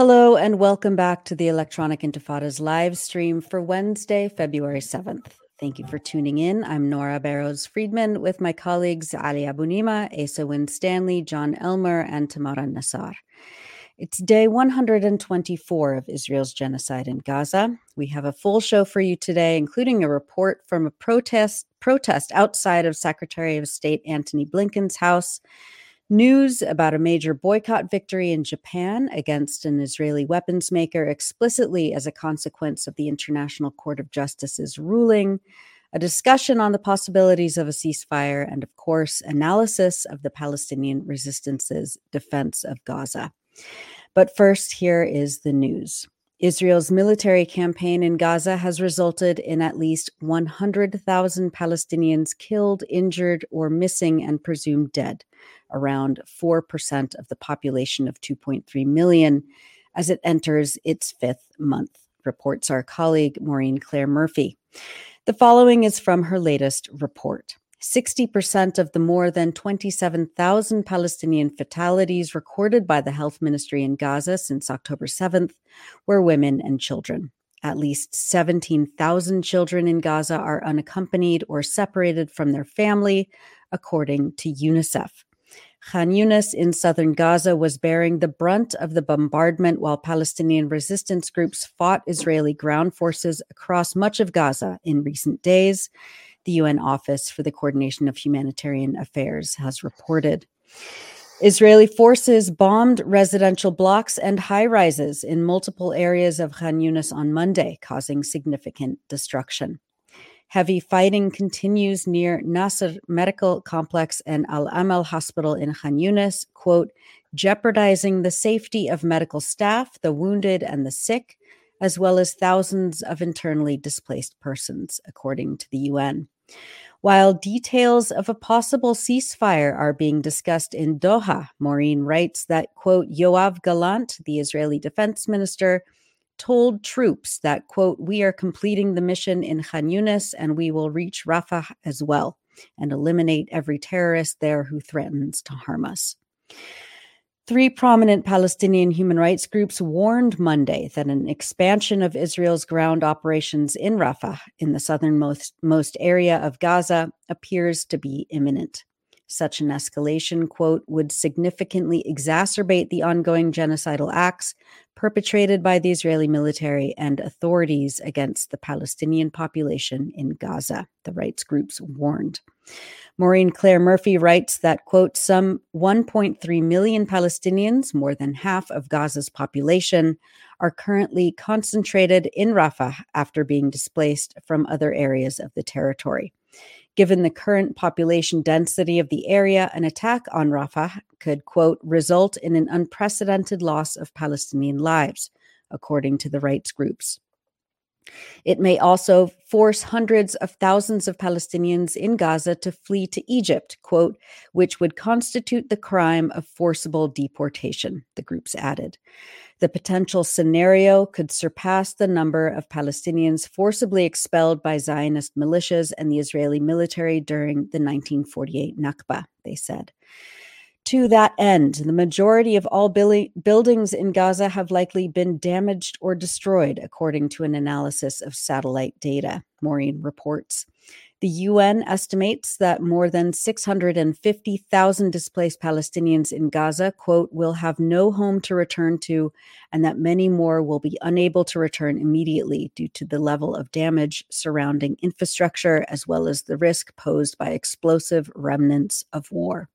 Hello and welcome back to the Electronic Intifada's live stream for Wednesday, February 7th. Thank you for tuning in. I'm Nora Barrows Friedman with my colleagues Ali Abunimah, Asa Winstanley, Jon Elmer, and Tamara Nassar. It's day 124 of Israel's genocide in Gaza. We have a full show for you today, including a report from a protest protest outside of Secretary of State Antony Blinken's house, news about a major boycott victory in Japan against an Israeli weapons maker explicitly as a consequence of the International Court of Justice's ruling, a discussion on the possibilities of a ceasefire, and of course, analysis of the Palestinian resistance's defense of Gaza. But first, here is the news. Israel's military campaign in Gaza has resulted in at least 100,000 Palestinians killed, injured, or missing and presumed dead, around 4% of the population of 2.3 million, as it enters its fifth month, reports our colleague Maureen Claire Murphy. The following is from her latest report. 60% of the more than 27,000 Palestinian fatalities recorded by the health ministry in Gaza since October 7th were women and children. At least 17,000 children in Gaza are unaccompanied or separated from their family, according to UNICEF. Khan in southern Gaza was bearing the brunt of the bombardment while Palestinian resistance groups fought Israeli ground forces across much of Gaza in recent days the UN Office for the Coordination of Humanitarian Affairs has reported. Israeli forces bombed residential blocks and high rises in multiple areas of Khan on Monday, causing significant destruction. Heavy fighting continues near Nasser Medical Complex and Al Amal Hospital in Khan Yunis, quote, jeopardizing the safety of medical staff, the wounded, and the sick, as well as thousands of internally displaced persons, according to the UN. While details of a possible ceasefire are being discussed in Doha, Maureen writes that, quote, Yoav Gallant, the Israeli defense minister, told troops that, quote, we are completing the mission in Khan Yunis and we will reach Rafah as well and eliminate every terrorist there who threatens to harm us. Three prominent Palestinian human rights groups warned Monday that an expansion of Israel's ground operations in Rafah, in the southernmost most area of Gaza, appears to be imminent. Such an escalation, quote, would significantly exacerbate the ongoing genocidal acts perpetrated by the Israeli military and authorities against the Palestinian population in Gaza, the rights groups warned. Maureen Claire Murphy writes that, quote, some 1.3 million Palestinians, more than half of Gaza's population, are currently concentrated in Rafah after being displaced from other areas of the territory. Given the current population density of the area, an attack on Rafah could, quote, result in an unprecedented loss of Palestinian lives, according to the rights groups. It may also force hundreds of thousands of Palestinians in Gaza to flee to Egypt, quote, which would constitute the crime of forcible deportation, the groups added. The potential scenario could surpass the number of Palestinians forcibly expelled by Zionist militias and the Israeli military during the 1948 Nakba, they said. To that end, the majority of all buildings in Gaza have likely been damaged or destroyed, according to an analysis of satellite data, Maureen reports. The UN estimates that more than 650,000 displaced Palestinians in Gaza, quote, will have no home to return to, and that many more will be unable to return immediately due to the level of damage surrounding infrastructure, as well as the risk posed by explosive remnants of war.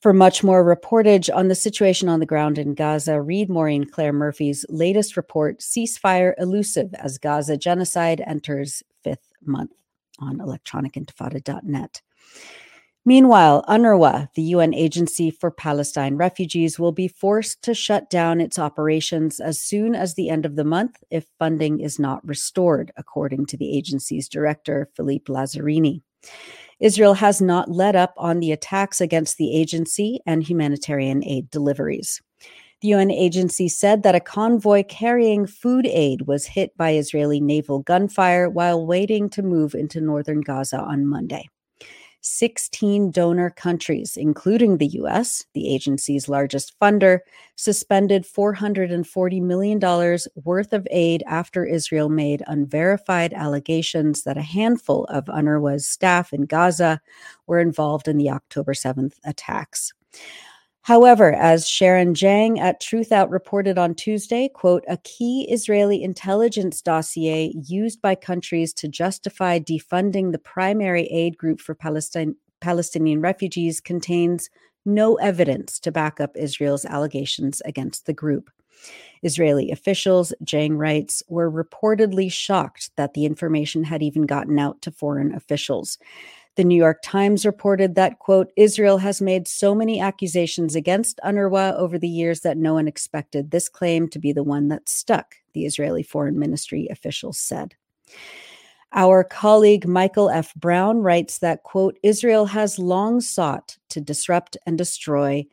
For much more reportage on the situation on the ground in Gaza, read Maureen Claire Murphy's latest report, Ceasefire Elusive as Gaza Genocide Enters Fifth Month on electronicintifada.net. Meanwhile, UNRWA, the UN Agency for Palestine Refugees, will be forced to shut down its operations as soon as the end of the month if funding is not restored, according to the agency's director, Philippe Lazzarini. Israel has not let up on the attacks against the agency and humanitarian aid deliveries. The UN agency said that a convoy carrying food aid was hit by Israeli naval gunfire while waiting to move into northern Gaza on Monday. 16 donor countries, including the US, the agency's largest funder, suspended $440 million worth of aid after Israel made unverified allegations that a handful of UNRWA's staff in Gaza were involved in the October 7th attacks. However, as Sharon Zhang at Truthout reported on Tuesday, quote, a key Israeli intelligence dossier used by countries to justify defunding the primary aid group for Palestine, Palestinian refugees contains no evidence to back up Israel's allegations against the group. Israeli officials, Zhang writes, were reportedly shocked that the information had even gotten out to foreign officials. The New York Times reported that, quote, Israel has made so many accusations against UNRWA over the years that no one expected this claim to be the one that stuck, the Israeli Foreign Ministry officials said. Our colleague Michael F. Brown writes that, quote, Israel has long sought to disrupt and destroy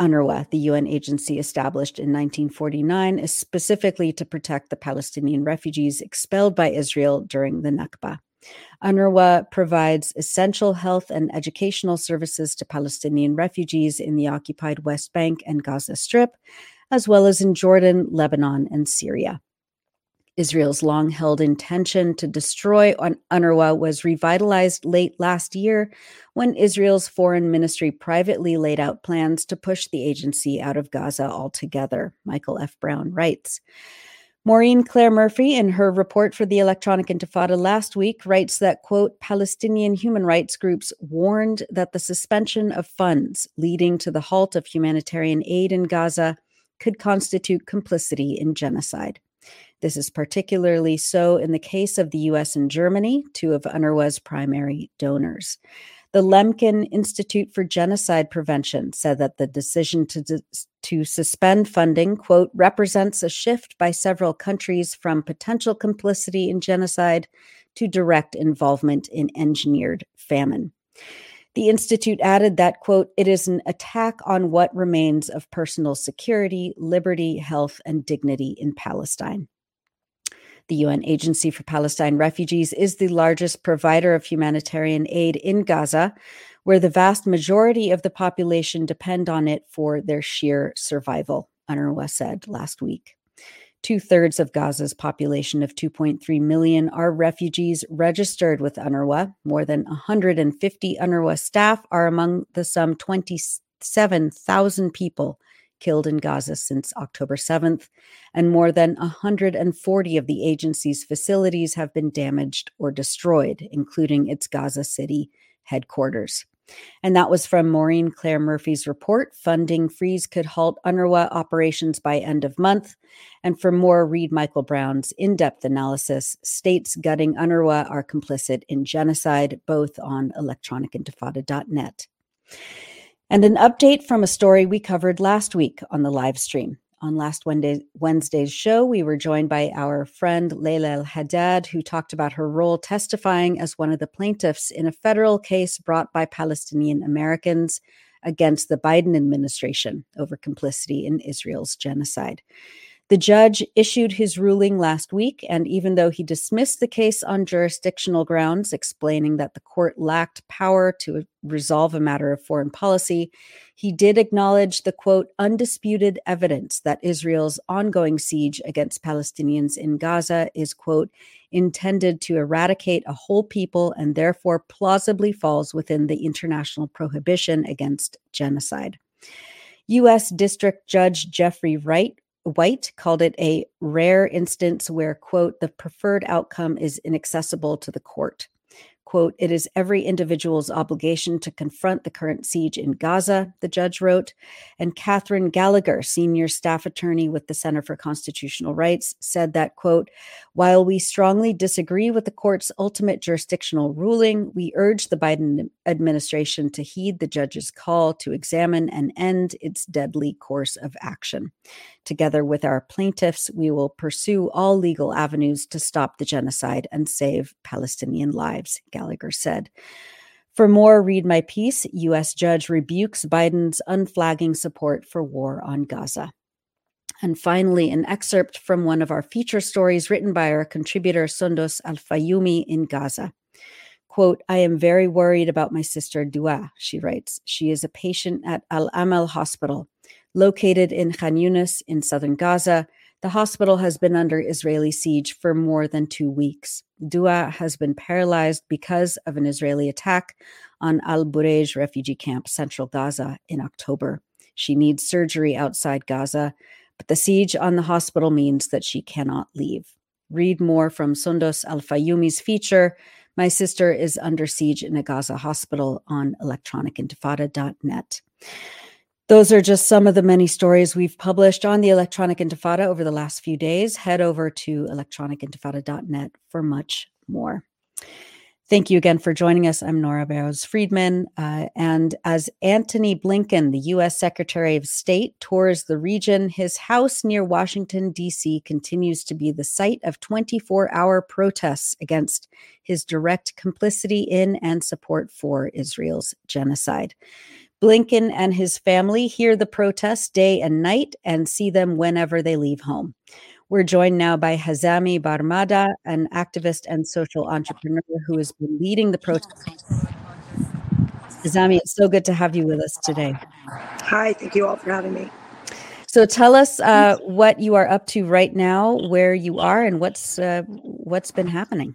UNRWA, the UN agency established in 1949, specifically to protect the Palestinian refugees expelled by Israel during the Nakba. UNRWA provides essential health and educational services to Palestinian refugees in the occupied West Bank and Gaza Strip, as well as in Jordan, Lebanon, and Syria. Israel's long held intention to destroy UNRWA was revitalized late last year when Israel's foreign ministry privately laid out plans to push the agency out of Gaza altogether, Michael F. Brown writes. Maureen Claire Murphy, in her report for the Electronic Intifada last week, writes that, quote, Palestinian human rights groups warned that the suspension of funds leading to the halt of humanitarian aid in Gaza could constitute complicity in genocide. This is particularly so in the case of the US and Germany, two of UNRWA's primary donors. The Lemkin Institute for Genocide Prevention said that the decision to, to suspend funding, quote, represents a shift by several countries from potential complicity in genocide to direct involvement in engineered famine. The Institute added that, quote, it is an attack on what remains of personal security, liberty, health, and dignity in Palestine. The UN Agency for Palestine Refugees is the largest provider of humanitarian aid in Gaza, where the vast majority of the population depend on it for their sheer survival, UNRWA said last week. Two thirds of Gaza's population of 2.3 million are refugees registered with UNRWA. More than 150 UNRWA staff are among the some 27,000 people killed in Gaza since October 7th, and more than 140 of the agency's facilities have been damaged or destroyed, including its Gaza City headquarters. And that was from Maureen Claire Murphy's report. Funding freeze could halt UNRWA operations by end of month. And for more, read Michael Brown's in depth analysis States gutting UNRWA are complicit in genocide, both on electronicintifada.net. And an update from a story we covered last week on the live stream. On last Wednesday, Wednesday's show, we were joined by our friend Leila El Haddad, who talked about her role testifying as one of the plaintiffs in a federal case brought by Palestinian Americans against the Biden administration over complicity in Israel's genocide. The judge issued his ruling last week, and even though he dismissed the case on jurisdictional grounds, explaining that the court lacked power to resolve a matter of foreign policy, he did acknowledge the quote, undisputed evidence that Israel's ongoing siege against Palestinians in Gaza is, quote, intended to eradicate a whole people and therefore plausibly falls within the international prohibition against genocide. U.S. District Judge Jeffrey Wright White called it a rare instance where, quote, the preferred outcome is inaccessible to the court quote, it is every individual's obligation to confront the current siege in Gaza, the judge wrote. And Catherine Gallagher, senior staff attorney with the Center for Constitutional Rights, said that, quote, while we strongly disagree with the court's ultimate jurisdictional ruling, we urge the Biden administration to heed the judge's call to examine and end its deadly course of action. Together with our plaintiffs, we will pursue all legal avenues to stop the genocide and save Palestinian lives, Gallagher said. For more, read my piece U.S. judge rebukes Biden's unflagging support for war on Gaza. And finally, an excerpt from one of our feature stories written by our contributor Sundos Al Fayoumi in Gaza. Quote, I am very worried about my sister Dua, she writes. She is a patient at Al Amal Hospital, located in Khan Yunis in southern Gaza. The hospital has been under Israeli siege for more than two weeks. Dua has been paralyzed because of an Israeli attack on Al Bureij refugee camp, central Gaza, in October. She needs surgery outside Gaza, but the siege on the hospital means that she cannot leave. Read more from Sundos Al Fayoumi's feature, My Sister is Under Siege in a Gaza Hospital on electronicintifada.net. Those are just some of the many stories we've published on the Electronic Intifada over the last few days. Head over to electronicintifada.net for much more. Thank you again for joining us. I'm Nora Barrows Friedman. Uh, and as Antony Blinken, the U.S. Secretary of State, tours the region, his house near Washington, D.C., continues to be the site of 24 hour protests against his direct complicity in and support for Israel's genocide. Blinken and his family hear the protests day and night and see them whenever they leave home. We're joined now by Hazami Barmada, an activist and social entrepreneur who has been leading the protest. Hazami, it's so good to have you with us today. Hi, thank you all for having me. So tell us uh, what you are up to right now, where you are, and what's uh, what's been happening.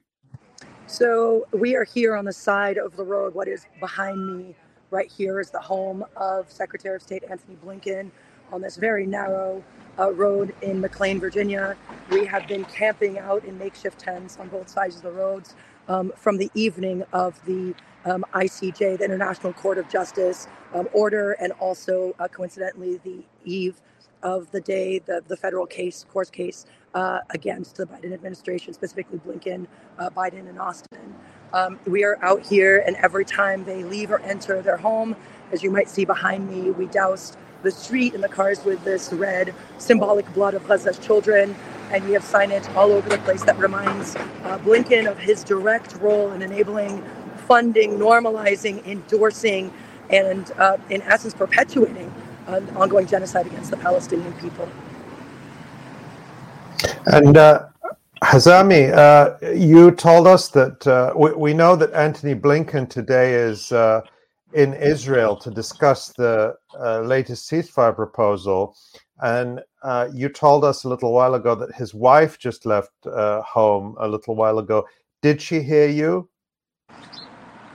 So we are here on the side of the road. What is behind me right here is the home of Secretary of State Antony Blinken on this very narrow uh, road in McLean, Virginia. We have been camping out in makeshift tents on both sides of the roads um, from the evening of the um, ICJ, the International Court of Justice um, order, and also uh, coincidentally the eve of the day the, the federal case, course case uh, against the Biden administration, specifically Blinken, uh, Biden, and Austin. Um, we are out here, and every time they leave or enter their home, as you might see behind me, we doused the street and the cars with this red symbolic blood of Gaza's children. And we have signage all over the place that reminds uh, Blinken of his direct role in enabling, funding, normalizing, endorsing, and uh, in essence perpetuating uh, ongoing genocide against the Palestinian people. And uh, Hazami, uh, you told us that uh, we, we, know that Antony Blinken today is uh, in Israel to discuss the uh, latest ceasefire proposal. And uh, you told us a little while ago that his wife just left uh, home a little while ago. Did she hear you?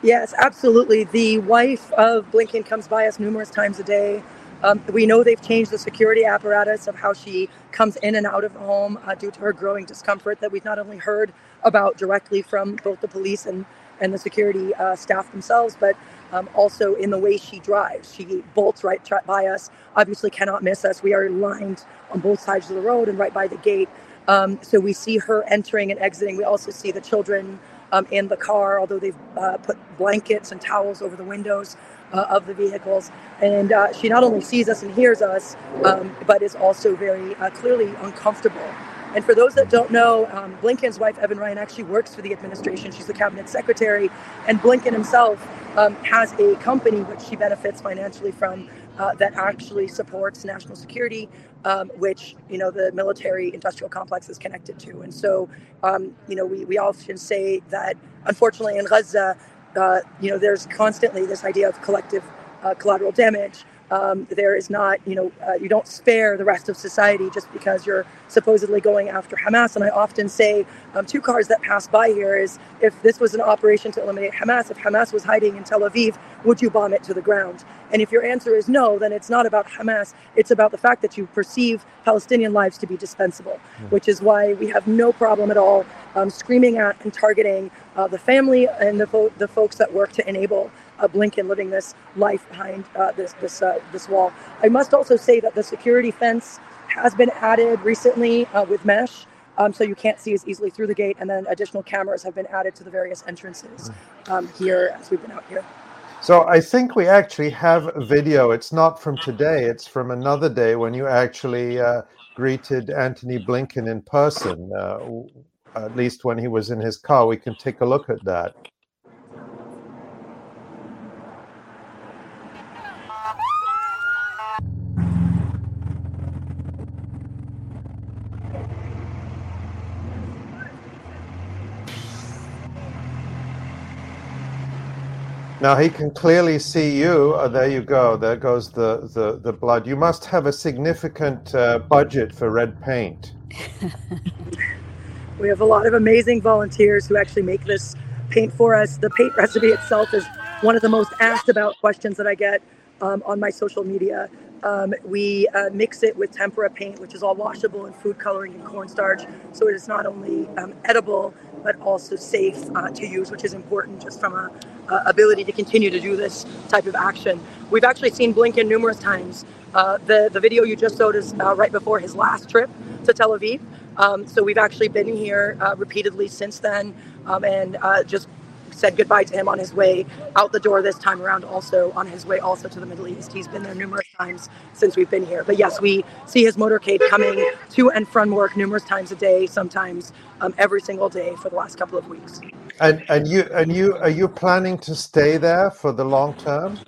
Yes, absolutely. The wife of Blinken comes by us numerous times a day. Um, we know they've changed the security apparatus of how she comes in and out of the home uh, due to her growing discomfort that we've not only heard about directly from both the police and, and the security uh, staff themselves, but um, also in the way she drives. She bolts right by us, obviously cannot miss us. We are lined on both sides of the road and right by the gate. Um, so we see her entering and exiting. We also see the children um, in the car, although they've uh, put blankets and towels over the windows uh, of the vehicles. And uh, she not only sees us and hears us, um, but is also very uh, clearly uncomfortable and for those that don't know, um, Blinken's wife, Evan Ryan, actually works for the administration. She's the cabinet secretary. And Blinken himself um, has a company which she benefits financially from uh, that actually supports national security, um, which, you know, the military industrial complex is connected to. And so, um, you know, we, we often say that, unfortunately, in Gaza, you know, there's constantly this idea of collective uh, collateral damage um, there is not, you know, uh, you don't spare the rest of society just because you're supposedly going after Hamas. And I often say, um, two cars that pass by here is if this was an operation to eliminate Hamas, if Hamas was hiding in Tel Aviv, would you bomb it to the ground? And if your answer is no, then it's not about Hamas. It's about the fact that you perceive Palestinian lives to be dispensable, which is why we have no problem at all um, screaming at and targeting uh, the family and the, fo- the folks that work to enable uh, Blinken living this life behind uh, this this uh, this wall. I must also say that the security fence has been added recently uh, with mesh. Um, so you can't see as easily through the gate, and then additional cameras have been added to the various entrances um, here as we've been out here. So I think we actually have a video. It's not from today; it's from another day when you actually uh, greeted Antony Blinken in person. Uh, at least when he was in his car, we can take a look at that. Now he can clearly see you. Oh, there you go. There goes the, the, the blood. You must have a significant uh, budget for red paint. we have a lot of amazing volunteers who actually make this paint for us. The paint recipe itself is one of the most asked about questions that I get um, on my social media. Um, we uh, mix it with tempera paint, which is all washable and food coloring and cornstarch. So it is not only um, edible, but also safe uh, to use, which is important just from a, a, ability to continue to do this type of action. We've actually seen Blinken numerous times. Uh, the, the video you just showed is uh, right before his last trip to Tel Aviv. Um, so we've actually been here uh, repeatedly since then um, and uh, just said goodbye to him on his way out the door this time around, also on his way also to the Middle East. He's been there numerous times since we've been here. But yes, we see his motorcade coming to and from work numerous times a day, sometimes um, every single day for the last couple of weeks. And and you and you are you planning to stay there for the long term?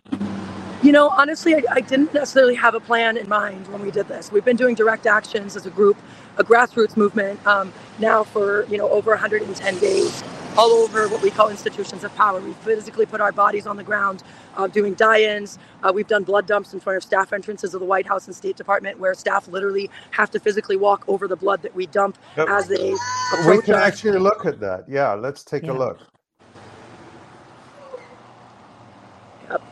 You know, honestly, I, I, didn't necessarily have a plan in mind when we did this. We've been doing direct actions as a group, a grassroots movement, um, now for you know over 110 days all over what we call institutions of power. We physically put our bodies on the ground uh, doing die-ins. Uh, we've done blood dumps in front of staff entrances of the White House and State Department, where staff literally have to physically walk over the blood that we dump yep. as they approach We can us. actually look at that. Yeah, let's take yeah. a look. Yep.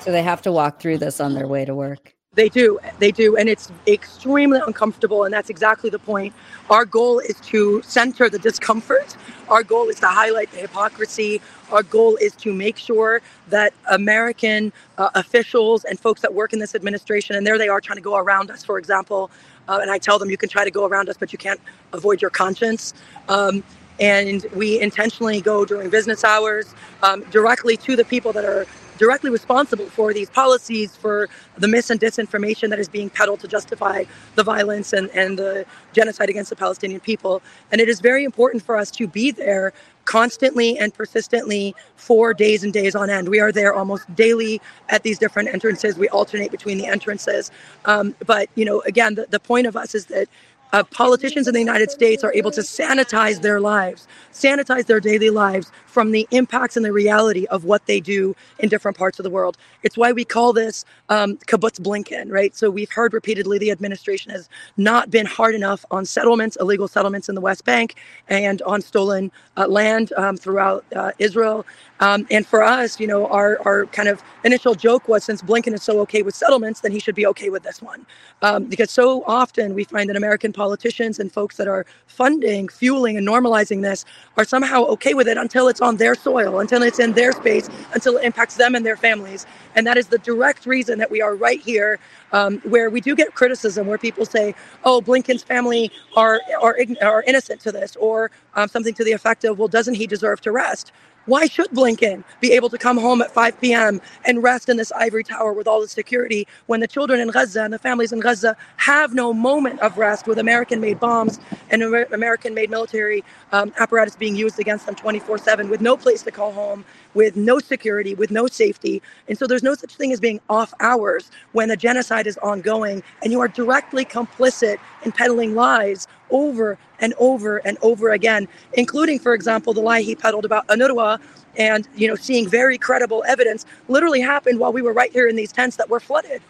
So they have to walk through this on their way to work. They do. They do. And it's extremely uncomfortable. And that's exactly the point. Our goal is to center the discomfort. Our goal is to highlight the hypocrisy. Our goal is to make sure that American uh, officials and folks that work in this administration, and there they are trying to go around us, for example, uh, and I tell them you can try to go around us, but you can't avoid your conscience. Um, and we intentionally go during business hours um, directly to the people that are directly responsible for these policies, for the mis and disinformation that is being peddled to justify the violence and, and the genocide against the Palestinian people. And it is very important for us to be there constantly and persistently for days and days on end. We are there almost daily at these different entrances. We alternate between the entrances. Um, but, you know, again, the, the point of us is that uh, politicians in the United States are able to sanitize their lives, sanitize their daily lives from the impacts and the reality of what they do in different parts of the world. It's why we call this um, kibbutz Blinken, right? So we've heard repeatedly the administration has not been hard enough on settlements, illegal settlements in the West Bank, and on stolen uh, land um, throughout uh, Israel. Um, and for us, you know, our, our kind of initial joke was since Blinken is so okay with settlements, then he should be okay with this one. Um, because so often we find that American politicians and folks that are funding, fueling, and normalizing this are somehow okay with it until it's on their soil, until it's in their space, until it impacts them and their families. And that is the direct reason that we are right here, um, where we do get criticism, where people say, "Oh, Blinken's family are are, are innocent to this," or um, something to the effect of, "Well, doesn't he deserve to rest?" Why should Blinken be able to come home at 5 p.m. and rest in this ivory tower with all the security when the children in Gaza and the families in Gaza have no moment of rest with American made bombs and American made military um, apparatus being used against them 24 7 with no place to call home, with no security, with no safety? And so there's no such thing as being off hours when a genocide is ongoing and you are directly complicit in peddling lies over and over and over again, including, for example, the lie he peddled about UNRWA and you know seeing very credible evidence literally happened while we were right here in these tents that were flooded.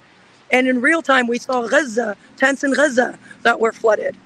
And in real time, we saw Gaza, tents in Gaza that were flooded.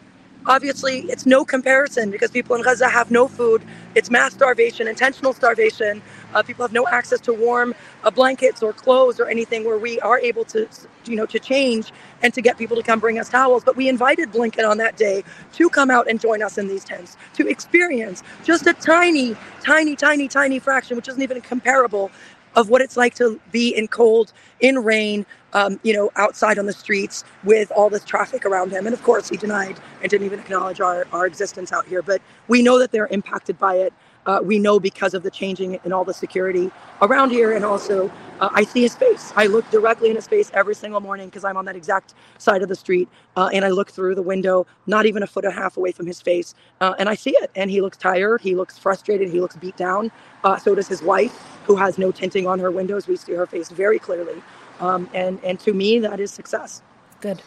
Obviously, it's no comparison because people in Gaza have no food. It's mass starvation, intentional starvation. Uh, people have no access to warm uh, blankets or clothes or anything where we are able to, you know, to change and to get people to come bring us towels. But we invited Blinken on that day to come out and join us in these tents to experience just a tiny, tiny, tiny, tiny fraction, which isn't even comparable of what it's like to be in cold, in rain, um, you know, outside on the streets with all this traffic around him. And of course, he denied and didn't even acknowledge our, our existence out here. But we know that they're impacted by it uh, we know because of the changing in all the security around here. And also, uh, I see his face. I look directly in his face every single morning because I'm on that exact side of the street. Uh, and I look through the window, not even a foot and a half away from his face. Uh, and I see it. And he looks tired. He looks frustrated. He looks beat down. Uh, so does his wife, who has no tinting on her windows. We see her face very clearly. Um, and, and to me, that is success. Good.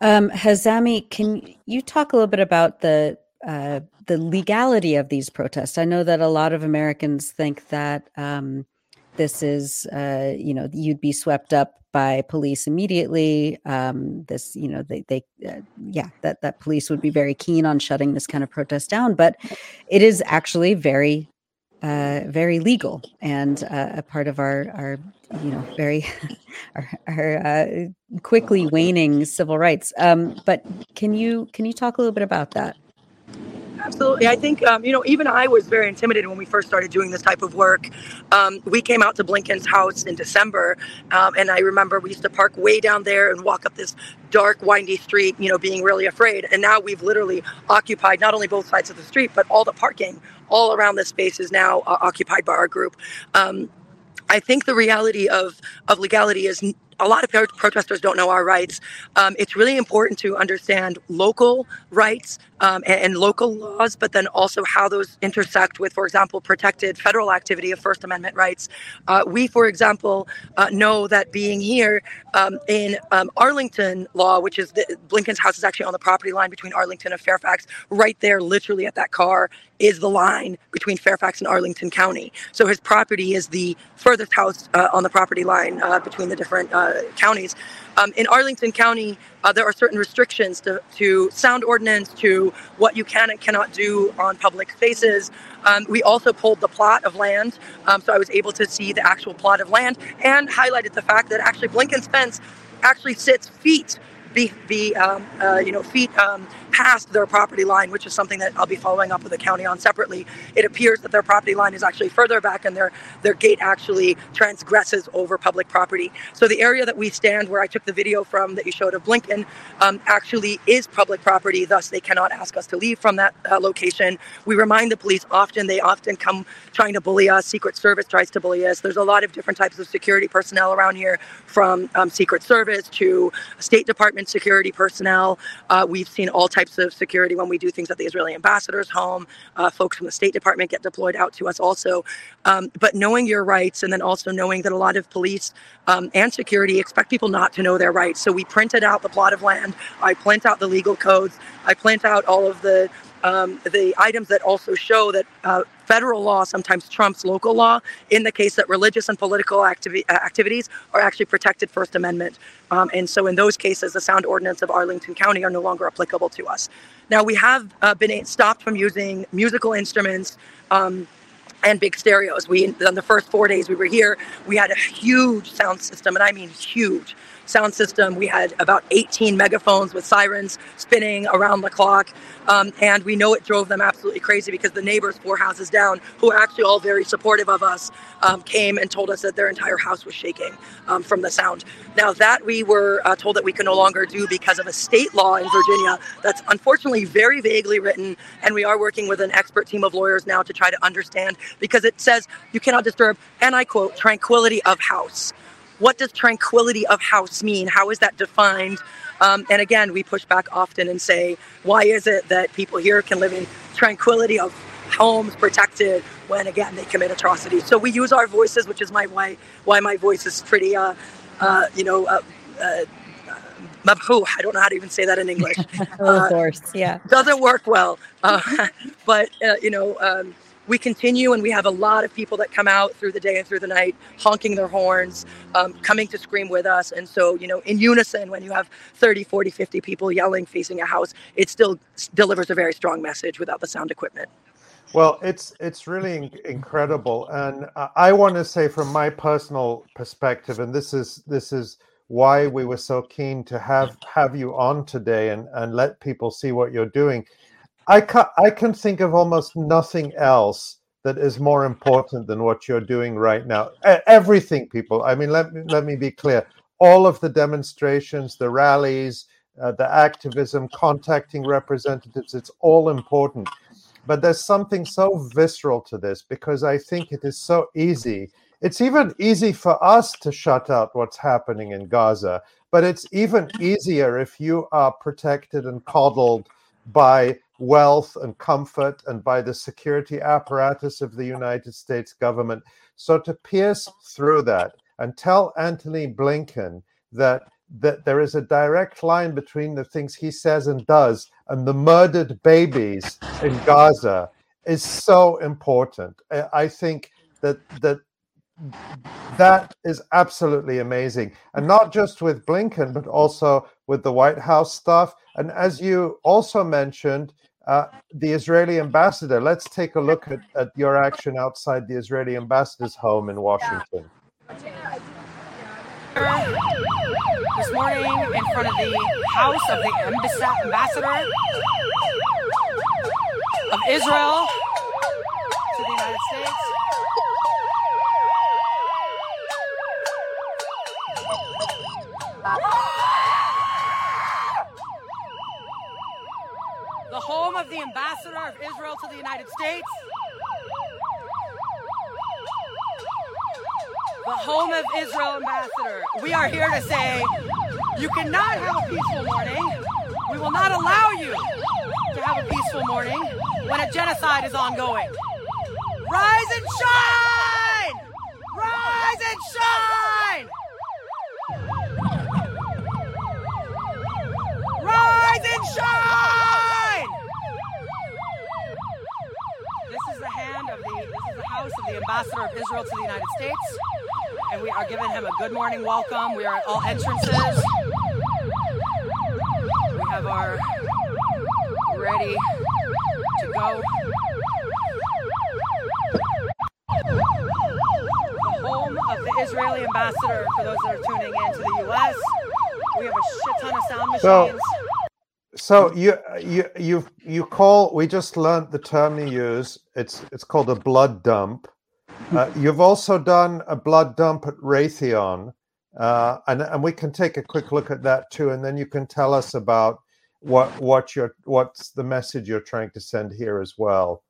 Um, Hazami, can you talk a little bit about the uh, the legality of these protests. I know that a lot of Americans think that um, this is, uh, you know, you'd be swept up by police immediately. Um, this, you know, they, they, uh, yeah, that that police would be very keen on shutting this kind of protest down. But it is actually very, uh, very legal and uh, a part of our our, you know, very our, our uh, quickly waning civil rights. Um, but can you can you talk a little bit about that? Absolutely. I think, um, you know, even I was very intimidated when we first started doing this type of work. Um, we came out to Blinken's house in December, um, and I remember we used to park way down there and walk up this dark, windy street, you know, being really afraid. And now we've literally occupied not only both sides of the street, but all the parking all around this space is now uh, occupied by our group. Um, I think the reality of, of legality is a lot of protesters don't know our rights. Um, it's really important to understand local rights um, and, and, local laws, but then also how those intersect with, for example, protected federal activity of First Amendment rights. Uh, we, for example, uh, know that being here um, in um, Arlington law, which is the, Blinken's house is actually on the property line between Arlington and Fairfax, right there, literally at that car, is the line between Fairfax and Arlington County. So his property is the furthest house uh, on the property line uh, between the different uh, counties. Um, in Arlington County, uh, there are certain restrictions to, to, sound ordinance, to what you can and cannot do on public spaces. Um, we also pulled the plot of land, um, so I was able to see the actual plot of land and highlighted the fact that actually Blinken's fence actually sits feet be, be um, uh, you know, feet um, past their property line, which is something that I'll be following up with the county on separately. It appears that their property line is actually further back, and their their gate actually transgresses over public property. So the area that we stand, where I took the video from that you showed of Blinken, um, actually is public property. Thus, they cannot ask us to leave from that uh, location. We remind the police often. They often come trying to bully us. Secret Service tries to bully us. There's a lot of different types of security personnel around here, from um, Secret Service to State Department security personnel. Uh, we've seen all types of security when we do things at the Israeli ambassador's home. Uh, folks from the State Department get deployed out to us also. Um, but knowing your rights and then also knowing that a lot of police um, and security expect people not to know their rights. So we printed out the plot of land. I print out the legal codes. I print out all of the um, the items that also show that uh, federal law sometimes trumps local law in the case that religious and political activi- uh, activities are actually protected First Amendment. Um, and so in those cases, the sound ordinance of Arlington County are no longer applicable to us. Now, we have uh, been stopped from using musical instruments. Um, and big stereos. We on the first four days we were here, we had a huge sound system, and I mean huge sound system. We had about 18 megaphones with sirens spinning around the clock. Um, and we know it drove them absolutely crazy because the neighbors four houses down, who are actually all very supportive of us, um, came and told us that their entire house was shaking um, from the sound. Now, that we were uh, told that we can no longer do because of a state law in Virginia that's unfortunately very vaguely written. And we are working with an expert team of lawyers now to try to understand because it says you cannot disturb, and I quote, tranquility of house what does tranquility of house mean? How is that defined? Um, and again, we push back often and say, why is it that people here can live in tranquility of homes protected when again they commit atrocities? So we use our voices, which is my why why my voice is pretty, uh, uh, you know. Uh, uh I don't know how to even say that in English. of uh, course, yeah. Doesn't work well. Uh, but, uh, you know, um, we continue and we have a lot of people that come out through the day and through the night honking their horns um, coming to scream with us. And so you know in unison when you have 30 40 50 people yelling facing a house it still delivers a very strong message without the sound equipment. Well it's it's really incredible. And i want to say from my personal perspective and this is this is why we were so keen to have have you on today and and let people see what you're doing I can, I can think of almost nothing else that is more important than what you're doing right now. Everything, people. I mean, let me let me be clear. All of the demonstrations, the rallies, uh, the activism, contacting representatives, it's all important. But there's something so visceral to this because I think it is so easy. It's even easy for us to shut out what's happening in Gaza, but it's even easier if you are protected and coddled by wealth and comfort and by the security apparatus of the United States government. So to pierce through that and tell Antony Blinken that that there is a direct line between the things he says and does and the murdered babies in Gaza is so important. I think that that that is absolutely amazing. And not just with Blinken, but also with the White House stuff. And as you also mentioned, uh, the Israeli ambassador. Let's take a look at, at your action outside the Israeli ambassador's home in Washington. This morning, in front of the house of the ambassador of Israel to the United States. The home of the ambassador of Israel to the United States. The home of Israel ambassador. We are here to say you cannot have a peaceful morning. We will not allow you to have a peaceful morning when a genocide is ongoing. Rise and shine! Rise and shine! Rise and shine! This is the hand of the this is the house of the ambassador of Israel to the United States. And we are giving him a good morning welcome. We are at all entrances. We have our ready to go. The home of the Israeli ambassador, for those that are tuning in to the US. We have a shit ton of sound machines. So, so you you you you call we just learned the term you use. It's it's called a blood dump. Uh, you've also done a blood dump at Raytheon, uh, and and we can take a quick look at that too, and then you can tell us about what what your what's the message you're trying to send here as well.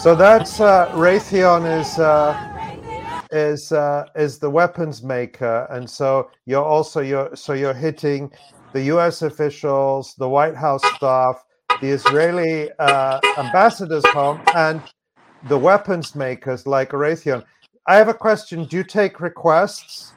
So that's uh, Raytheon is uh, is uh, is the weapons maker, and so you're also you're so you're hitting the U.S. officials, the White House staff, the Israeli uh, ambassador's home, and the weapons makers like Raytheon. I have a question. Do you take requests?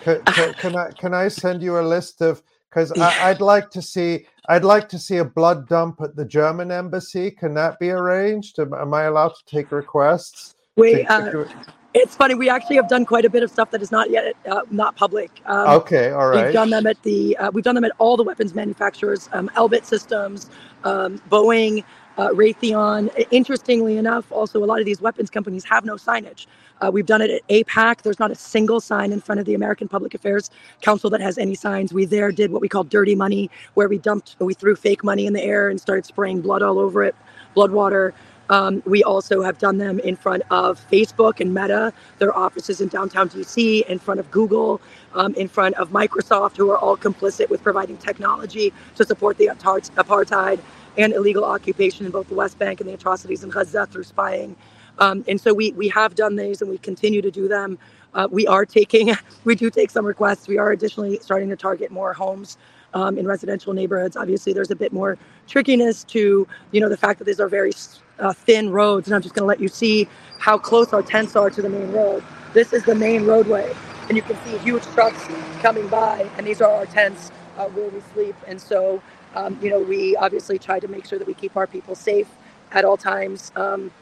Can, can, can I can I send you a list of because I'd like to see I'd like to see a blood dump at the German embassy. Can that be arranged? Am, am I allowed to take requests? We, uh, it's funny. We actually have done quite a bit of stuff that is not yet uh, not public. Um, okay, all right. We've done them at the uh, we've done them at all the weapons manufacturers, um, Elbit Systems, um, Boeing, uh, Raytheon. Interestingly enough, also a lot of these weapons companies have no signage. Uh, we've done it at AIPAC. There's not a single sign in front of the American Public Affairs Council that has any signs. We there did what we call dirty money, where we dumped, we threw fake money in the air and started spraying blood all over it, blood water. Um, we also have done them in front of Facebook and Meta, their offices in downtown DC, in front of Google, um, in front of Microsoft, who are all complicit with providing technology to support the apartheid and illegal occupation in both the West Bank and the atrocities in Gaza through spying. Um, and so we we have done these and we continue to do them. Uh, we are taking we do take some requests. We are additionally starting to target more homes um, in residential neighborhoods. Obviously, there's a bit more trickiness to you know the fact that these are very uh, thin roads. And I'm just going to let you see how close our tents are to the main road. This is the main roadway, and you can see huge trucks coming by, and these are our tents uh, where we sleep. And so um, you know we obviously try to make sure that we keep our people safe at all times. Um,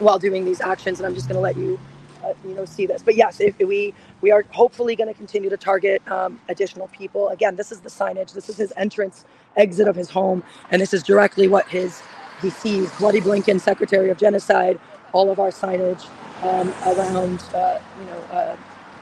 while doing these actions. And I'm just going to let you, uh, you know, see this. But yes, if we we are hopefully going to continue to target um, additional people. Again, this is the signage. This is his entrance exit of his home, and this is directly what his he sees. Bloody Blinken, Secretary of Genocide. All of our signage um, around, uh, you know. Uh,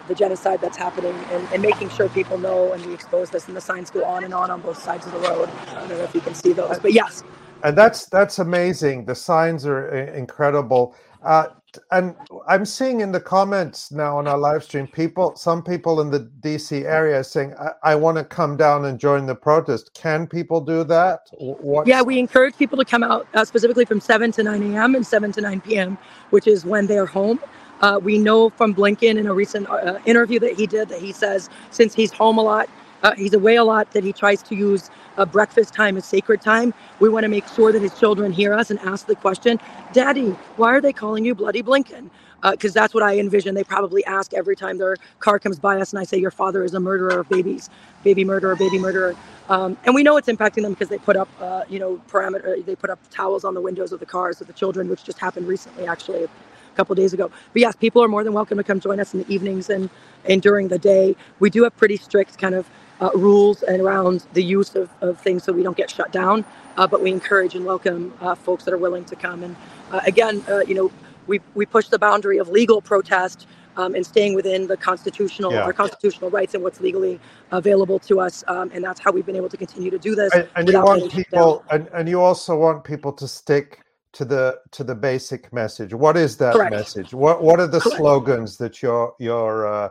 the genocide that's happening and, and, making sure people know and we expose this and the signs go on and on on both sides of the road. I don't know if you can see those, but yes, and that's that's amazing. The signs are incredible. Uh, and I'm seeing in the comments now on our live stream, people, some people in the DC area saying, "I, I want to come down and join the protest." Can people do that? What? Yeah, we encourage people to come out uh, specifically from 7 to 9 a.m. and 7 to 9 p.m., which is when they're home. Uh, we know from Blinken in a recent uh, interview that he did that he says since he's home a lot, Uh, he's away a lot, that he tries to use uh, breakfast time as sacred time. We want to make sure that his children hear us and ask the question, Daddy, why are they calling you Bloody Blinken? Because uh, that's what I envision. They probably ask every time their car comes by us and I say, Your father is a murderer of babies, baby murderer, baby murderer. Um, and we know it's impacting them because they put up, uh, you know, parameter, they put up towels on the windows of the cars of the children, which just happened recently, actually, couple days ago. But yes, people are more than welcome to come join us in the evenings and, and during the day. We do have pretty strict kind of uh, rules and around the use of, of things so we don't get shut down. Uh, but we encourage and welcome uh, folks that are willing to come. And uh, again, uh, you know, we, we push the boundary of legal protest um, and staying within the constitutional yeah. our constitutional rights and what's legally available to us. Um, and that's how we've been able to continue to do this. And, and you want people, and, and you also want people to stick to the to the basic message. What is that Correct. message? What what are the Correct. slogans that you're you're uh,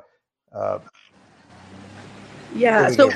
uh, yeah, so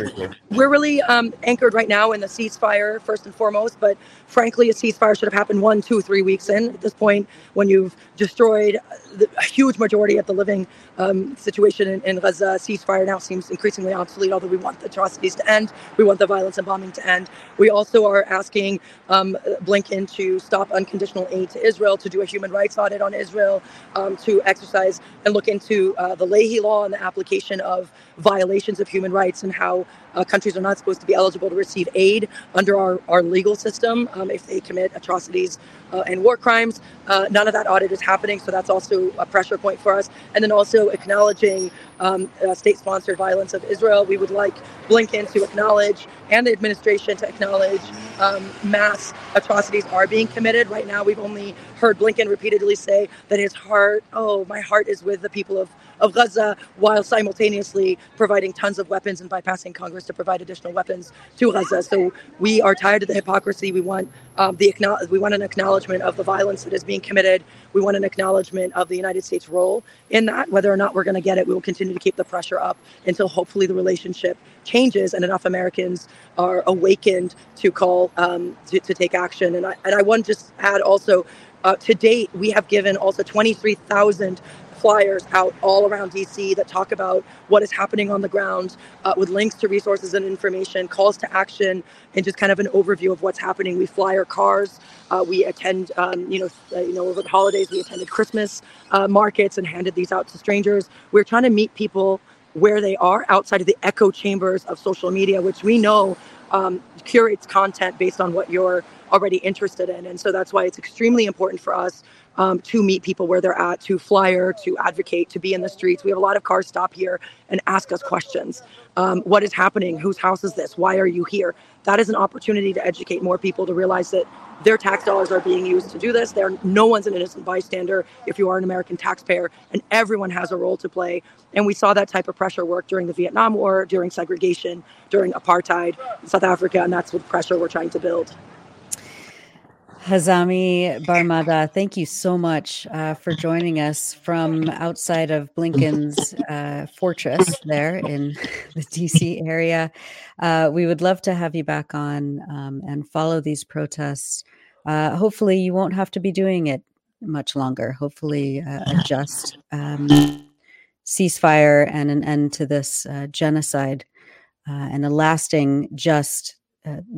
we're really um, anchored right now in the ceasefire first and foremost. But frankly, a ceasefire should have happened one, two, three weeks in. At this point, when you've destroyed the, a huge majority of the living um, situation in, in Gaza, ceasefire now seems increasingly obsolete. Although we want the atrocities to end, we want the violence and bombing to end. We also are asking um, Blinken to stop unconditional aid to Israel, to do a human rights audit on Israel, um, to exercise and look into uh, the Leahy law and the application of violations of human rights rights and how uh, countries are not supposed to be eligible to receive aid under our, our legal system um, if they commit atrocities uh, and war crimes. Uh, none of that audit is happening, so that's also a pressure point for us. And then also acknowledging um, uh, state sponsored violence of Israel. We would like Blinken to acknowledge and the administration to acknowledge um, mass atrocities are being committed. Right now, we've only heard Blinken repeatedly say that his heart, oh, my heart is with the people of, of Gaza, while simultaneously providing tons of weapons and bypassing Congress to provide additional weapons to Gaza. So we are tired of the hypocrisy. We want um, the we want an acknowledgement of the violence that is being committed. We want an acknowledgement of the United States role in that. Whether or not we're going to get it, we will continue to keep the pressure up until hopefully the relationship changes and enough Americans are awakened to call um, to, to, take action. And I and I want to just add also. Uh, to date, we have given also 23,000 flyers out all around DC that talk about what is happening on the ground uh, with links to resources and information, calls to action, and just kind of an overview of what's happening. We fly our cars. Uh, we attend, um, you know, uh, you know, over the holidays we attended Christmas uh, markets and handed these out to strangers. We're trying to meet people where they are outside of the echo chambers of social media, which we know um, curates content based on what you're already interested in. And so that's why it's extremely important for us um, to meet people where they're at, to flyer, to advocate, to be in the streets. We have a lot of cars stop here and ask us questions. Um, what is happening? Whose house is this? Why are you here? That is an opportunity to educate more people to realize that their tax dollars are being used to do this. There, no one's an innocent bystander if you are an American taxpayer, and everyone has a role to play. And we saw that type of pressure work during the Vietnam War, during segregation, during apartheid in South Africa, and that's what pressure we're trying to build. Hazami Barmada, thank you so much uh, for joining us from outside of Blinken's uh, fortress there in the DC area. Uh, we would love to have you back on um, and follow these protests. Uh, hopefully, you won't have to be doing it much longer. Hopefully, uh, a just um, ceasefire and an end to this uh, genocide and a lasting, just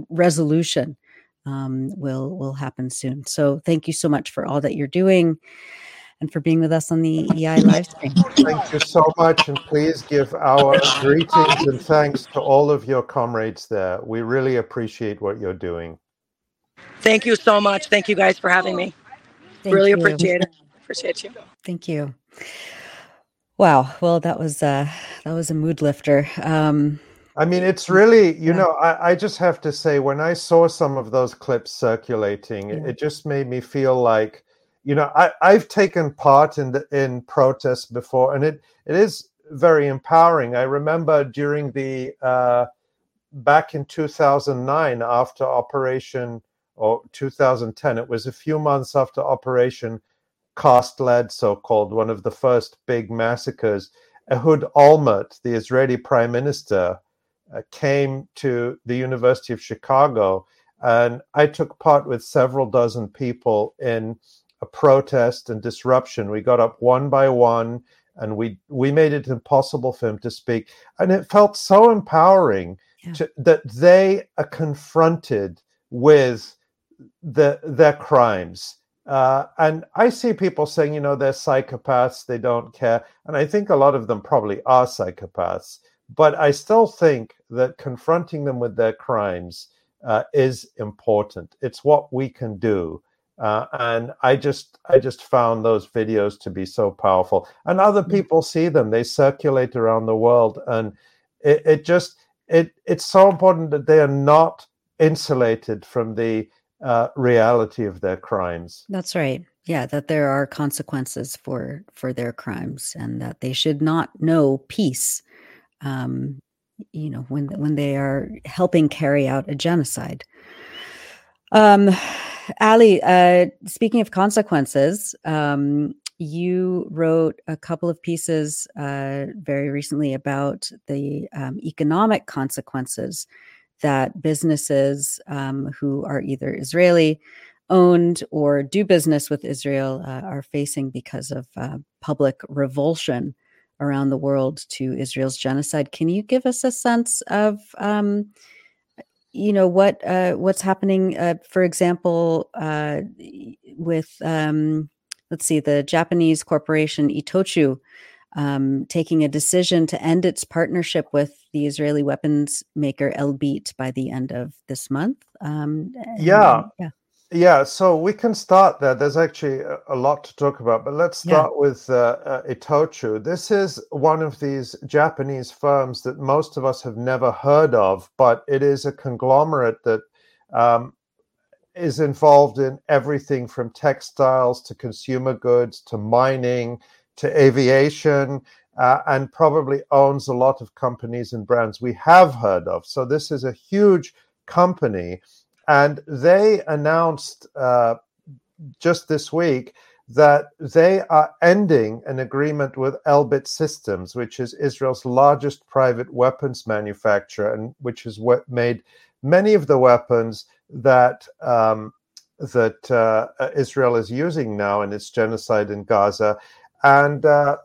resolution um, will will happen soon. So thank you so much for all that you're doing and for being with us on the EI live stream. Thank you so much, and please give our greetings and thanks to all of your comrades there. We really appreciate what you're doing. Thank you so much. Thank you guys for having me. Thank really you. appreciate it. Appreciate you. Thank you. Wow. Well, that was uh, that was a mood lifter. Um, I mean, it's really, you yeah. know, I, I, just have to say, when I saw some of those clips circulating, yeah. it, it, just made me feel like, you know, I, I've taken part in the, in protests before, and it it is very empowering. I remember during the uh, back in 2009, after Operation or 2010, it was a few months after Operation Cast Lead, so called, one of the first big massacres. Ehud Olmert, the Israeli prime minister, came to the University of Chicago, and I took part with several dozen people in a protest and disruption. We got up one by one, and we we made it impossible for him to speak. And it felt so empowering yeah. to, that they are confronted with the their crimes. Uh, and I see people saying, you know, they're psychopaths, they don't care. And I think a lot of them probably are psychopaths. But I still think that confronting them with their crimes uh, is important. It's what we can do. Uh, and I just I just found those videos to be so powerful. And other mm. people see them; they circulate around the world, and it, it just it it's so important that they are not insulated from the uh, reality of their crimes. That's right. Yeah, that there are consequences for for their crimes, and that they should not know peace. Um, you know, when when they are helping carry out a genocide. Um, Ali, uh, speaking of consequences, um, you wrote a couple of pieces uh, very recently about the um, economic consequences that businesses um, who are either Israeli owned or do business with Israel uh, are facing because of uh, public revulsion around the world to Israel's genocide. Can you give us a sense of, um, you know, what uh, what's happening, uh, for example, uh, with um, let's see, the Japanese corporation Itochu um, taking a decision to end its partnership with the Israeli weapons maker Elbit by the end of this month. Um, yeah. yeah. Yeah, so we can start there. There's actually a lot to talk about, but let's start yeah. with uh, uh, Itochu. This is one of these Japanese firms that most of us have never heard of, but it is a conglomerate that um, is involved in everything from textiles to consumer goods to mining to aviation uh, and probably owns a lot of companies and brands we have heard of. So this is a huge company. And they announced uh, just this week that they are ending an agreement with Elbit Systems, which is Israel's largest private weapons manufacturer and which has made many of the weapons that um, that uh, Israel is using now in its genocide in Gaza. And uh,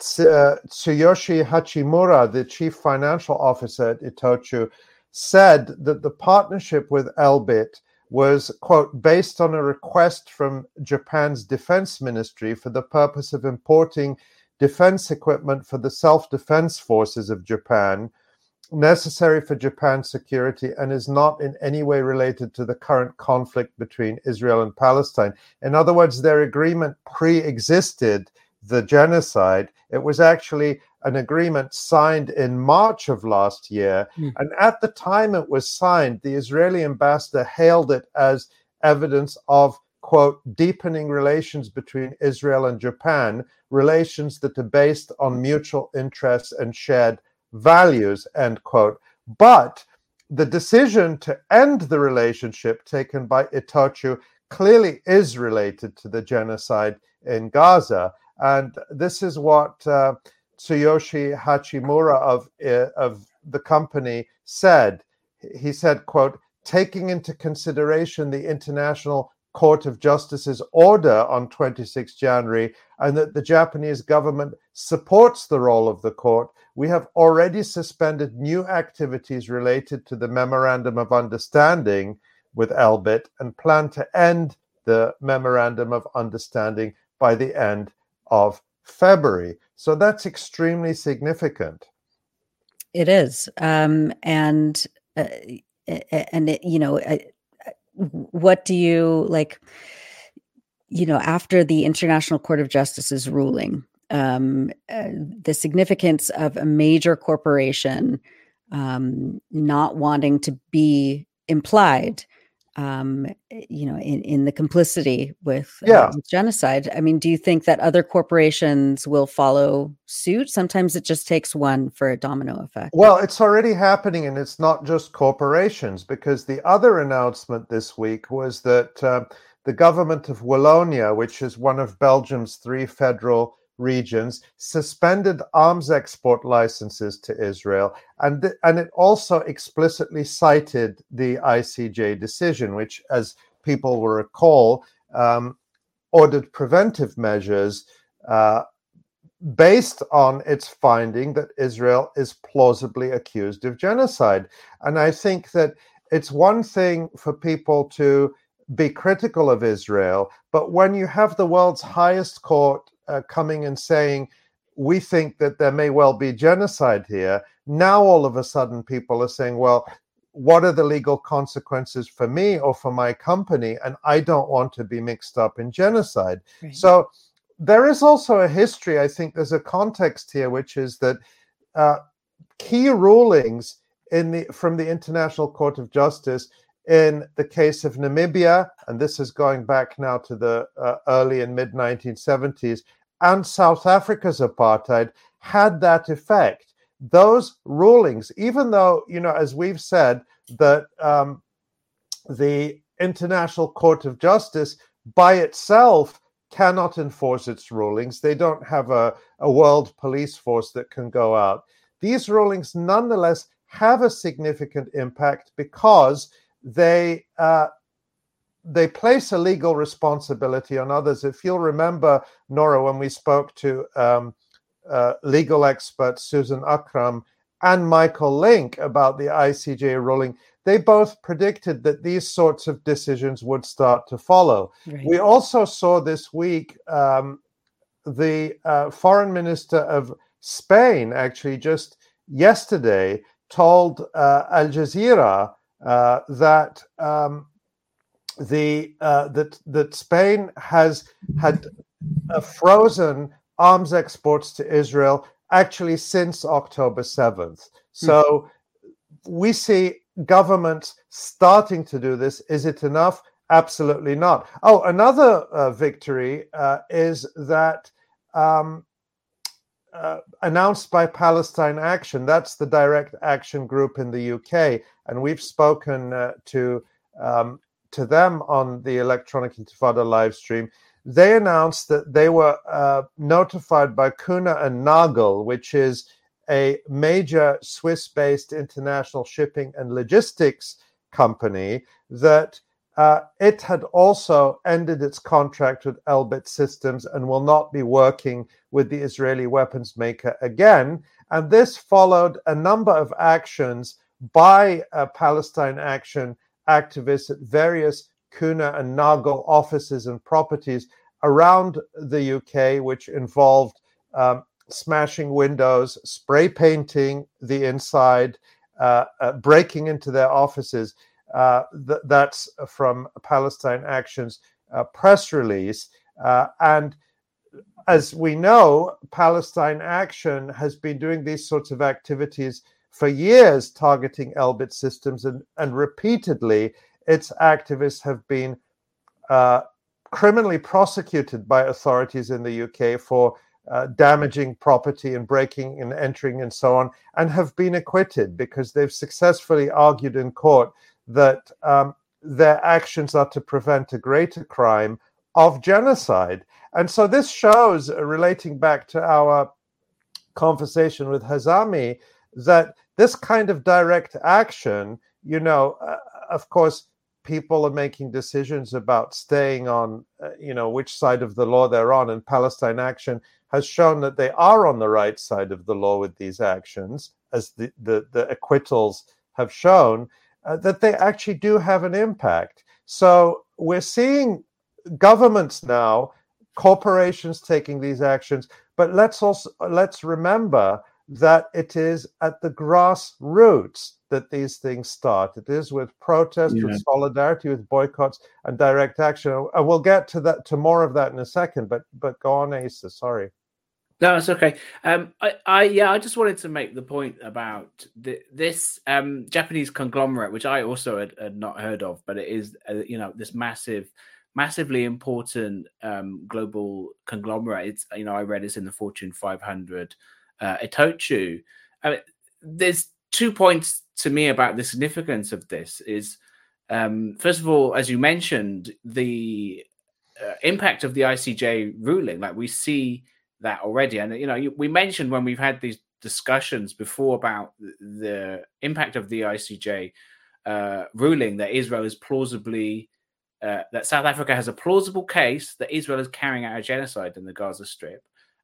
Tsuyoshi Hachimura, the chief financial officer at Itochu, said that the partnership with Elbit was, quote, based on a request from Japan's defense ministry for the purpose of importing defense equipment for the self defense forces of Japan necessary for Japan's security and is not in any way related to the current conflict between Israel and Palestine. In other words, their agreement pre existed the genocide. It was actually an agreement signed in March of last year. Mm. And at the time it was signed, the Israeli ambassador hailed it as evidence of, quote, deepening relations between Israel and Japan, relations that are based on mutual interests and shared values, end quote. But the decision to end the relationship taken by Itochu clearly is related to the genocide in Gaza. And this is what uh, Tsuyoshi Hachimura of, uh, of the company said. He said, quote, taking into consideration the International Court of Justice's order on 26 January and that the Japanese government supports the role of the court, we have already suspended new activities related to the Memorandum of Understanding with Elbit and plan to end the Memorandum of Understanding by the end of February. So that's extremely significant. It is, um, and uh, and it, you know, uh, what do you like? You know, after the International Court of Justice's ruling, um, uh, the significance of a major corporation um, not wanting to be implied um, you know, in, in the complicity with, uh, yeah. Uh, with genocide. I mean, do you think that other corporations will follow suit? Sometimes it just takes one for a domino effect. Well, it's already happening, and it's not just corporations, because the other announcement this week was that uh, the government of Wallonia, which is one of Belgium's three federal regions suspended arms export licenses to Israel. And, th- and it also explicitly cited the ICJ decision, which, as people will recall, um, ordered preventive measures uh, based on its finding that Israel is plausibly accused of genocide. And I think that it's one thing for people to be critical of Israel, but when you have the world's highest court uh, coming and saying, we think that there may well be genocide here, now all of a sudden people are saying, well, what are the legal consequences for me or for my company? And I don't want to be mixed up in genocide. Right. So there is also a history. I think there's a context here, which is that uh, key rulings in the from the International Court of Justice in the case of Namibia, and this is going back now to the uh, early and mid 1970s, and South Africa's apartheid had that effect. Those rulings, even though, you know, as we've said, that um, the International Court of Justice by itself cannot enforce its rulings, they don't have a, a world police force that can go out. These rulings, nonetheless, have a significant impact because they uh, they place a legal responsibility on others. If you'll remember, Nora, when we spoke to um, uh, legal expert Susan Akram and Michael Lynk about the ICJ ruling, they both predicted that these sorts of decisions would start to follow. Right. We also saw this week um, the uh, foreign minister of Spain, actually, just yesterday, told uh, Al Jazeera uh, that um, the uh, that that Spain has had frozen arms exports to Israel actually since October seventh. Hmm. So we see governments starting to do this. Is it enough? Absolutely not. Oh, another uh, victory uh, is that um, uh, announced by Palestine Action. That's the direct action group in the UK, and we've spoken uh, to um, to them on the Electronic Intifada live stream. They announced that they were uh, notified by Kuehne and Nagel, which is a major Swiss-based international shipping and logistics company, that uh, it had also ended its contract with Elbit Systems and will not be working with the Israeli weapons maker again. And this followed a number of actions by uh, Palestine Action activists at various Kuehne and Nagel offices and properties around the UK, which involved um, smashing windows, spray painting the inside, uh, uh, breaking into their offices. Uh, th- that's from Palestine Action's uh, press release. Uh, and as we know, Palestine Action has been doing these sorts of activities for years, targeting Elbit systems, and, and repeatedly its activists have been uh, criminally prosecuted by authorities in the UK for uh, damaging property and breaking and entering and so on, and have been acquitted because they've successfully argued in court that um, their actions are to prevent a greater crime of genocide. And so this shows, uh, relating back to our conversation with Hazami, that this kind of direct action, you know, uh, of course, people are making decisions about staying on, uh, you know, which side of the law they're on. And Palestine Action has shown that they are on the right side of the law with these actions, as the, the, the acquittals have shown uh, that they actually do have an impact. So we're seeing governments now, corporations taking these actions, but let's also let's remember that it is at the grassroots that these things start. It is with protest, yeah. with solidarity, with boycotts, and direct action. And we'll get to that to more of that in a second. But but go on, Asa. Sorry. No, it's okay. Um, I, I, yeah, I just wanted to make the point about the, this um, Japanese conglomerate, which I also had, had, not heard of, but it is, uh, you know, this massive, massively important um, global conglomerate. It's, you know, I read it's in the Fortune 500. Uh, Itochu. I mean, there's two points to me about the significance of this. Is um, first of all, as you mentioned, the uh, impact of the ICJ ruling. Like we see that already. And you know, we mentioned when we've had these discussions before about the impact of the ICJ uh, ruling that Israel is plausibly uh, that South Africa has a plausible case that Israel is carrying out a genocide in the Gaza Strip,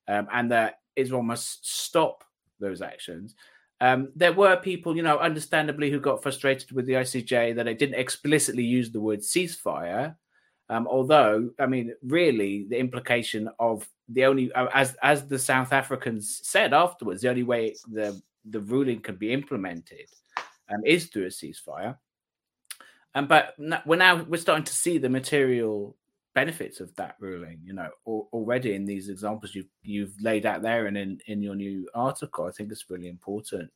um, and that Israel must stop those actions. Um, there were people, you know, understandably, who got frustrated with the ICJ that it didn't explicitly use the word ceasefire. Um, although, I mean, really, the implication of the only, uh, as as the South Africans said afterwards, the only way the the ruling can be implemented um, is through a ceasefire. Um, but we're now we're starting to see the material benefits of that ruling. You know, already in these examples you've you've laid out there and in in your new article, I think it's really important.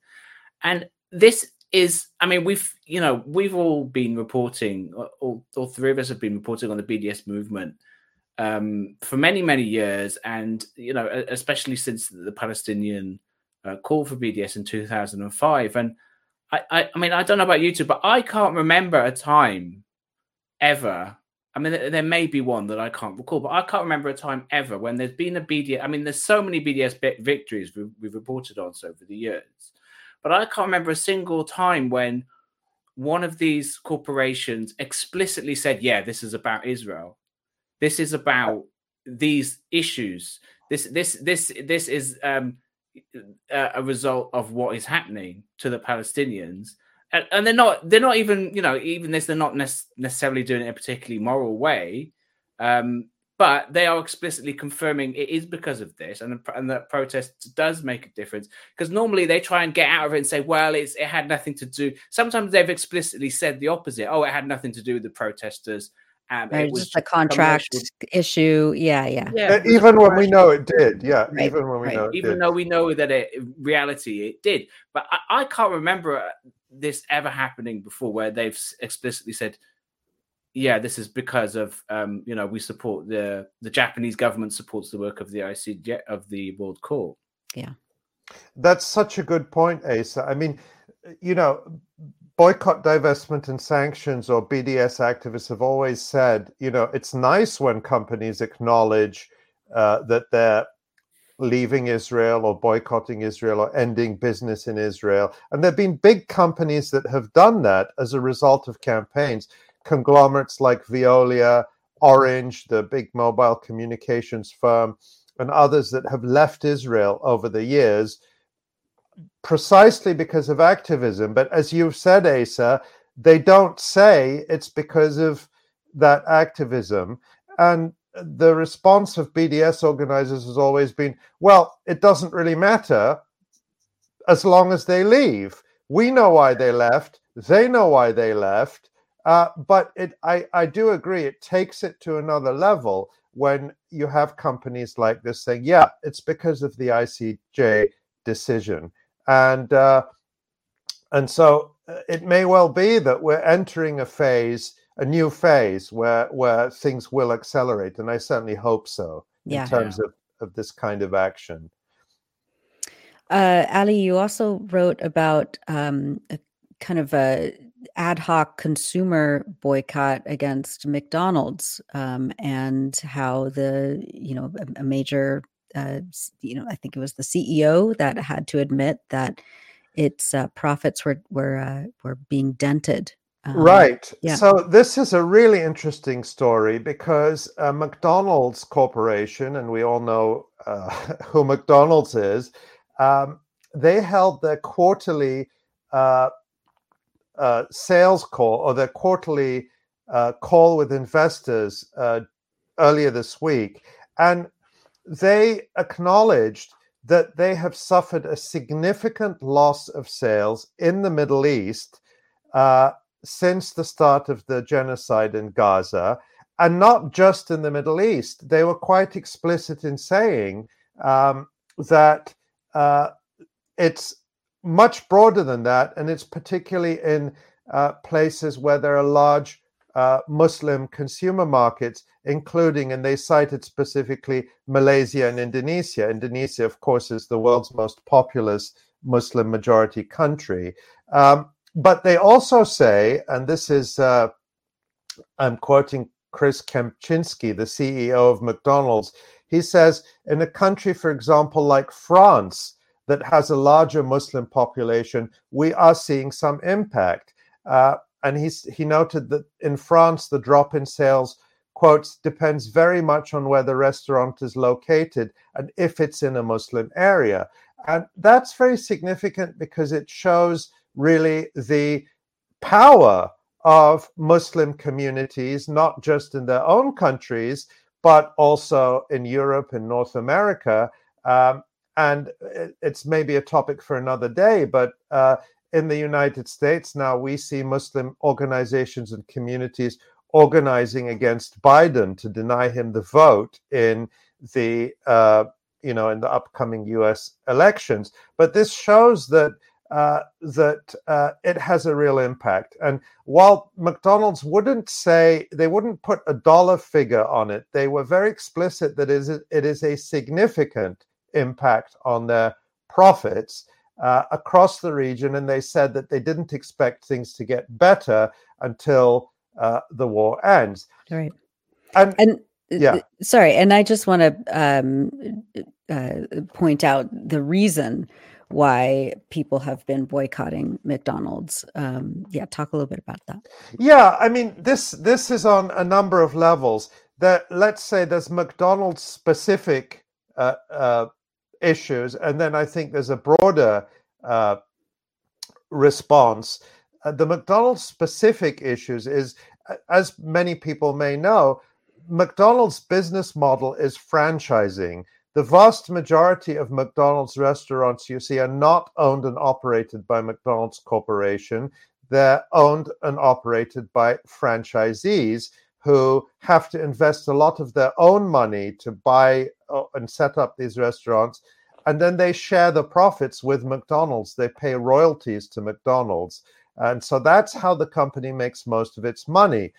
And this is, I mean, we've you know we've all been reporting, all, all three of us have been reporting on the BDS movement um, for many many years, and you know, especially since the Palestinian uh, call for BDS in 2005. And I, I, I mean, I don't know about you two, but I can't remember a time ever. I mean, there may be one that I can't recall, but I can't remember a time ever when there's been a BDS. I mean, there's so many BDS victories we've, we've reported on so over the years, but I can't remember a single time when one of these corporations explicitly said, "Yeah, this is about Israel. This is about these issues. This, this, this, this is um, a result of what is happening to the Palestinians. And, and they're not they're not even you know even this they're not necessarily doing it in a particularly moral way, um, but they are explicitly confirming it is because of this, and the, and that protest does make a difference. Because normally they try and get out of it and say, well, it's it had nothing to do. Sometimes they've explicitly said the opposite. Oh, it had nothing to do with the protesters. Um, right, it was just a contract commercial. issue. Yeah, yeah. yeah even when we know it did. Yeah, right, even when we right. know Even did. though we know that it reality it did. But I, I, can't remember this ever happening before where they've explicitly said, yeah, this is because of um, you know, we support the the Japanese government supports the work of the ICJ of the World Court. Yeah. That's such a good point, Asa. I mean, you know, boycott, divestment, and sanctions, or BDS activists have always said, you know, it's nice when companies acknowledge uh, that they're leaving Israel or boycotting Israel or ending business in Israel. And there have been big companies that have done that as a result of campaigns. Conglomerates like Veolia, Orange, the big mobile communications firm, and others that have left Israel over the years precisely because of activism. But as you've said, Asa, they don't say it's because of that activism. And the response of BDS organizers has always been, well, it doesn't really matter as long as they leave. We know why they left. They know why they left. Uh, but it, I, I do agree, it takes it to another level when you have companies like this saying, yeah, it's because of the ICJ decision and uh, and so uh, it may well be that we're entering a phase, a new phase where where things will accelerate, and I certainly hope so yeah. in terms yeah. of of this kind of action. Uh, Ali, you also wrote about um, a kind of a ad hoc consumer boycott against McDonald's um, and how the you know a, a major uh, you know, I think it was the CEO that had to admit that its uh, profits were were uh, were being dented. Um, right. Yeah. So this is a really interesting story because uh, McDonald's Corporation, and we all know uh, who McDonald's is, um, they held their quarterly uh, sales call or their quarterly call with investors earlier this week, and they acknowledged that they have suffered a significant loss of sales in the Middle East uh, since the start of the genocide in Gaza, and not just in the Middle East. They were quite explicit in saying um, that uh, it's much broader than that, and it's particularly in uh, places where there are large uh, Muslim consumer markets, including, and they cited specifically Malaysia and Indonesia. Indonesia, of course, is the world's most populous Muslim majority country. Um, but they also say, and this is, uh, I'm quoting Chris Kempczinski, the CEO of McDonald's, he says, in a country, for example, like France, that has a larger Muslim population, we are seeing some impact. Uh, and he's, he noted that in France, the drop in sales quotes depends very much on where the restaurant is located and if it's in a Muslim area. And that's very significant because it shows really the power of Muslim communities, not just in their own countries, but also in Europe and North America. Um, and it's maybe a topic for another day, but uh, in the United States now we see Muslim organizations and communities organizing against Biden to deny him the vote in the uh, you know in the upcoming U.S. elections. But this shows that uh, that uh, it has a real impact. And while McDonald's wouldn't say they wouldn't put a dollar figure on it, they were very explicit that it is, it is a significant impact on their profits uh, across the region. And they said that they didn't expect things to get better until uh, the war ends. Right. And, and uh, yeah. Sorry. And I just want to um, uh, point out the reason why people have been boycotting McDonald's. Um, yeah, talk a little bit about that. Yeah, I mean this this is on a number of levels. That let's say there's McDonald's specific uh, uh, issues, and then I think there's a broader uh, response. Uh, the McDonald's specific issues is, as many people may know, McDonald's business model is franchising. The vast majority of McDonald's restaurants you see are not owned and operated by McDonald's Corporation. They're owned and operated by franchisees who have to invest a lot of their own money to buy uh, and set up these restaurants. And then they share the profits with McDonald's. They pay royalties to McDonald's. And so that's how the company makes most of its money.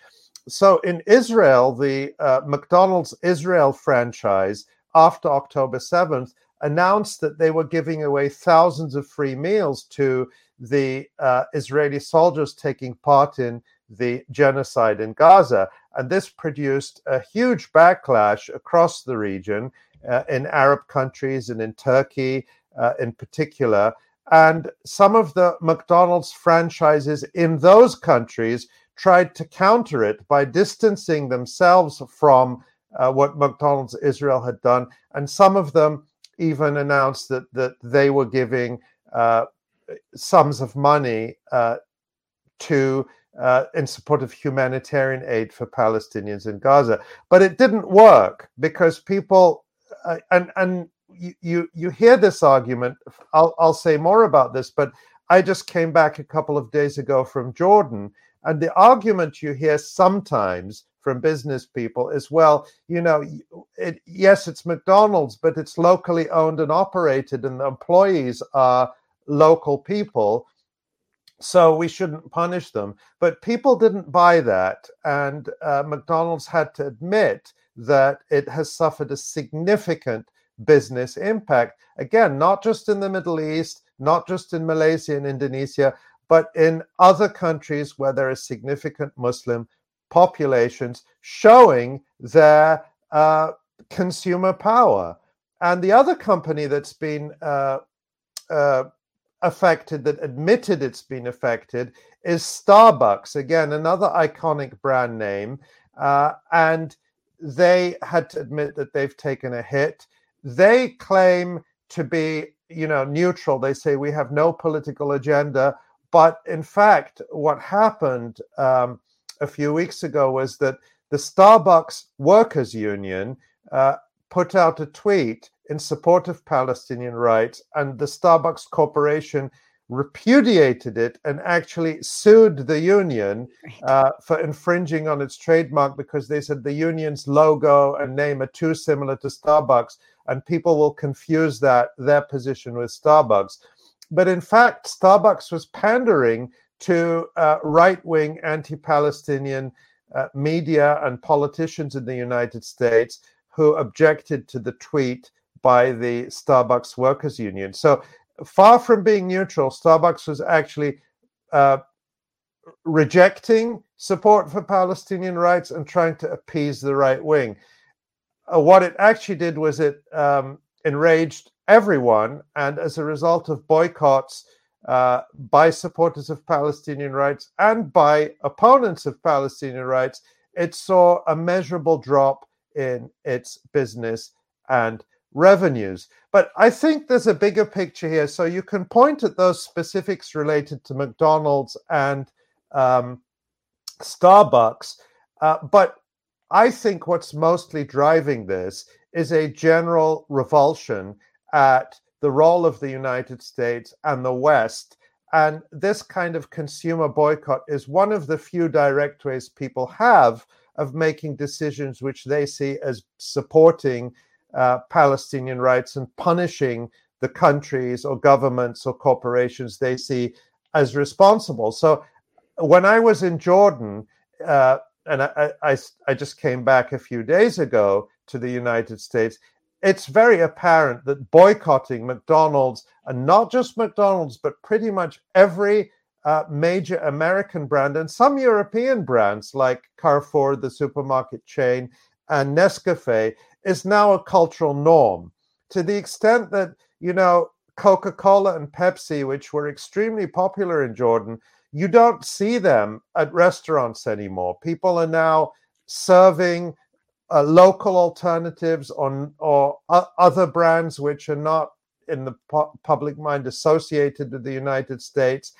So in Israel, the uh, McDonald's Israel franchise after October 7th announced that they were giving away thousands of free meals to the uh, Israeli soldiers taking part in the genocide in Gaza. And this produced a huge backlash across the region uh, in Arab countries and in Turkey uh, in particular. And some of the McDonald's franchises in those countries tried to counter it by distancing themselves from uh, what McDonald's Israel had done, and some of them even announced that that they were giving uh, sums of money uh, to uh, in support of humanitarian aid for Palestinians in Gaza. But it didn't work because people uh, and and you you hear this argument. I'll I'll say more about this, but I just came back a couple of days ago from Jordan, and the argument you hear sometimes from business people is well. You know it, yes it's mcdonald's but it's locally owned and operated and the employees are local people so we shouldn't punish them. But people didn't buy that and uh, mcdonald's had to admit that it has suffered a significant business impact. Again not just in the middle east not just in malaysia and indonesia but in other countries where there is significant muslim populations showing their uh, consumer power. And the other company that's been uh, uh, affected, that admitted it's been affected, is Starbucks. Again, another iconic brand name. Uh, and they had to admit that they've taken a hit. They claim to be, you know, neutral. They say we have no political agenda. But in fact, what happened um, a few weeks ago was that the Starbucks Workers Union uh, put out a tweet in support of Palestinian rights, and the Starbucks Corporation repudiated it and actually sued the union uh, for infringing on its trademark because they said the union's logo and name are too similar to Starbucks, and people will confuse that their position with Starbucks. But in fact, Starbucks was pandering to uh, right wing anti Palestinian uh, media and politicians in the United States who objected to the tweet by the Starbucks Workers Union. So, far from being neutral, Starbucks was actually uh, rejecting support for Palestinian rights and trying to appease the right wing. Uh, what it actually did was it um, enraged everyone, and as a result of boycotts, uh, by supporters of Palestinian rights and by opponents of Palestinian rights, it saw a measurable drop in its business and revenues. But I think there's a bigger picture here. So you can point at those specifics related to McDonald's and um, Starbucks. Uh, but I think what's mostly driving this is a general revulsion at the role of the United States and the West. And this kind of consumer boycott is one of the few direct ways people have of making decisions which they see as supporting uh, Palestinian rights and punishing the countries or governments or corporations they see as responsible. So when I was in Jordan, uh, and I, I, I just came back a few days ago to the United States, it's very apparent that boycotting McDonald's, and not just McDonald's, but pretty much every uh, major American brand and some European brands like Carrefour, the supermarket chain, and Nescafe, is now a cultural norm to the extent that, you know, Coca Cola and Pepsi, which were extremely popular in Jordan, you don't see them at restaurants anymore. People are now serving uh, local alternatives on or uh, other brands which are not in the pu- public mind associated with the United States.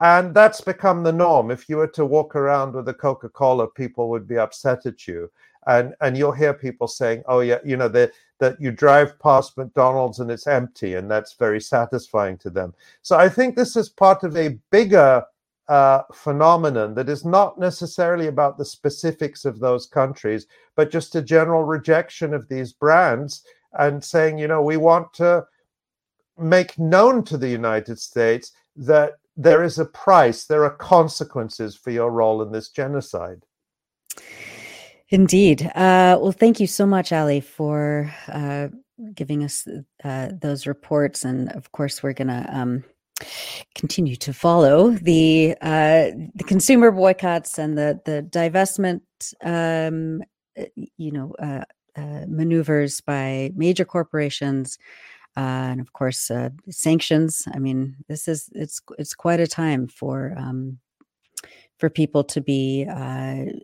And that's become the norm. If you were to walk around with a Coca Cola, people would be upset at you. And, and you'll hear people saying, oh, yeah, you know, that that you drive past McDonald's and it's empty. And that's very satisfying to them. So I think this is part of a bigger uh, phenomenon that is not necessarily about the specifics of those countries, but just a general rejection of these brands and saying, you know, we want to make known to the United States that there is a price, there are consequences for your role in this genocide. Indeed. Uh, well, thank you so much, Ali, for uh, giving us uh, those reports. And of course, we're going to um, continue to follow the uh, the consumer boycotts and the the divestment, um, uh, you know, uh, uh, maneuvers by major corporations, uh, and of course uh, sanctions. I mean, this is it's it's quite a time for um, for people to be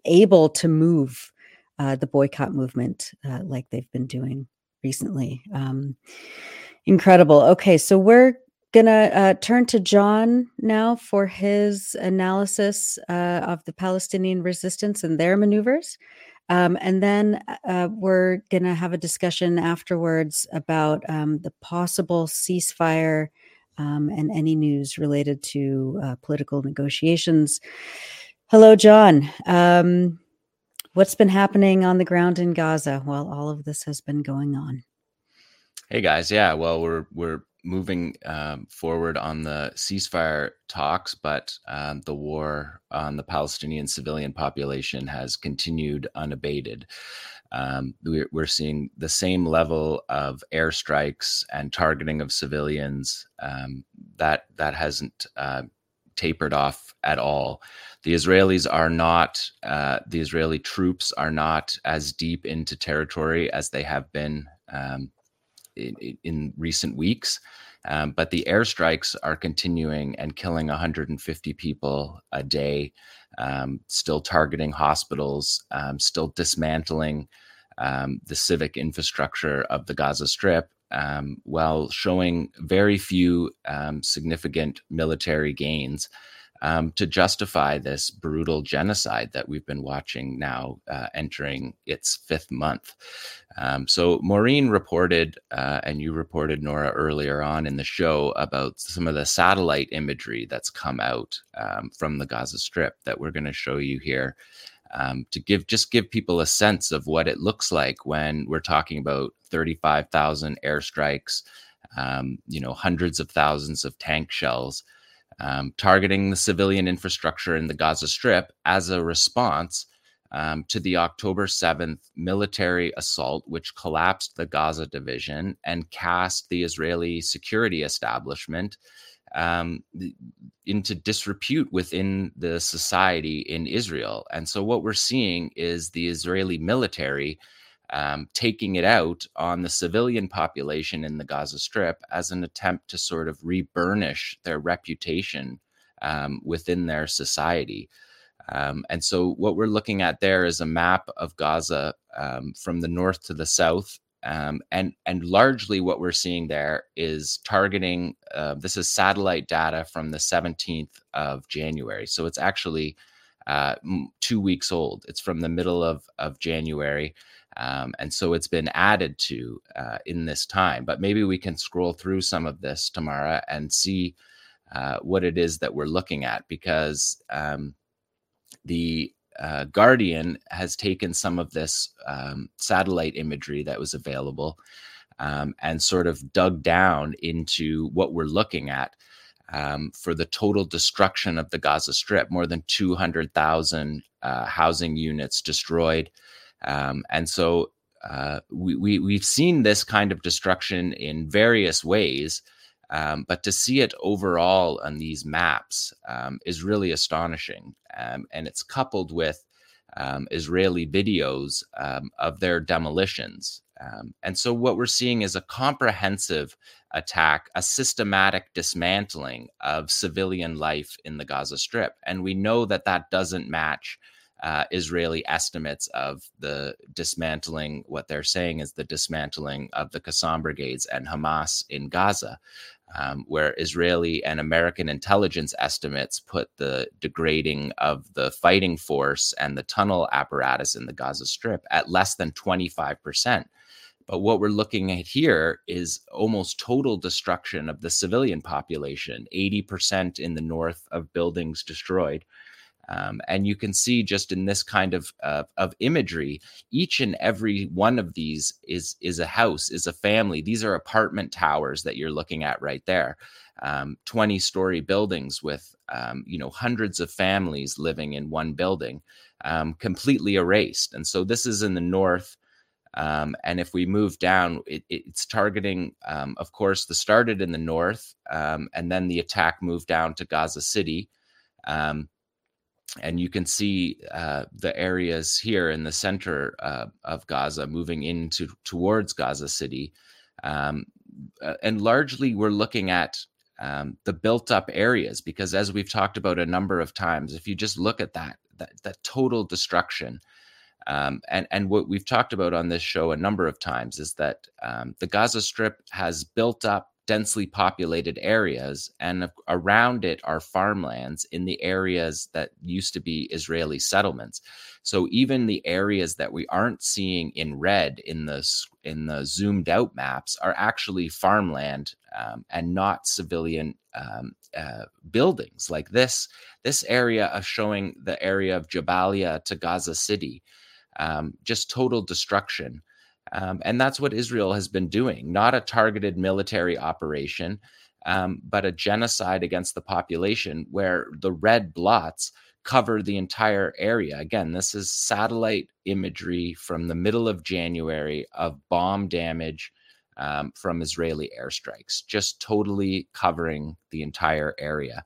able to move the boycott movement like they've been doing recently. Um, incredible. Okay, so we're gonna uh, turn to Jon now for his analysis uh, of the Palestinian resistance and their maneuvers. Um, and then uh, we're going to have a discussion afterwards about um, the possible ceasefire um, and any news related to uh, political negotiations. Hello, Jon. Um, what's been happening on the ground in Gaza while all of this has been going on? Hey guys, yeah. Well, we're we're moving um, forward on the ceasefire talks, but um, the war on the Palestinian civilian population has continued unabated. Um, we're, we're, seeing the same level of airstrikes and targeting of civilians um, that that hasn't uh, tapered off at all. The Israelis are not, uh, the Israeli troops are not as deep into territory as they have been um, in, in recent weeks. Um, but the airstrikes are continuing and killing 150 people a day, um, still targeting hospitals, um, still dismantling um, the civic infrastructure of the Gaza Strip, um, while showing very few um, significant military gains um, to justify this brutal genocide that we've been watching now uh, entering its fifth month. Um, so, Maureen reported, uh, and you reported, Nora, earlier on in the show about some of the satellite imagery that's come out um, from the Gaza Strip that we're going to show you here. Um, to give just give people a sense of what it looks like when we're talking about 35,000 airstrikes, um, you know, hundreds of thousands of tank shells, um, targeting the civilian infrastructure in the Gaza Strip as a response um, to the October 7th military assault, which collapsed the Gaza division and cast the Israeli security establishment um, into disrepute within the society in Israel. And so, what we're seeing is the Israeli military um, taking it out on the civilian population in the Gaza Strip as an attempt to sort of reburnish their reputation um, within their society. Um, and so, what we're looking at there is a map of Gaza um, from the north to the south. Um, and and largely what we're seeing there is targeting. Uh, this is satellite data from the 17th of January, so it's actually uh, two weeks old. It's from the middle of of January, um, and so it's been added to uh, in this time. But maybe we can scroll through some of this, Tamara, and see uh, what it is that we're looking at because um, the uh, Guardian has taken some of this um, satellite imagery that was available um, and sort of dug down into what we're looking at um, for the total destruction of the Gaza Strip more than 200,000 uh, housing units destroyed. Um, and so uh, we, we, we've seen this kind of destruction in various ways. Um, but to see it overall on these maps um, is really astonishing. Um, and it's coupled with um, Israeli videos um, of their demolitions. Um, and so what we're seeing is a comprehensive attack, a systematic dismantling of civilian life in the Gaza Strip. And we know that that doesn't match uh, Israeli estimates of the dismantling, what they're saying is the dismantling of the Qassam brigades and Hamas in Gaza um, where Israeli and American intelligence estimates put the degrading of the fighting force and the tunnel apparatus in the Gaza Strip at less than 25%. But what we're looking at here is almost total destruction of the civilian population 80% in the north of buildings destroyed, um, and you can see just in this kind of, uh, of imagery, each and every one of these is is a house, is a family. These are apartment towers that you're looking at right there. Um, 20 story buildings with um, you know hundreds of families living in one building, um, completely erased. And so this is in the north. Um, and if we move down, it, it's targeting, um, of course, the started in the north, um, and then the attack moved down to Gaza City. And you can see uh, the areas here in the center uh, of Gaza moving into towards Gaza City, um, uh, and largely we're looking at um, the built-up areas because, as we've talked about a number of times, if you just look at that that, that total destruction, um, and and what we've talked about on this show a number of times is that um, the Gaza Strip has built up densely populated areas, and around it are farmlands in the areas that used to be Israeli settlements. So even the areas that we aren't seeing in red in the in the zoomed out maps are actually farmland um, and not civilian um, uh, buildings like this. This area of showing the area of Jabalia to Gaza City, um, just total destruction. Um, and that's what Israel has been doing, not a targeted military operation, um, but a genocide against the population where the red blots cover the entire area. Again, this is satellite imagery from the middle of January of bomb damage um, from Israeli airstrikes, just totally covering the entire area.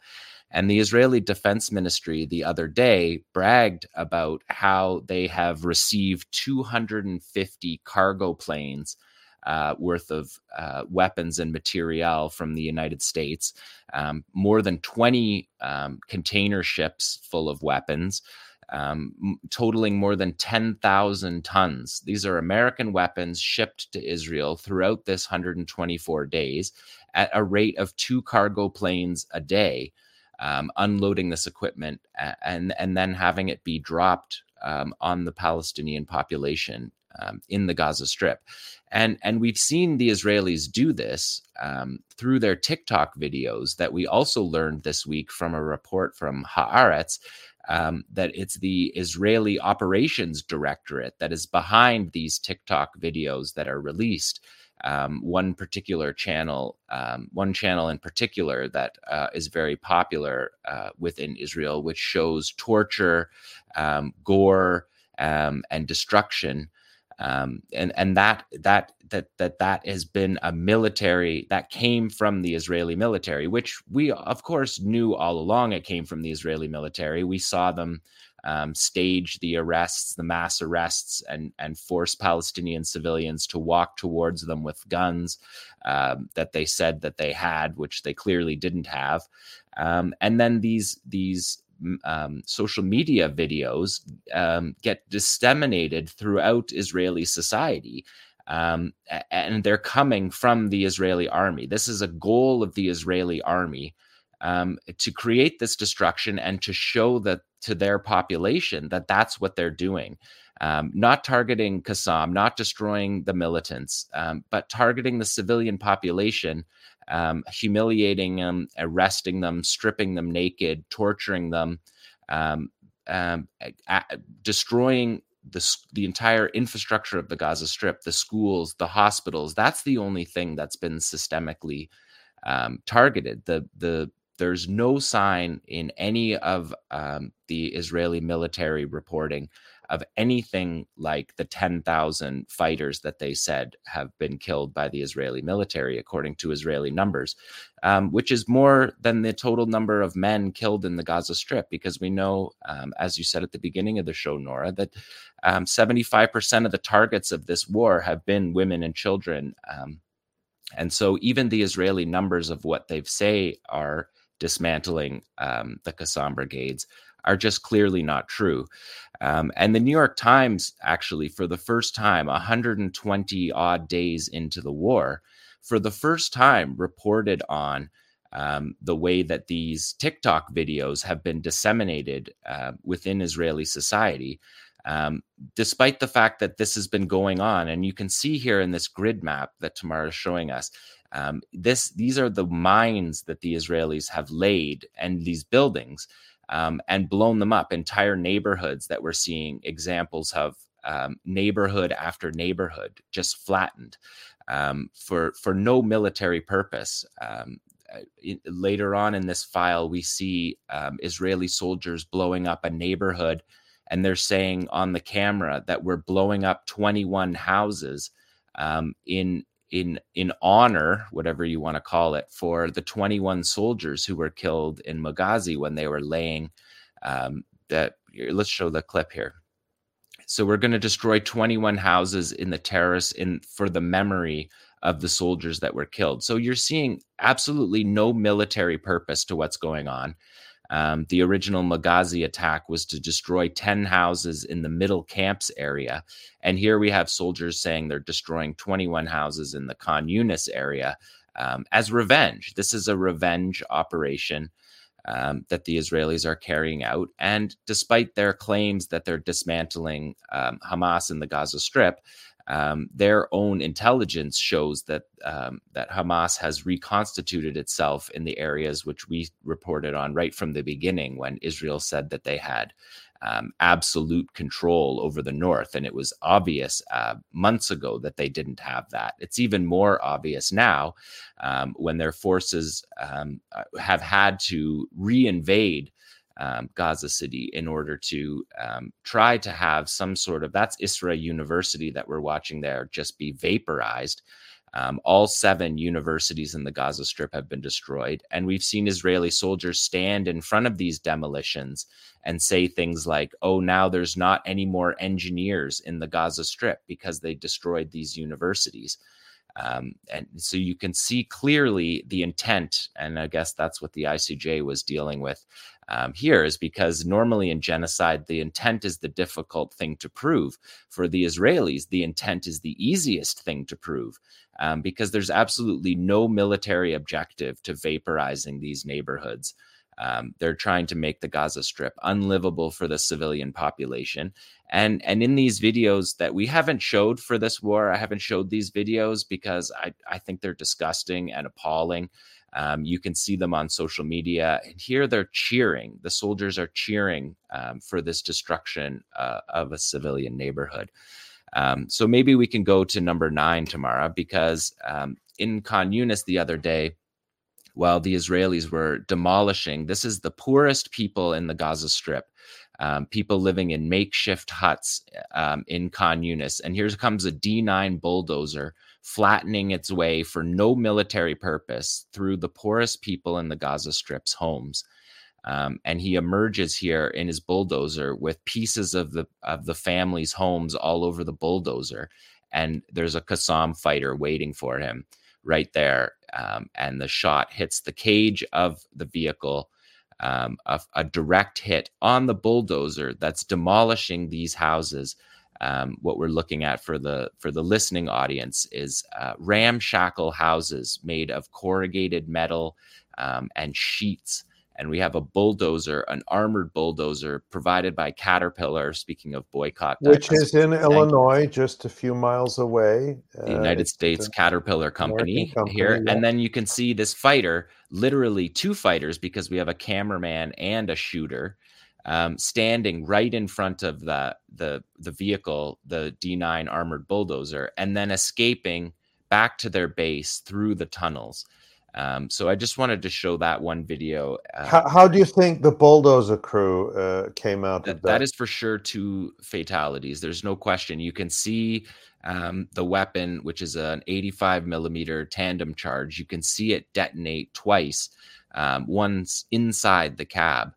And the Israeli Defense Ministry the other day bragged about how they have received 250 cargo planes uh, worth of uh, weapons and material from the United States, um, more than 20 um, container ships full of weapons. Um, totaling more than 10,000 tons. These are American weapons shipped to Israel throughout this 124 days at a rate of two cargo planes a day um, unloading this equipment and and then having it be dropped um, on the Palestinian population um, in the Gaza Strip, and and we've seen the Israelis do this um, through their TikTok videos that we also learned this week from a report from Haaretz. Um, that it's the Israeli Operations Directorate that is behind these TikTok videos that are released um, one particular channel, um, one channel in particular that uh, is very popular uh, within Israel, which shows torture, um, gore, um, and destruction. Um, and and that that that that that has been a military that came from the Israeli military, which we of course knew all along. It came from the Israeli military. We saw them um, stage the arrests, the mass arrests, and and force Palestinian civilians to walk towards them with guns um, that they said that they had, which they clearly didn't have. Um, and then these these um, social media videos um, get disseminated throughout Israeli society. Um, and they're coming from the Israeli army. This is a goal of the Israeli army um, to create this destruction and to show that to their population that that's what they're doing. Um, not targeting Qassam, not destroying the militants, um, but targeting the civilian population, um, humiliating them, arresting them, stripping them naked, torturing them, um, um, destroying the, the entire infrastructure of the Gaza Strip, the schools, the hospitals. That's the only thing that's been systemically um, targeted. The the there's no sign in any of um, the Israeli military reporting of anything like the 10,000 fighters that they said have been killed by the Israeli military, according to Israeli numbers, um, which is more than the total number of men killed in the Gaza Strip. Because we know, um, as you said at the beginning of the show, Nora, that um, 75% of the targets of this war have been women and children. Um, and so even the Israeli numbers of what they say are dismantling um, the Qassam brigades are just clearly not true. Um, and the New York Times, actually, for the first time, 120 odd days into the war, for the first time reported on um, the way that these TikTok videos have been disseminated uh, within Israeli society. Um, despite the fact that this has been going on, and you can see here in this grid map that Tamara is showing us, um, this these are the mines that the Israelis have laid and these buildings um, and blown them up. Entire neighborhoods that we're seeing examples of um, neighborhood after neighborhood just flattened um, for for no military purpose. Um, uh, later on in this file, we see um, Israeli soldiers blowing up a neighborhood, and they're saying on the camera that we're blowing up 21 houses um, in in in honor, whatever you want to call it, for the 21 soldiers who were killed in Maghazi when they were laying um, that. Let's show the clip here. So we're going to destroy 21 houses in the terrace in for the memory of the soldiers that were killed. So you're seeing absolutely no military purpose to what's going on. Um, the original Maghazi attack was to destroy 10 houses in the middle camps area. And here we have soldiers saying they're destroying 21 houses in the Khan Yunis area um, as revenge. This is a revenge operation um, that the Israelis are carrying out. And despite their claims that they're dismantling um, Hamas in the Gaza Strip, um, their own intelligence shows that um, that Hamas has reconstituted itself in the areas which we reported on right from the beginning when Israel said that they had um, absolute control over the north, and it was obvious uh, months ago that they didn't have that. It's even more obvious now um, when their forces um, uh, have had to reinvade um, Gaza City in order to um, try to have some sort of that's Isra University that we're watching there just be vaporized. Um, all seven universities in the Gaza Strip have been destroyed. And we've seen Israeli soldiers stand in front of these demolitions and say things like, oh, now there's not any more engineers in the Gaza Strip because they destroyed these universities. Um, and so you can see clearly the intent, and I guess that's what the ICJ was dealing with um, here is because normally in genocide, the intent is the difficult thing to prove. For the Israelis, the intent is the easiest thing to prove um, because there's absolutely no military objective to vaporizing these neighborhoods. Um, they're trying to make the Gaza Strip unlivable for the civilian population. And and in these videos that we haven't showed for this war, I haven't showed these videos because I, I think they're disgusting and appalling. Um, you can see them on social media, and here they're cheering. The soldiers are cheering um, for this destruction uh, of a civilian neighborhood. Um, so maybe we can go to number nine Tamara because um, in Khan Yunis the other day, while the Israelis were demolishing, this is the poorest people in the Gaza Strip. Um, people living in makeshift huts um, in Khan Yunis. And here comes a D9 bulldozer flattening its way for no military purpose through the poorest people in the Gaza Strip's homes. Um, and he emerges here in his bulldozer with pieces of the of the family's homes all over the bulldozer, and there's a Qassam fighter waiting for him right there. Um, and the shot hits the cage of the vehicle, um, a, a, direct hit on the bulldozer that's demolishing these houses. Um, what we're looking at for the for the listening audience is uh, ramshackle houses made of corrugated metal um, and sheets and we have a bulldozer, an armored bulldozer provided by Caterpillar. Speaking of boycott, which is in Illinois, just a few miles away. The United uh, States Caterpillar company, company here, yeah. and then you can see this fighter, literally two fighters, because we have a cameraman and a shooter. Um, standing right in front of the the the vehicle, the D9 armored bulldozer, and then escaping back to their base through the tunnels. Um, so I just wanted to show that one video. Uh, how, how, do you think the bulldozer crew uh, came out? That, that is for sure two fatalities. There's no question. You can see um, the weapon, which is an 85 millimeter tandem charge. You can see it detonate twice. Um, once inside the cab.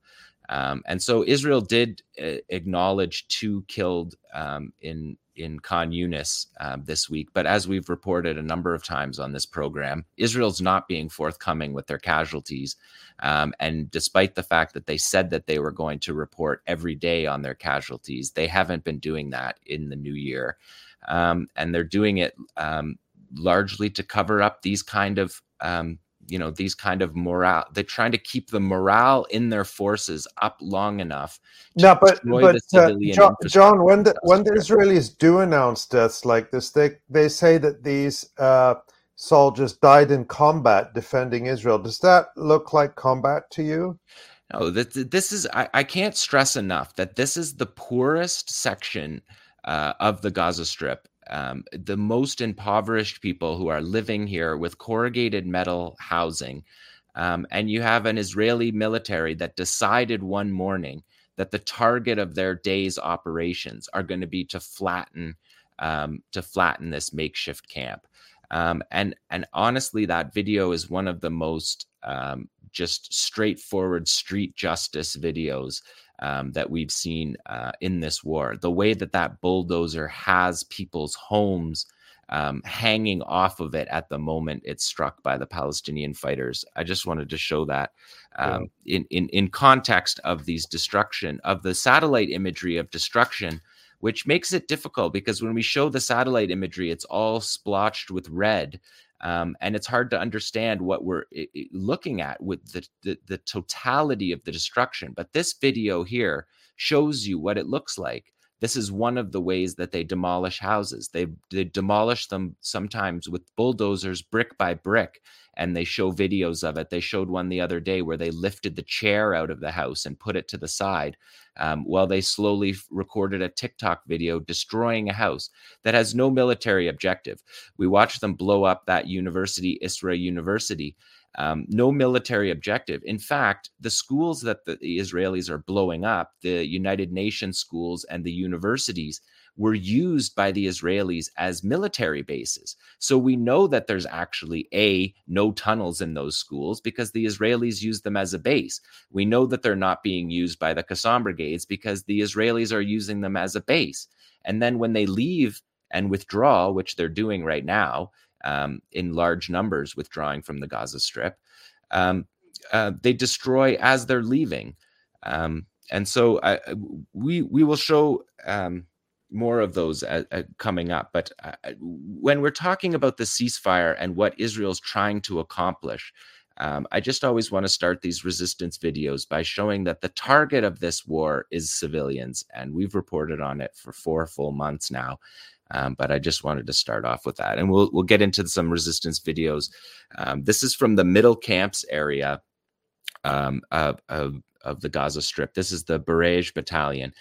Um, and so Israel did uh, acknowledge two killed um, in in Khan Yunis um, this week. But as we've reported a number of times on this program, Israel's not being forthcoming with their casualties. Um, and despite the fact that they said that they were going to report every day on their casualties, they haven't been doing that in the new year. Um, and they're doing it largely to cover up these kind of um, you know these kind of morale they're trying to keep the morale in their forces up long enough no but but uh, Jon, Jon, when the when the israelis do announce deaths like this they they say that these uh, soldiers died in combat defending israel. Does that look like combat to you? No this, this is I, I can't stress enough that this is the poorest section uh, of the gaza strip um, the most impoverished people who are living here with corrugated metal housing. Um, and you have an Israeli military that decided one morning that the target of their day's operations are going to be to flatten um, to flatten this makeshift camp. Um, and and honestly, that video is one of the most um, just straightforward street justice videos um, that we've seen uh, in this war. The way that that bulldozer has people's homes um, hanging off of it at the moment it's struck by the Palestinian fighters. I just wanted to show that um, in, in in context of these destruction of the satellite imagery of destruction. Which makes it difficult because when we show the satellite imagery, it's all splotched with red, um, and it's hard to understand what we're looking at with the, the, the totality of the destruction. But this video here shows you what it looks like. This is one of the ways that they demolish houses. They they demolish them sometimes with bulldozers, brick by brick, and they show videos of it. They showed one the other day where they lifted the chair out of the house and put it to the side um, while they slowly recorded a TikTok video destroying a house that has no military objective. We watched them blow up that university, Isra University. Um, no military objective. In fact, the schools that the Israelis are blowing up, the United Nations schools and the universities, were used by the Israelis as military bases. So we know that there's actually a no tunnels in those schools because the Israelis use them as a base. We know that they're not being used by the Qassam brigades because the Israelis are using them as a base. And then when they leave and withdraw, which they're doing right now um, in large numbers, withdrawing from the Gaza Strip, um, uh, they destroy as they're leaving. Um, and so uh, we we will show um, more of those uh, uh, coming up. But uh, uh, when we're talking about the ceasefire and what Israel's trying to accomplish, um, I just always want to start these resistance videos by showing that the target of this war is civilians, and we've reported on it for four full months now. Um, but I just wanted to start off with that, and we'll we'll get into some resistance videos. Um, this is from the middle camps area um, of, of, of the Gaza Strip. This is the Bureij Battalion,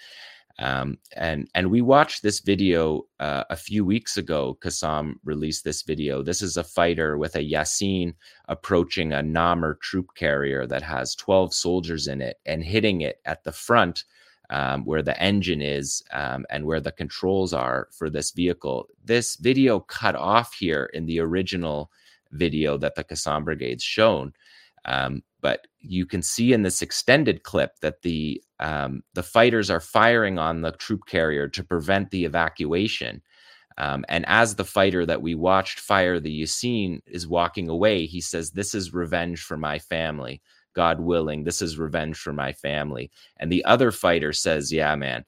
um, and and we watched this video uh, a few weeks ago. Qassam released this video. This is a fighter with a Yassin approaching a Namer troop carrier that has 12 soldiers in it and hitting it at the front um, where the engine is um, and where the controls are for this vehicle. This video cut off here in the original video that the Qassam Brigade's shown. Um, but you can see in this extended clip that the um, the fighters are firing on the troop carrier to prevent the evacuation. Um, and as the fighter that we watched fire the Yassin is walking away, he says, "This is revenge for my family." God willing. This is revenge for my family. And the other fighter says, Yeah, man.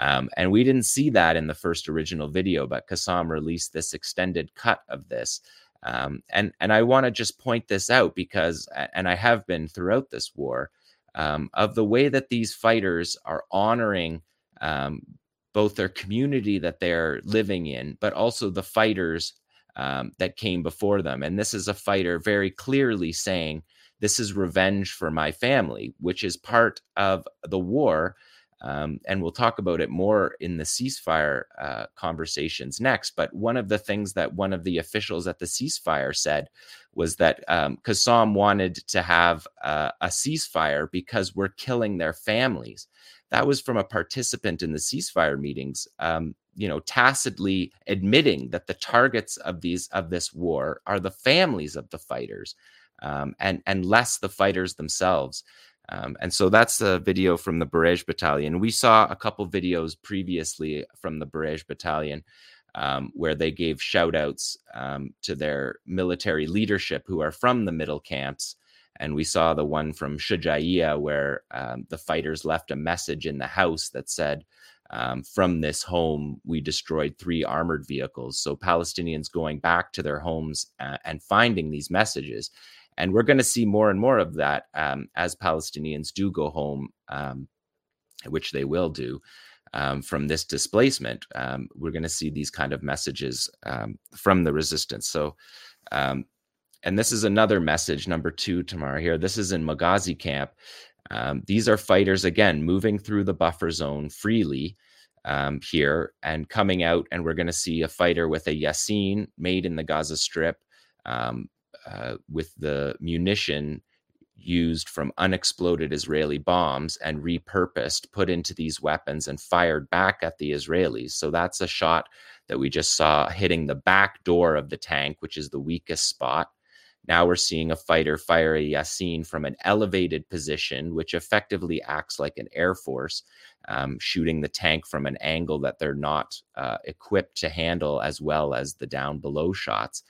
Um, and we didn't see that in the first original video, but Qassam released this extended cut of this. Um, and and I want to just point this out because, and I have been throughout this war, um, of the way that these fighters are honoring um, both their community that they're living in, but also the fighters um, that came before them. And this is a fighter very clearly saying, This is revenge for my family, which is part of the war. Um, and we'll talk about it more in the ceasefire uh, conversations next. But one of the things that one of the officials at the ceasefire said was that um, wanted to have uh, a ceasefire because we're killing their families. That was from a participant in the ceasefire meetings. Um, you know tacitly admitting that the targets of these of this war are the families of the fighters um, and and less the fighters themselves um, and so that's the video from the Bureij Battalion. We saw a couple videos previously from the Bureij Battalion um, where they gave shout outs um, to their military leadership who are from the middle camps. And we saw the one from Shujaiya where um, the fighters left a message in the house that said, um, from this home, we destroyed three armored vehicles. So Palestinians going back to their homes uh, and finding these messages. And we're going to see more and more of that um, as Palestinians do go home, um, which they will do. Um, from this displacement, um, we're going to see these kind of messages um, from the resistance. So, and this is another message, number two, Tamara here. This is in Maghazi camp. Um, these are fighters, again, moving through the buffer zone freely um, here and coming out. And we're going to see a fighter with a Yassin made in the Gaza Strip um, uh, with the munition used from unexploded Israeli bombs and repurposed, put into these weapons and fired back at the Israelis. So that's a shot that we just saw hitting the back door of the tank, which is the weakest spot. Now we're seeing a fighter fire a Yassin from an elevated position, which effectively acts like an air force, um, shooting the tank from an angle that they're not uh, equipped to handle as well as the down below shots.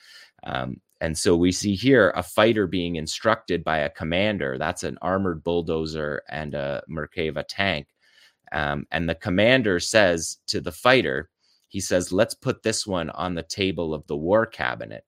Um, and so we see here a fighter being instructed by a commander. That's an armored bulldozer and a Merkava tank. Um, and the commander says to the fighter, he says, let's put this one on the table of the war cabinet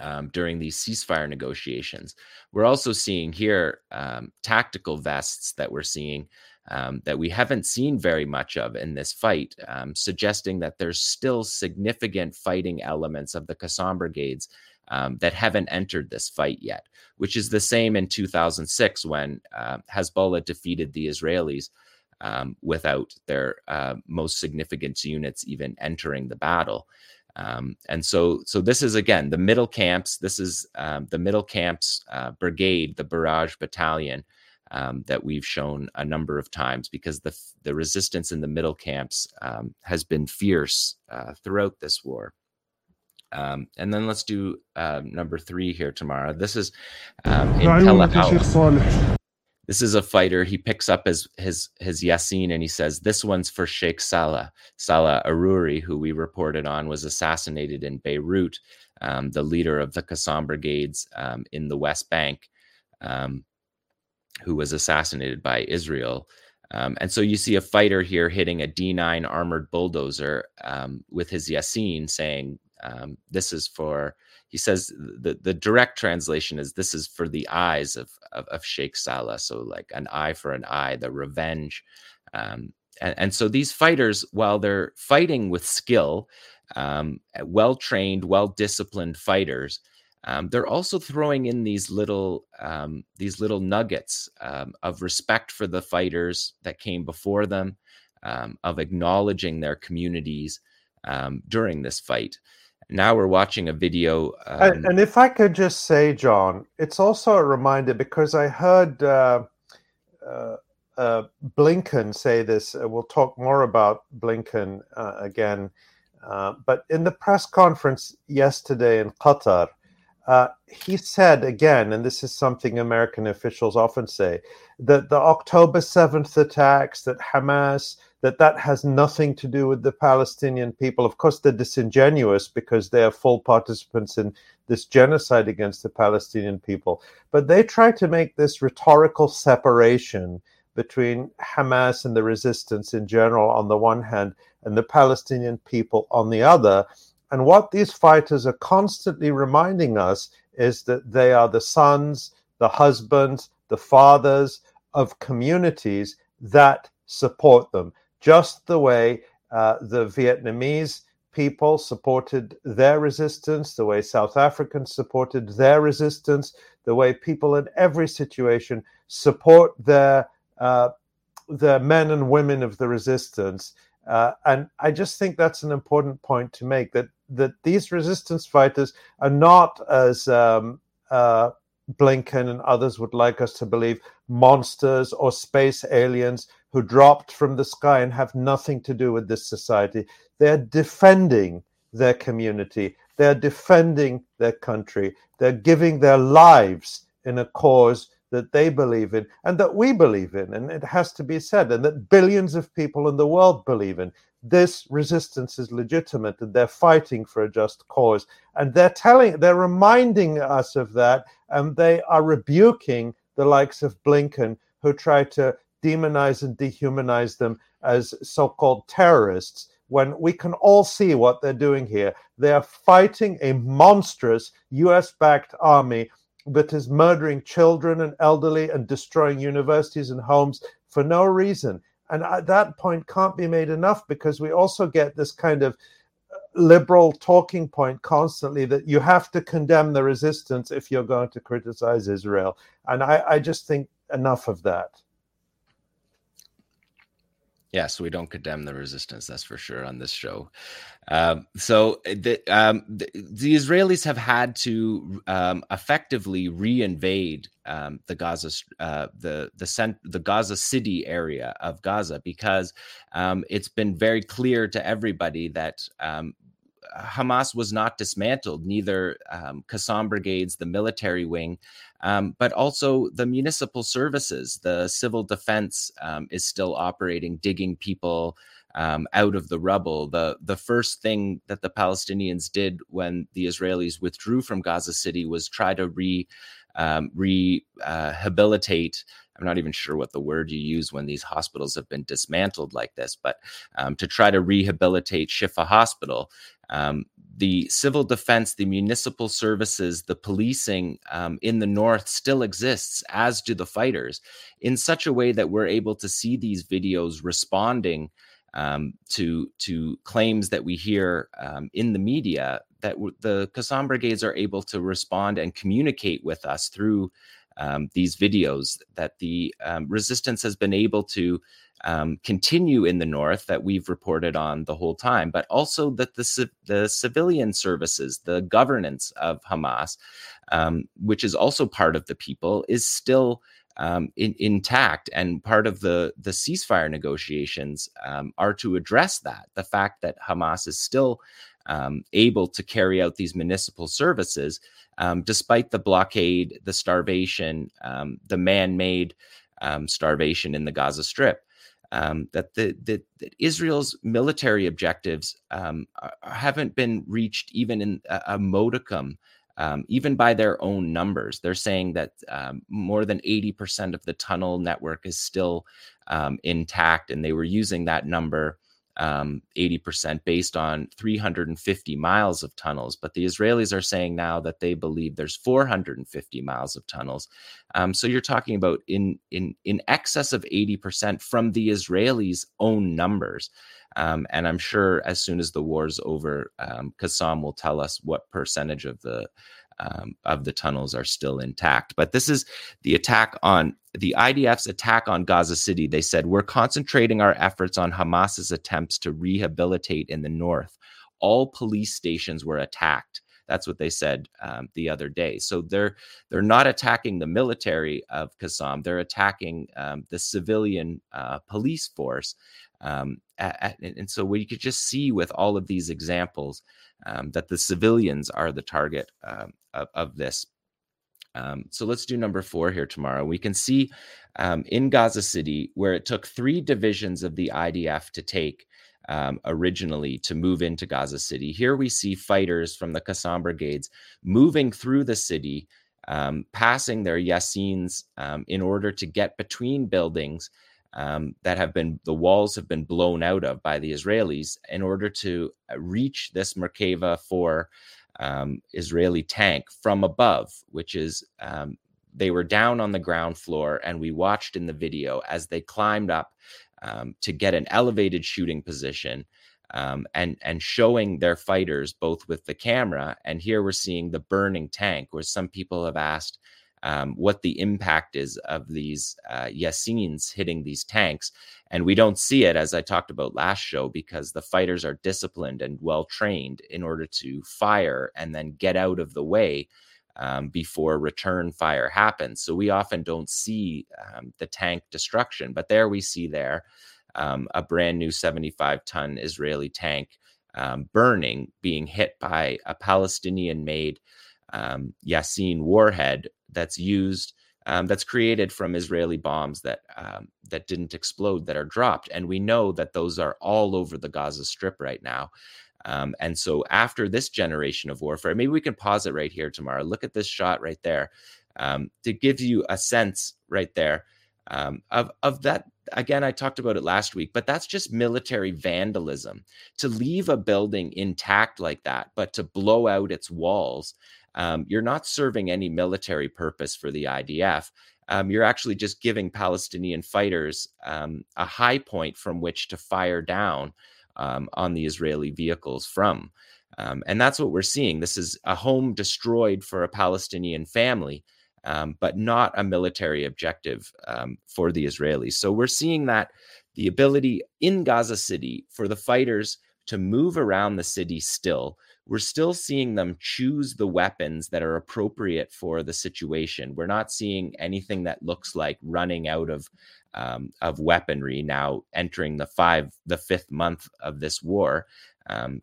um, during these ceasefire negotiations. We're also seeing here um, tactical vests that we're seeing um, that we haven't seen very much of in this fight, um, suggesting that there's still significant fighting elements of the Qassam brigades um, that haven't entered this fight yet, which is the same in 2006 when uh, Hezbollah defeated the Israelis. Um, without their uh, most significant units even entering the battle. Um, and so, so this is again the middle camps. This is um, the middle camps uh, brigade, the Bureij battalion um, that we've shown a number of times because the the resistance in the middle camps um, has been fierce uh, throughout this war. Um, and then let's do uh, number three here Tamara. This is um, in this is a fighter. He picks up his his his Yassin and he says, "This one's for Sheikh Salah Salah Aruri, who we reported on was assassinated in Beirut, um, the leader of the Qassam brigades um, in the West Bank, um, who was assassinated by Israel." Um, and so you see a fighter here hitting a D9 armored bulldozer um, with his Yassin, saying, um, "This is for." he says the, the direct translation is this is for the eyes of, of, of Sheikh Salah. So like an eye for an eye, the revenge. Um, and, and, so these fighters, while they're fighting with skill, um, well trained, well disciplined fighters, um, they're also throwing in these little um, these little nuggets um, of respect for the fighters that came before them, um, of acknowledging their communities during this fight now we're watching a video. Um, and, and, if I could just say, Jon, it's also a reminder because I heard uh, uh, uh, Blinken say this. Uh, we'll talk more about Blinken uh, again. Uh, but in the press conference yesterday in Qatar, he said again, and this is something American officials often say, that the October 7th attacks, that Hamas, that that has nothing to do with the Palestinian people. Of course, they're disingenuous because they are full participants in this genocide against the Palestinian people. But they try to make this rhetorical separation between Hamas and the resistance in general on the one hand and the Palestinian people on the other. And what these fighters are constantly reminding us is that they are the sons, the husbands, the fathers of communities that support them just the way uh, the Vietnamese people supported their resistance, the way South Africans supported their resistance, the way people in every situation support their uh, the men and women of the resistance. Uh, and I just think that's an important point to make that that these resistance fighters are not as um, uh, Blinken and others would like us to believe monsters or space aliens who dropped from the sky and have nothing to do with this society. They're defending their community, they're defending their country, they're giving their lives in a cause that they believe in and that we believe in. And it has to be said, and that billions of people in the world believe in. This resistance is legitimate and they're fighting for a just cause. And they're telling, they're reminding us of that. And they are rebuking the likes of Blinken who try to demonize and dehumanize them as so called terrorists when we can all see what they're doing here. They are fighting a monstrous US backed army that is murdering children and elderly and destroying universities and homes for no reason. And at that point can't be made enough because we also get this kind of uh, liberal talking point constantly that you have to condemn the resistance if you're going to criticize Israel. And I, I just think enough of that. Yes, we don't condemn the resistance, that's for sure on this show. Um, so eh, the, um, the, the, Israelis have had to um, effectively reinvade um, the Gaza, uh, the the cent- the Gaza City area of Gaza because um, it's been very clear to everybody that um, Hamas was not dismantled, neither um, Qassam brigades, the military wing, um, but also the municipal services. The civil defense um, is still operating, digging people um, out of the rubble. The, the first thing that the Palestinians did when the Israelis withdrew from Gaza City was try to re, um, rehabilitate. Uh, I'm not even sure what the word you use when these hospitals have been dismantled like this, but um, to try to rehabilitate Shifa Hospital. Um, the civil defense, the municipal services, the policing um, in the north still exists, as do the fighters, in such a way that we're able to see these videos responding um, to to claims that we hear um, in the media that w- the Qassam brigades are able to respond and communicate with us through um, these videos. That the um, resistance has been able to um, continue in the north that we've reported on the whole time, but also that the the civilian services, the governance of Hamas, um, which is also part of the people, is still um, in, intact. And part of the the ceasefire negotiations um, are to address that the fact that Hamas is still um, able to carry out these municipal services um, despite the blockade, the starvation, the man-made starvation in the Gaza Strip um, that the, the that Israel's military objectives um, haven't been reached even in a, a modicum, um, even by their own numbers. They're saying that um, more than eighty percent of the tunnel network is still um, intact, and they were using that number um, 80% based on 350 miles of tunnels. But the Israelis are saying now that they believe there's 450 miles of tunnels. Um, so you're talking about in in in excess of 80% from the Israelis' own numbers. Um, and I'm sure as soon as the war's over, um, Qassam will tell us what percentage of the um, of the tunnels are still intact. But this is the attack on the IDF's attack on Gaza City. They said, We're concentrating our efforts on Hamas's attempts to rehabilitate in the north. All police stations were attacked. That's what they said um, the other day. So they're they're not attacking the military of Qassam. They're attacking um, the civilian uh, police force. Um, at, at, and so we could just see with all of these examples um, that the civilians are the target um, of, of, this. Um, so let's do number four here Tamara. We can see um, in Gaza City where it took three divisions of the IDF to take um, originally to move into Gaza City. Here we see fighters from the Qassam brigades moving through the city, passing their Yassins in order to get between buildings um, that have been the walls have been blown out of by the Israelis in order to uh, reach this Merkava 4 um, Israeli tank from above, which is um, they were down on the ground floor, and we watched in the video as they climbed up um, to get an elevated shooting position. Um, and and showing their fighters both with the camera and here we're seeing the burning tank where some people have asked um, what the impact is of these uh, Yassins hitting these tanks. And we don't see it, as I talked about last show, because the fighters are disciplined and well trained in order to fire and then get out of the way um, before return fire happens. So we often don't see um, the tank destruction, but there we see there um, a brand new 75 ton Israeli tank um, burning, being hit by a Palestinian made um, Yassin warhead that's used um, that's created from Israeli bombs that um, that didn't explode that are dropped, and we know that those are all over the Gaza Strip right now. Um, and so, after this generation of warfare, maybe we can pause it right here Tamara. Look at this shot right there um, to give you a sense right there um, of of that. Again, I talked about it last week, but that's just military vandalism. To leave a building intact like that, but to blow out its walls um, you're not serving any military purpose for the IDF. Um, you're actually just giving Palestinian fighters um, a high point from which to fire down um, on the Israeli vehicles from. Um, and that's what we're seeing. This is a home destroyed for a Palestinian family, um, but not a military objective for the Israelis. So we're seeing that the ability in Gaza City for the fighters to move around the city still we're still seeing them choose the weapons that are appropriate for the situation. We're not seeing anything that looks like running out of um, of weaponry now entering the five the fifth month of this war. Um,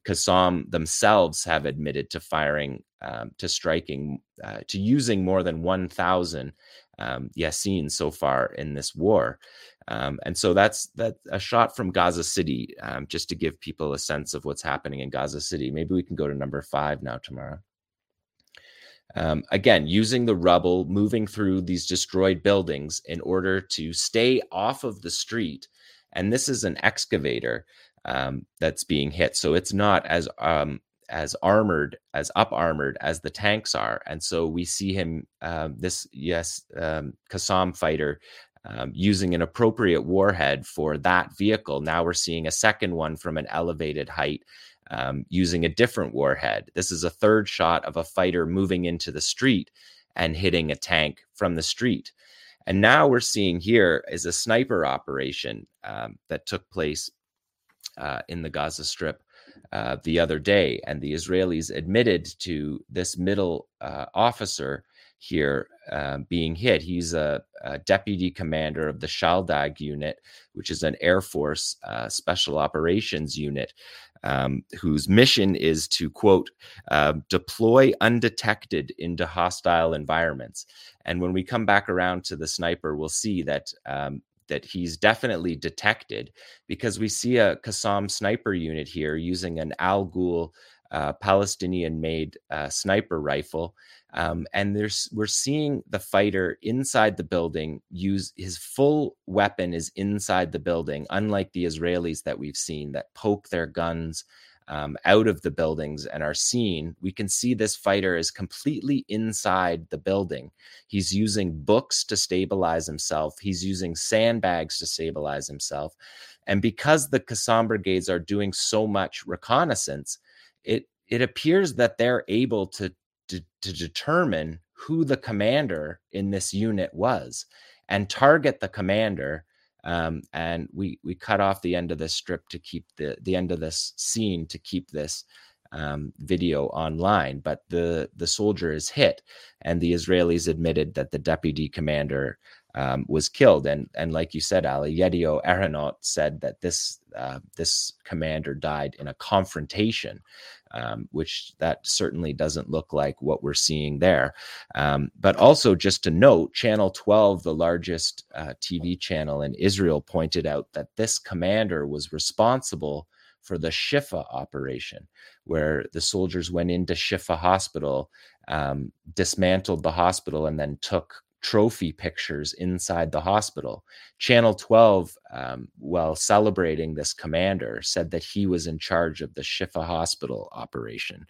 themselves have admitted to firing um, to striking uh, to using more than 1,000 um, so far in this war. Um, and so that's that a shot from Gaza City, um, just to give people a sense of what's happening in Gaza City. Maybe we can go to number five now Tamara. Um, again, using the rubble, moving through these destroyed buildings in order to stay off of the street. And this is an excavator um, that's being hit, so it's not as um, as armored as up armored as the tanks are and so we see him um, this yes um, fighter um, using an appropriate warhead for that vehicle. Now we're seeing a second one from an elevated height um, using a different warhead. This is a third shot of a fighter moving into the street and hitting a tank from the street. And now we're seeing here is a sniper operation um, that took place uh, in the Gaza Strip uh, the other day. And the Israelis admitted to this middle uh, officer here uh, being hit. He's a, a, deputy commander of the Shaldag unit, which is an Air Force uh, special operations unit. Um, whose mission is to quote uh, deploy undetected into hostile environments and when we come back around to the sniper we'll see that um, that he's definitely detected because we see a Qassam sniper unit here using an Al Ghul uh, Palestinian made uh, sniper rifle um, and there's we're seeing the fighter inside the building use his full weapon is inside the building, unlike the Israelis that we've seen that poke their guns um, out of the buildings and are seen. We can see this fighter is completely inside the building. He's using books to stabilize himself. He's using sandbags to stabilize himself. And because the Qassam brigades are doing so much reconnaissance, it it appears that they're able to to, to determine who the commander in this unit was and target the commander um, and we we cut off the end of this strip to keep the the end of this scene to keep this um, video online but the the soldier is hit and the israelis admitted that the deputy commander um, was killed. And and like you said, Ali, Yedioth Ahronoth said that this uh, this commander died in a confrontation, um, which that certainly doesn't look like what we're seeing there. Um, but also, just to note, Channel 12, the largest uh, TV channel in Israel, pointed out that this commander was responsible for the Shifa operation, where the soldiers went into Shifa Hospital, um, dismantled the hospital, and then took trophy pictures inside the hospital. Channel 12, um, while celebrating this commander, said that he was in charge of the Shifa hospital operation.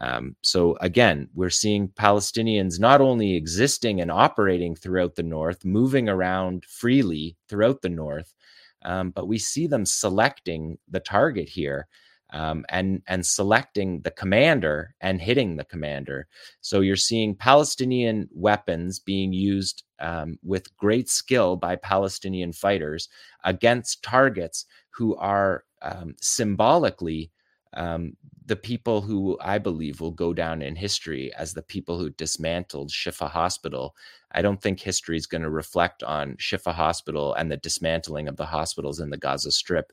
Um, so, again, we're seeing Palestinians not only existing and operating throughout the north, moving around freely throughout the north, um, but we see them selecting the target here um, and and selecting the commander and hitting the commander. So you're seeing Palestinian weapons being used um, with great skill by Palestinian fighters against targets who are um, symbolically um, the people who I believe will go down in history as the people who dismantled Shifa Hospital. I don't think history is going to reflect on Shifa Hospital and the dismantling of the hospitals in the Gaza Strip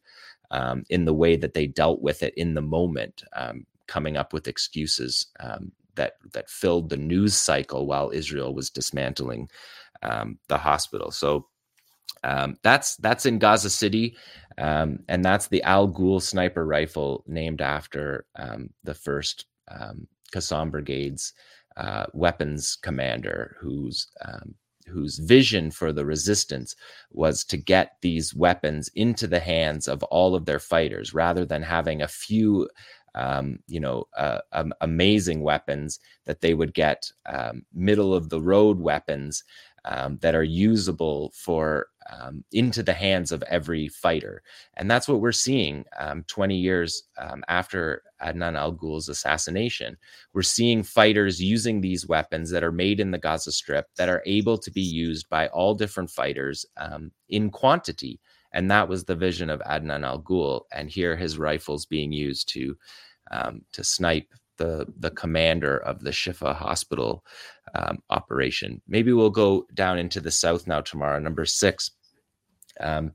um, in the way that they dealt with it in the moment, um, coming up with excuses um, that that filled the news cycle while Israel was dismantling um, the hospital. So um, that's that's in Gaza City, um, and that's the Al Ghul sniper rifle named after the first Qassam Brigade's uh, weapons commander, who's um, whose vision for the resistance was to get these weapons into the hands of all of their fighters rather than having a few um, you know uh, um, amazing weapons that they would get um, middle of the road weapons um, that are usable for um, into the hands of every fighter. And that's what we're seeing um, 20 years um, after Adnan al Ghul's assassination. We're seeing fighters using these weapons that are made in the Gaza Strip that are able to be used by all different fighters um, in quantity. And that was the vision of Adnan al Ghul. And here his rifles being used to um, to snipe the the commander of the Shifa hospital um, operation. Maybe we'll go down into the south now tomorrow, number six. Um,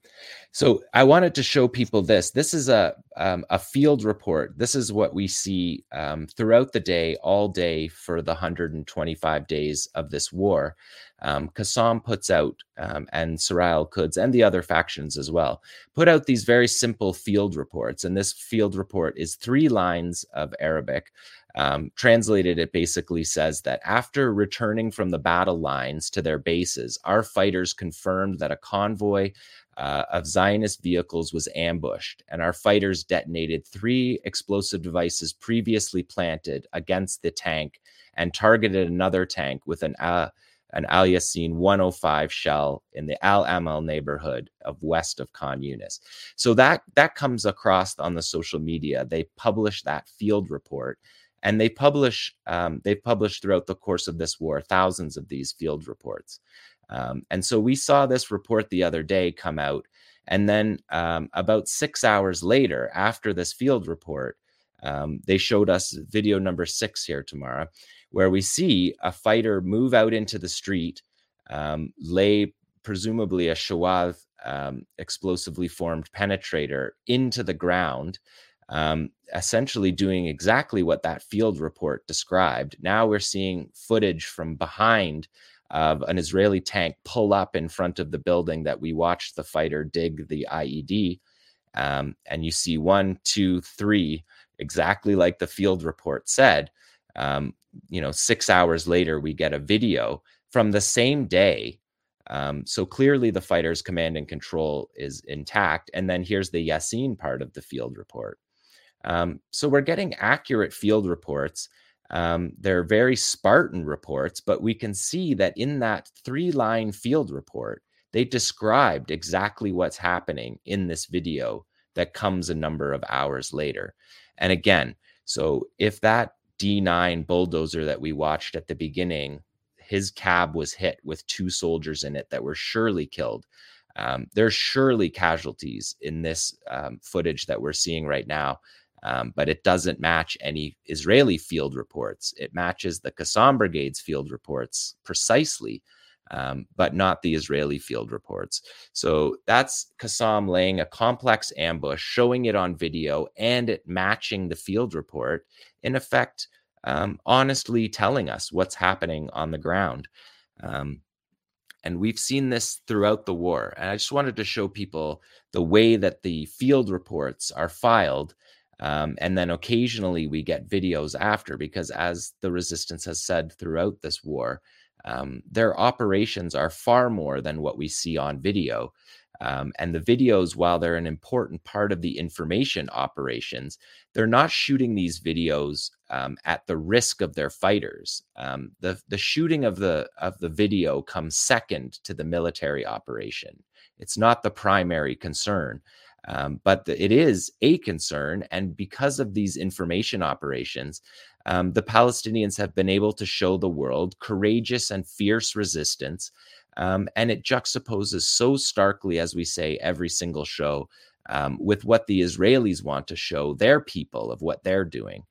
so I wanted to show people this. This is a um, a field report. This is what we see um, throughout the day, all day for the 125 days of this war. Um, puts out, um, and Sarai al-Quds and the other factions as well, put out these very simple field reports. And this field report is three lines of Arabic. Um, translated, it basically says that after returning from the battle lines to their bases, our fighters confirmed that a convoy uh, of Zionist vehicles was ambushed, and our fighters detonated three explosive devices previously planted against the tank and targeted another tank with an uh, an Al Yassin 105 shell in the Al Amal neighborhood of west of Khan Yunis. So that that comes across on the social media. They publish that field report, and they publish um, they've published throughout the course of this war thousands of these field reports um, and so we saw this report the other day come out and then um, about six hours later after this field report um, they showed us video number six here tomorrow where we see a fighter move out into the street um, lay presumably a Shawaz um, explosively formed penetrator into the ground um, essentially doing exactly what that field report described. Now we're seeing footage from behind of an Israeli tank pull up in front of the building that we watched the fighter dig the IED. Um, and you see one, two, three, exactly like the field report said. Um, you know, six hours later, we get a video from the same day. Um, so clearly, the fighter's command and control is intact. And then here's the Yassin part of the field report. Um, so we're getting accurate field reports. Um, they're very Spartan reports, but we can see that in that three line field report, they described exactly what's happening in this video that comes a number of hours later. And again, so if that D9 bulldozer that we watched at the beginning, his cab was hit with two soldiers in it that were surely killed. Um, there's surely casualties in this um, footage that we're seeing right now um, but it doesn't match any Israeli field reports. It matches the Qassam Brigade's field reports precisely. Um, but not the Israeli field reports. So that's Qassam laying a complex ambush, showing it on video, and it matching the field report. In effect, um, honestly telling us what's happening on the ground. Um, and we've seen this throughout the war. And I just wanted to show people the way that the field reports are filed. Um, and then occasionally we get videos after, because as the resistance has said throughout this war, um, their operations are far more than what we see on video. Um, and the videos, while they're an important part of the information operations, they're not shooting these videos um, at the risk of their fighters. Um, the the shooting of the of the video comes second to the military operation. It's not the primary concern. Um, but the, it is a concern. And because of these information operations, um, the Palestinians have been able to show the world courageous and fierce resistance um, and it juxtaposes so starkly, as we say every single show, um, with what the Israelis want to show their people of what they're doing.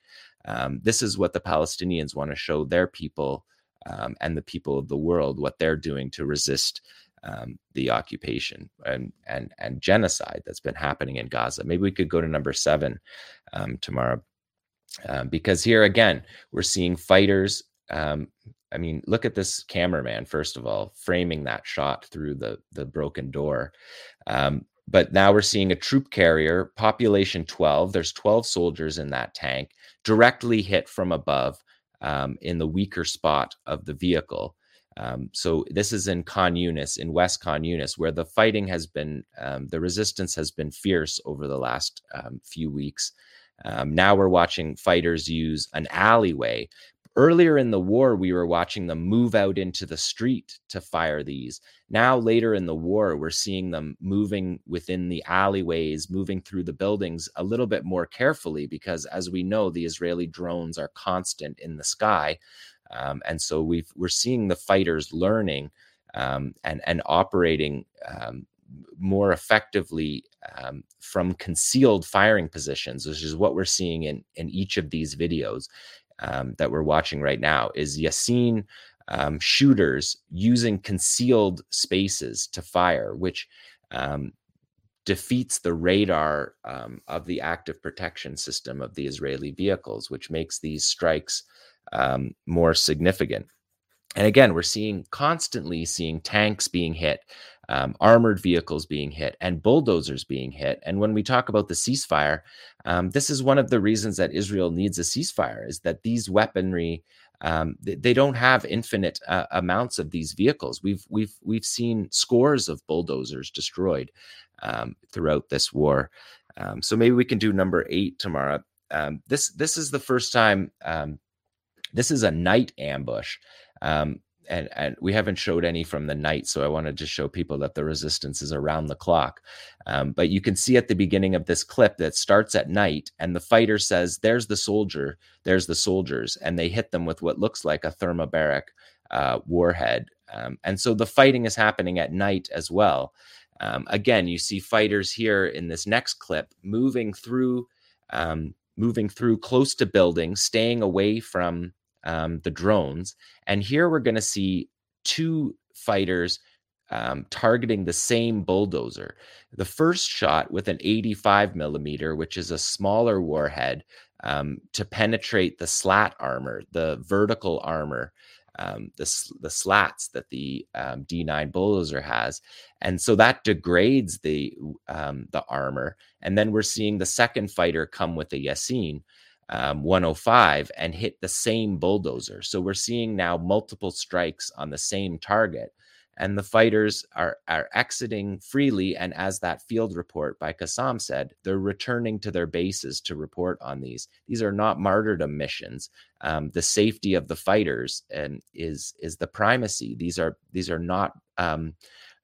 Um, this is what the Palestinians want to show their people um, and the people of the world what they're doing to resist um, the occupation and and and genocide that's been happening in Gaza. Maybe we could go to number seven um, tomorrow. Because here again, we're seeing fighters um, I mean, look at this cameraman, first of all, framing that shot through the, the broken door. Um, but now we're seeing a troop carrier, population 12. There's 12 soldiers in that tank, directly hit from above um, in the weaker spot of the vehicle. Um, so this is in Khan Yunis, in West Khan Yunis, where the fighting has been, um, the resistance has been fierce over the last um, few weeks. Um, now we're watching fighters use an alleyway, Earlier in the war, we were watching them move out into the street to fire these. Now, later in the war, we're seeing them moving within the alleyways, moving through the buildings a little bit more carefully because, as we know, the Israeli drones are constant in the sky. Um, and so we are seeing the fighters learning um, and, and operating um, more effectively um, from concealed firing positions, which is what we're seeing in, in each of these videos um, that we're watching right now is Yassin um, shooters using concealed spaces to fire, which um, defeats the radar um, of the active protection system of the Israeli vehicles, which makes these strikes um, more significant. And again, we're seeing constantly seeing tanks being hit, um, armored vehicles being hit, and bulldozers being hit. And when we talk about the ceasefire, um, this is one of the reasons that Israel needs a ceasefire: is that these weaponry um, they don't have infinite uh, amounts of these vehicles. We've we've we've seen scores of bulldozers destroyed um, throughout this war. Um, so maybe we can do number eight tomorrow. Um, this this is the first time. this is a night ambush. Um, and, and we haven't showed any from the night, so I wanted to show people that the resistance is around the clock. Um, but you can see at the beginning of this clip that starts at night, and the fighter says, "There's the soldier, there's the soldiers," and they hit them with what looks like a thermobaric uh, warhead. Um, and so the fighting is happening at night as well. Um, again, you see fighters here in this next clip moving through, um, moving through close to buildings, staying away from um, the drones. And here we're going to see two fighters um, targeting the same bulldozer. The first shot with an 85 millimeter, which is a smaller warhead, um, to penetrate the slat armor, the vertical armor, um, the, the slats that the um, D9 bulldozer has, and so that degrades the um, the armor. And then we're seeing the second fighter come with a Yassin, um, 105 and hit the same bulldozer. So we're seeing now multiple strikes on the same target. And the fighters are, are exiting freely. And as that field report by Qassam said, they're returning to their bases to report on these. These are not martyrdom missions. Um, the safety of the fighters and is is the primacy. These are these are not um,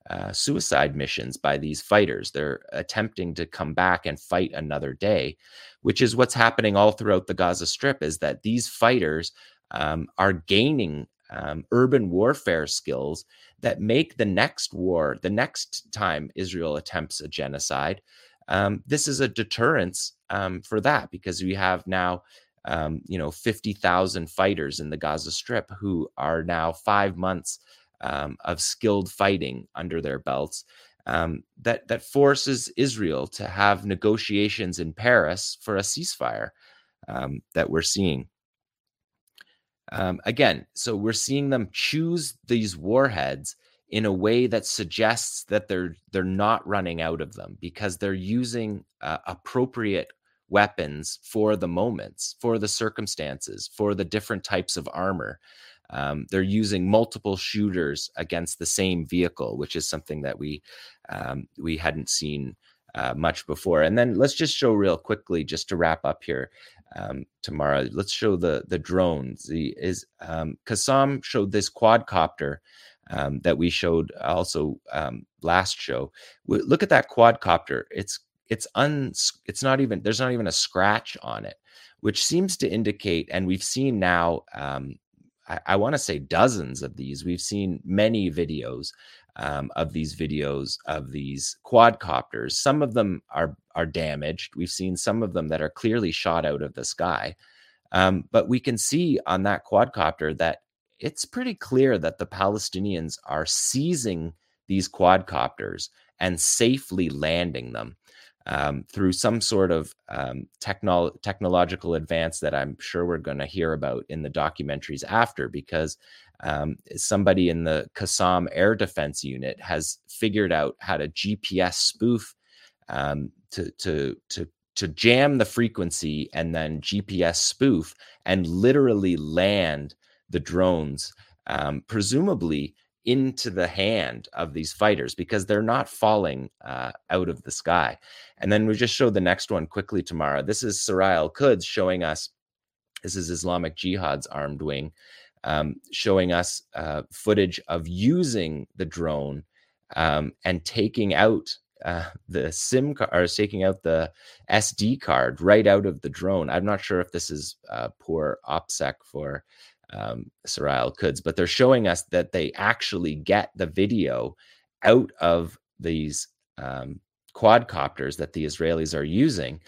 uh, suicide missions by these fighters. They're attempting to come back and fight another day, which is what's happening all throughout the Gaza Strip. Is that these fighters um, are gaining um, urban warfare skills that make the next war, the next time Israel attempts a genocide, um, this is a deterrence um, for that because we have now. Um, you know, 50,000 fighters in the Gaza Strip who are now five months um, of skilled fighting under their belts um, that that forces Israel to have negotiations in Paris for a ceasefire um, that we're seeing. Um, again, so we're seeing them choose these warheads in a way that suggests that they're they're not running out of them because they're using uh, appropriate weapons for the moments, for the circumstances, for the different types of armor. Um, they're using multiple shooters against the same vehicle, which is something that we um, we hadn't seen uh, much before. And then let's just show real quickly, just to wrap up here um, tomorrow. Let's show the the drones. The is um, Qassam showed this quadcopter um, that we showed also um, last show. We, look at that quadcopter. It's it's un it's not even there's not even a scratch on it, which seems to indicate, and we've seen now. Um, I, I want to say dozens of these. We've seen many videos um, of these videos of these quadcopters. Some of them are are damaged. We've seen some of them that are clearly shot out of the sky. Um, but we can see on that quadcopter that it's pretty clear that the Palestinians are seizing these quadcopters and safely landing them um, through some sort of um, technolo- technological advance that I'm sure we're going to hear about in the documentaries after, because um, somebody in the Qassam Air Defense Unit has figured out how to GPS spoof um, to to to to jam the frequency and then GPS spoof and literally land the drones, um, presumably into the hand of these fighters because they're not falling uh, out of the sky. And then we just showed the next one quickly tomorrow. This is Sarai Al Quds showing us, this is Islamic Jihad's armed wing, um, showing us uh, footage of using the drone um, and taking out uh, the SIM card or taking out the SD card right out of the drone. I'm not sure if this is uh, poor OPSEC for um, Quds, but they're showing us that they actually get the video out of these um, quadcopters that the Israelis are using.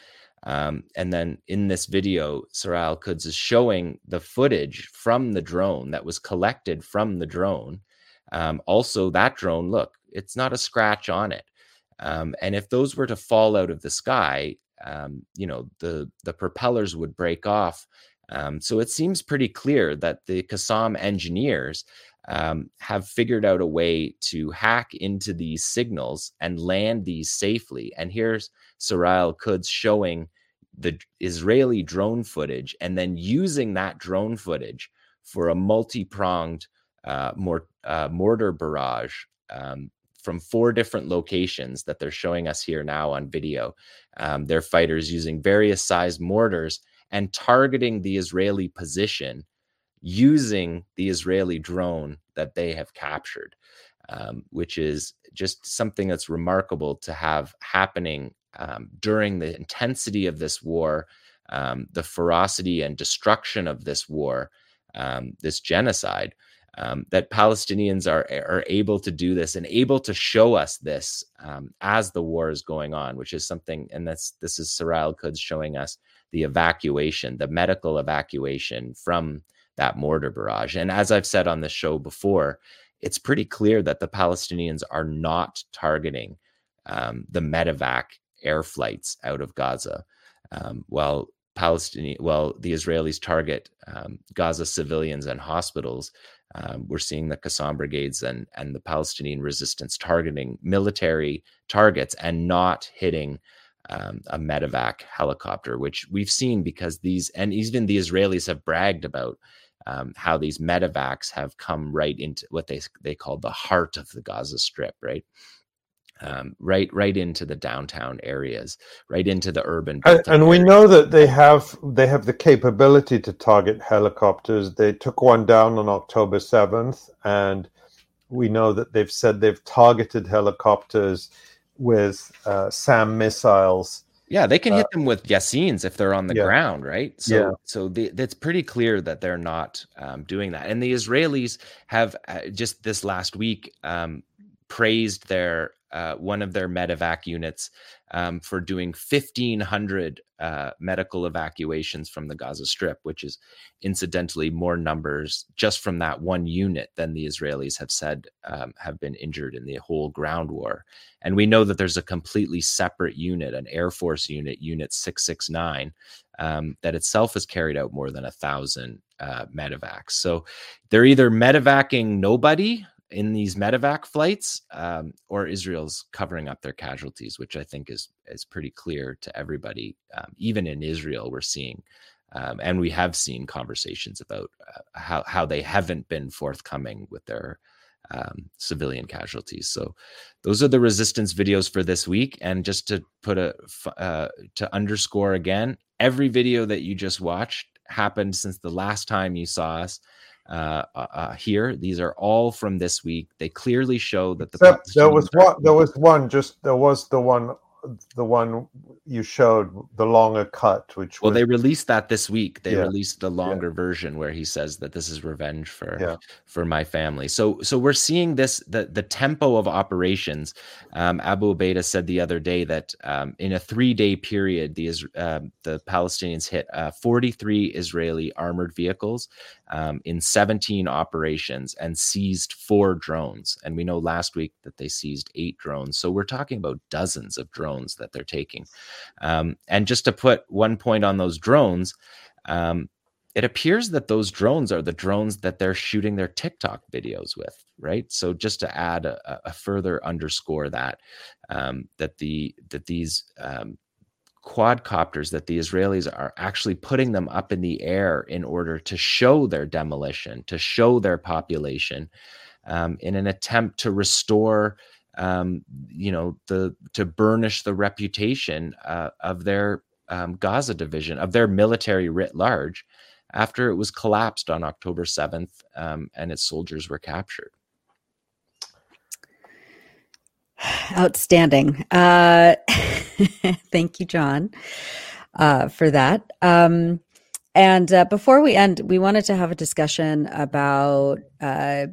Um, and then in this video, Sarai Al Quds is showing the footage from the drone that was collected from the drone. Um, also, that drone, look, it's not a scratch on it. Um, and if those were to fall out of the sky, um, you know, the the propellers would break off um, so it seems pretty clear that the Qassam engineers um, have figured out a way to hack into these signals and land these safely. And here's Sarai Al Quds showing the Israeli drone footage and then using that drone footage for a multi pronged uh, uh, mortar barrage um, from four different locations that they're showing us here now on video. Um, their fighters using various size mortars and targeting the Israeli position using the Israeli drone that they have captured, um, which is just something that's remarkable to have happening um, during the intensity of this war, um, the ferocity and destruction of this war, um, this genocide. Um, that Palestinians are are able to do this and able to show us this um, as the war is going on, which is something, and that's this is Sarai Al Quds showing us the evacuation, the medical evacuation from that mortar barrage. And as I've said on the show before, it's pretty clear that the Palestinians are not targeting um, the medevac air flights out of Gaza. Um, while Palestinian, well, the Israelis target um, Gaza civilians and hospitals. Um, we're seeing the Qassam brigades and and the Palestinian resistance targeting military targets and not hitting um, a medevac helicopter, which we've seen because these, and even the Israelis have bragged about um, how these medevacs have come right into what they they call the heart of the Gaza Strip, right? Um, right, right into the downtown areas, right into the urban. And, and we know that they have they have the capability to target helicopters. They took one down on October seventh, and we know that they've said they've targeted helicopters with uh, SAM missiles. Yeah, they can hit uh, them with Yassins if they're on the yeah. ground, right? So, yeah. so the, it's pretty clear that they're not um, doing that. And the Israelis have uh, just this last week um, praised their uh, one of their medevac units um, for doing 1,500 uh, medical evacuations from the Gaza Strip, which is incidentally more numbers just from that one unit than the Israelis have said um, have been injured in the whole ground war. And we know that there's a completely separate unit, an Air Force unit, Unit 669, um, that itself has carried out more than a thousand uh, medevacs. So they're either medevacing nobody in these medevac flights, um, or Israel's covering up their casualties, which I think is is pretty clear to everybody. Um, even in Israel, we're seeing, um, and we have seen conversations about uh, how how they haven't been forthcoming with their um, civilian casualties. So those are the resistance videos for this week. And just to put a uh, to underscore again, every video that you just watched happened since the last time you saw us uh, uh, uh, here. These are all from this week. They clearly show that the Except there was one. There was one. Just there was the one the one you showed the longer cut which well was, they released that this week they yeah, released the longer yeah. version where he says that this is revenge for yeah. for my family so so we're seeing this the the tempo of operations um, abu Ubaidah said the other day that um, in a three day period the uh, the palestinians hit uh, 43 israeli armored vehicles um, in 17 operations and seized four drones and we know last week that they seized eight drones so we're talking about dozens of drones that they're taking. Um, and just to put one point on those drones, um, it appears that those drones are the drones that they're shooting their TikTok videos with, right? So just to add a, a further underscore that um, that the that these um, quadcopters that the Israelis are actually putting them up in the air in order to show their demolition, to show their population, um, in an attempt to restore um, you know, the to burnish the reputation uh, of their um, Gaza division, of their military writ large, after it was collapsed on October 7th um, and its soldiers were captured. Outstanding. Uh, thank you, Jon, uh, for that. Um, and uh, before we end, we wanted to have a discussion about uh,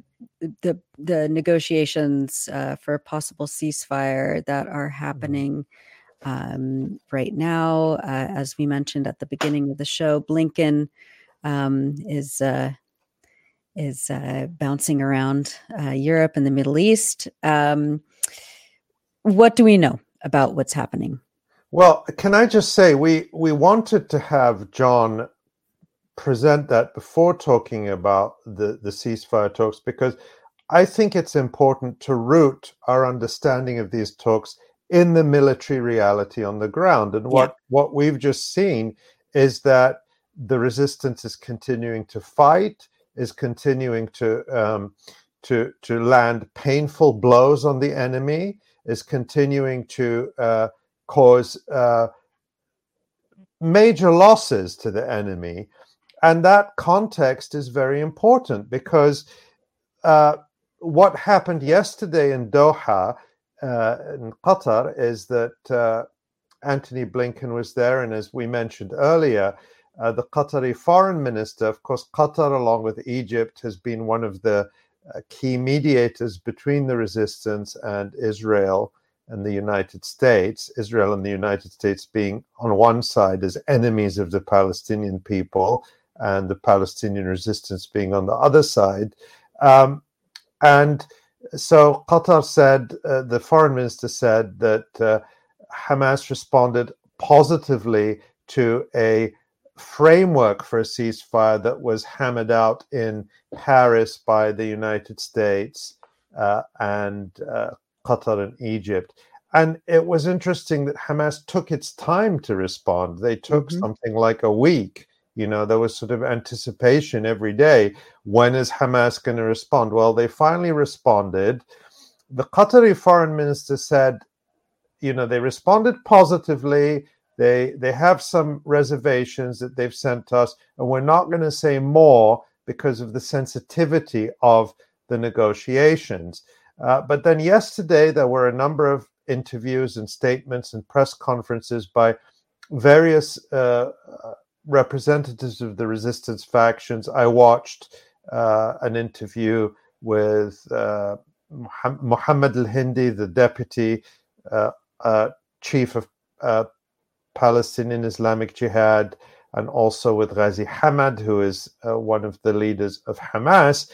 the the negotiations uh, for a possible ceasefire that are happening um, right now. Uh, as we mentioned at the beginning of the show, Blinken um, is uh, is uh, bouncing around Europe and the Middle East. Um, what do we know about what's happening? Well, can I just say we we wanted to have Jon present that before talking about the, the ceasefire talks because I think it's important to root our understanding of these talks in the military reality on the ground. And what, yeah. what we've just seen is that the resistance is continuing to fight, is continuing to um, to to land painful blows on the enemy, is continuing to uh, cause uh, major losses to the enemy. And that context is very important because uh, what happened yesterday in Doha, uh, in Qatar, is that uh, Antony Blinken was there. And as we mentioned earlier, uh, the Qatari foreign minister, of course, Qatar, along with Egypt, has been one of the key mediators between the resistance and Israel and the United States, Israel and the United States being on one side as enemies of the Palestinian people, and the Palestinian resistance being on the other side. Um, and so Qatar said, uh, the foreign minister said that uh, Hamas responded positively to a framework for a ceasefire that was hammered out in Paris by the United States uh, and uh, Qatar and Egypt. And it was interesting that Hamas took its time to respond. They took mm-hmm. something like a week you know, there was sort of anticipation every day. When is Hamas going to respond? Well, they finally responded. The Qatari foreign minister said, you know, they responded positively. They they have some reservations that they've sent us, and we're not going to say more because of the sensitivity of the negotiations. Uh, but then yesterday there were a number of interviews and statements and press conferences by various uh, representatives of the resistance factions. I watched uh, an interview with uh, Mohammed al Hindi, the deputy uh, uh, chief of uh, Palestinian Islamic Jihad, and also with Ghazi Hamad, who is uh, one of the leaders of Hamas.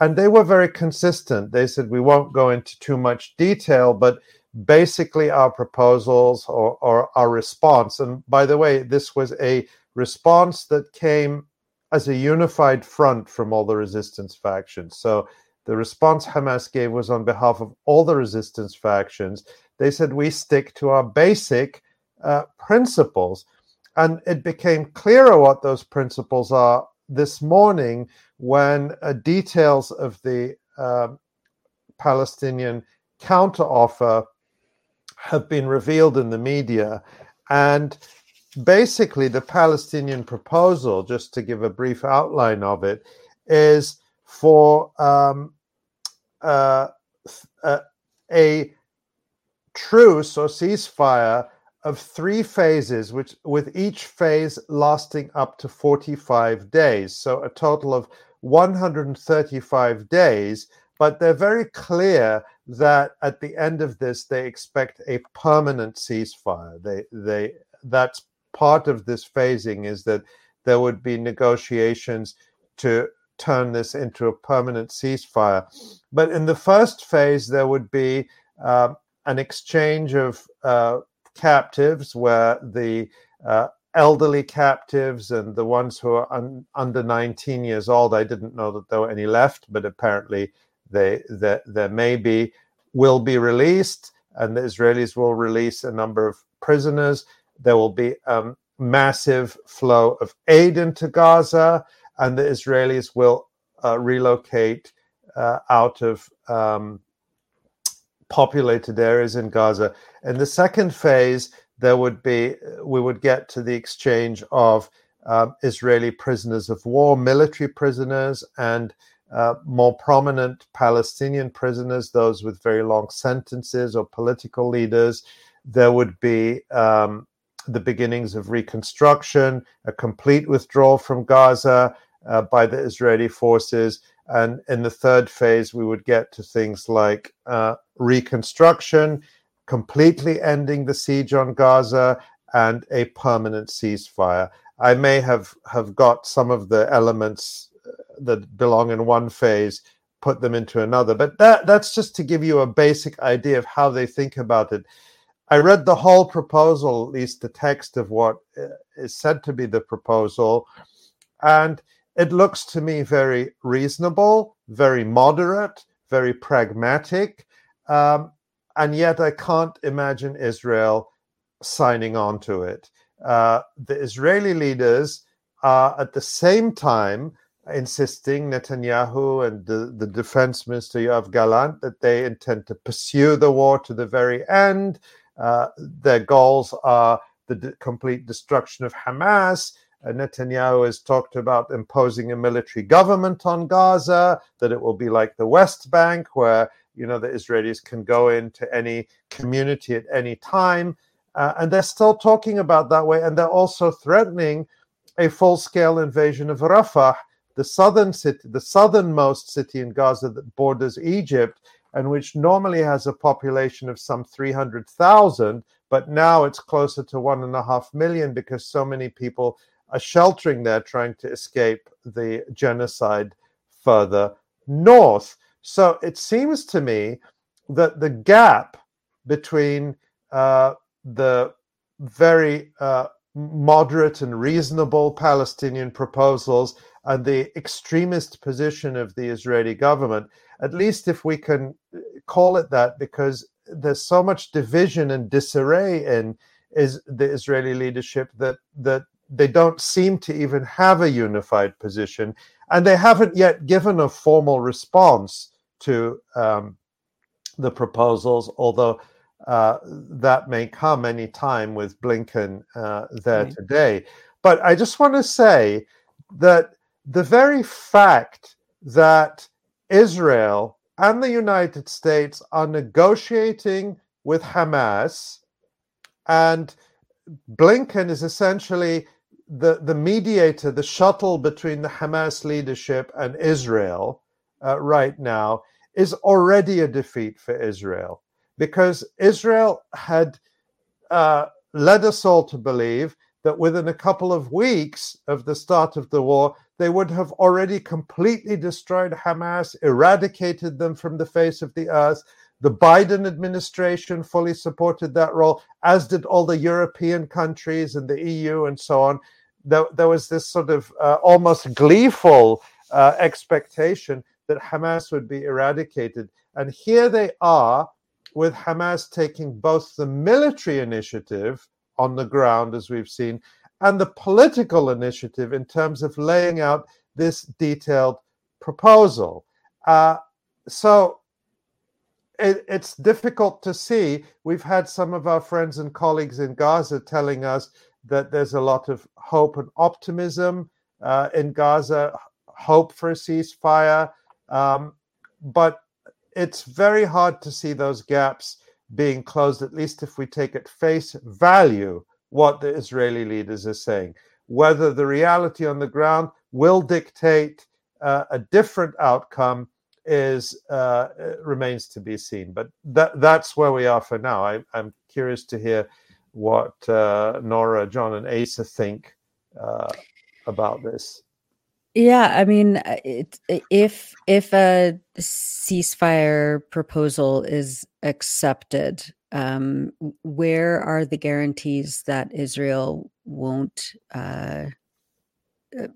And they were very consistent. They said, we won't go into too much detail, but basically our proposals or, or our response. And by the way, this was a response that came as a unified front from all the resistance factions. So the response Hamas gave was on behalf of all the resistance factions. They said, we stick to our basic uh, principles. And it became clearer what those principles are this morning when uh, details of the uh, Palestinian counteroffer have been revealed in the media. And basically, the Palestinian proposal, just to give a brief outline of it, is for um, uh, uh, a truce or ceasefire of three phases, which with each phase lasting up to 45 days. So a total of 135 days. But they're very clear that at the end of this, they expect a permanent ceasefire. They they that's part of this phasing is that there would be negotiations to turn this into a permanent ceasefire. But in the first phase, there would be uh, an exchange of uh, captives where the uh, elderly captives and the ones who are un- under 19 years old, I didn't know that there were any left, but apparently they, there, there may be, will be released, and the Israelis will release a number of prisoners. There will be a um, massive flow of aid into Gaza, and the Israelis will uh, relocate uh, out of um, populated areas in Gaza. In the second phase, there would be we would get to the exchange of uh, Israeli prisoners of war, military prisoners, and uh, more prominent Palestinian prisoners, those with very long sentences or political leaders. There would be um, the beginnings of reconstruction, a complete withdrawal from Gaza uh, by the Israeli forces, and in the third phase, we would get to things like uh, reconstruction, completely ending the siege on Gaza, and a permanent ceasefire. I may have, have got some of the elements uh, that belong in one phase, put them into another. But that, that's just to give you a basic idea of how they think about it. I read the whole proposal, at least the text of what uh, said to be the proposal. And it looks to me very reasonable, very moderate, very pragmatic. Um, and yet I can't imagine Israel signing on to it. Uh, the Israeli leaders are at the same time insisting, Netanyahu and the, the defense minister Yoav Gallant, that they intend to pursue the war to the very end. Uh, their goals are the complete destruction of Hamas uh, Netanyahu has talked about imposing a military government on Gaza, that it will be like the West Bank, where you know the Israelis can go into any community at any time, uh, and they're still talking about that way, and they're also threatening a full-scale invasion of Rafah, the southern city, the southernmost city in Gaza that borders Egypt, and which normally has a population of some 300,000, but now it's closer to one and a half million because so many people are sheltering there, trying to escape the genocide further north. So it seems to me that the gap between uh, the very uh, moderate and reasonable Palestinian proposals and the extremist position of the Israeli government, at least if we can call it that, because there's so much division and disarray in is the Israeli leadership that that they don't seem to even have a unified position, and they haven't yet given a formal response to um, the proposals, although uh, that may come any time with Blinken uh, there right. today. But I just want to say that the very fact that Israel and the United States are negotiating with Hamas and Blinken is essentially the, the mediator, the shuttle between the Hamas leadership and Israel uh, right now is already a defeat for Israel because Israel had uh, led us all to believe that within a couple of weeks of the start of the war, they would have already completely destroyed Hamas, eradicated them from the face of the earth. The Biden administration fully supported that role, as did all the European countries and the EU and so on. There, there was this sort of uh, almost gleeful uh, expectation that Hamas would be eradicated. And here they are, with Hamas taking both the military initiative on the ground, as we've seen, and the political initiative in terms of laying out this detailed proposal. Uh, so it, it's difficult to see. We've had some of our friends and colleagues in Gaza telling us that there's a lot of hope and optimism uh, in Gaza, hope for a ceasefire. Um, but it's very hard to see those gaps being closed, at least if we take at face value what the Israeli leaders are saying. Whether the reality on the ground will dictate uh, a different outcome is uh, remains to be seen. But that that's where we are for now. I, am curious to hear what uh, Nora, Jon, and Asa think uh, about this. Yeah, I mean, uh, it, if if a ceasefire proposal is accepted, um, where are the guarantees that Israel won't, uh, uh,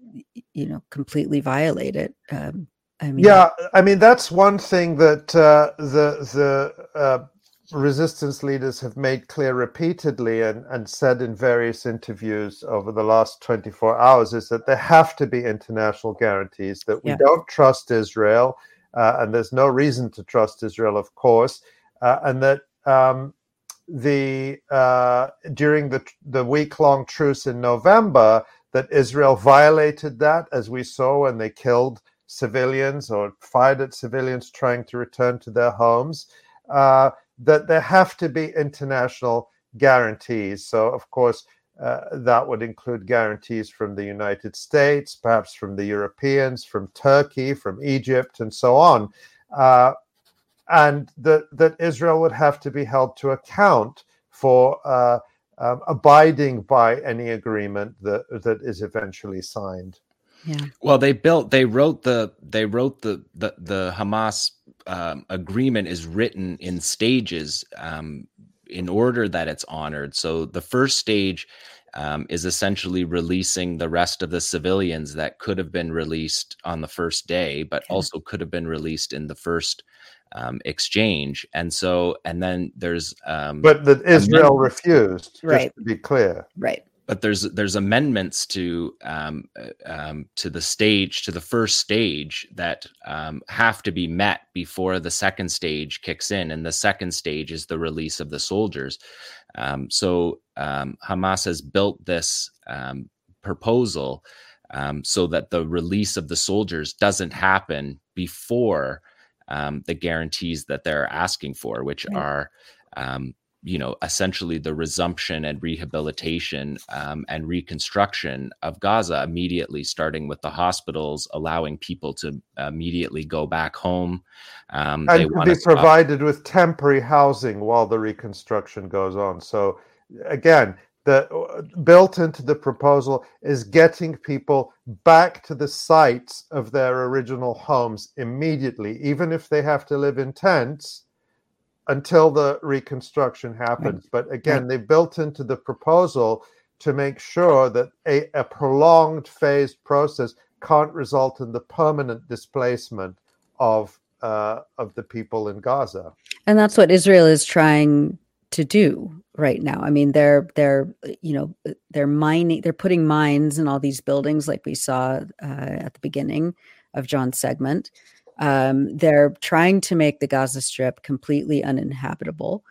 you know, completely violate it? Um, I mean, yeah, I mean that's one thing that uh, the the uh, resistance leaders have made clear repeatedly and, and said in various interviews over the last 24 hours is that there have to be international guarantees that we yeah. don't trust Israel, uh, and there's no reason to trust Israel, of course, uh, and that um, the uh, during the the week long truce in November that Israel violated that, as we saw when they killed civilians or fired at civilians trying to return to their homes. Uh, that there have to be international guarantees. So, of course, uh, that would include guarantees from the United States, perhaps from the Europeans, from Turkey, from Egypt, and so on. Uh, and that, that Israel would have to be held to account for uh, um, abiding by any agreement that, that is eventually signed. Yeah. Well, they built, they wrote the, they wrote the, the, the Hamas um, agreement is written in stages um, in order that it's honored. So the first stage um, is essentially releasing the rest of the civilians that could have been released on the first day, but okay. also could have been released in the first um, exchange. And so, and then there's. Um, but that Israel refused, right. to be clear. Right but there's there's amendments to um, uh, um, to the stage to the first stage that um, have to be met before the second stage kicks in, and the second stage is the release of the soldiers. Um, so um, Hamas has built this um, proposal so that the release of the soldiers doesn't happen before the guarantees that they're asking for, which right. are um, you know, essentially the resumption and rehabilitation um, and reconstruction of Gaza immediately, starting with the hospitals, allowing people to immediately go back home. Um, and to be provided with temporary housing while the reconstruction goes on. So, again, the uh, built into the proposal is getting people back to the sites of their original homes immediately, even if they have to live in tents until the reconstruction happens. Right. But again, right. they built into the proposal to make sure that a, a prolonged phased process can't result in the permanent displacement of uh, of the people in Gaza. And that's what Israel is trying to do right now. I mean, they're they're you know they're mining, they're putting mines in all these buildings, like we saw uh, at the beginning of Jon's segment. Um, they're trying to make the Gaza Strip completely uninhabitable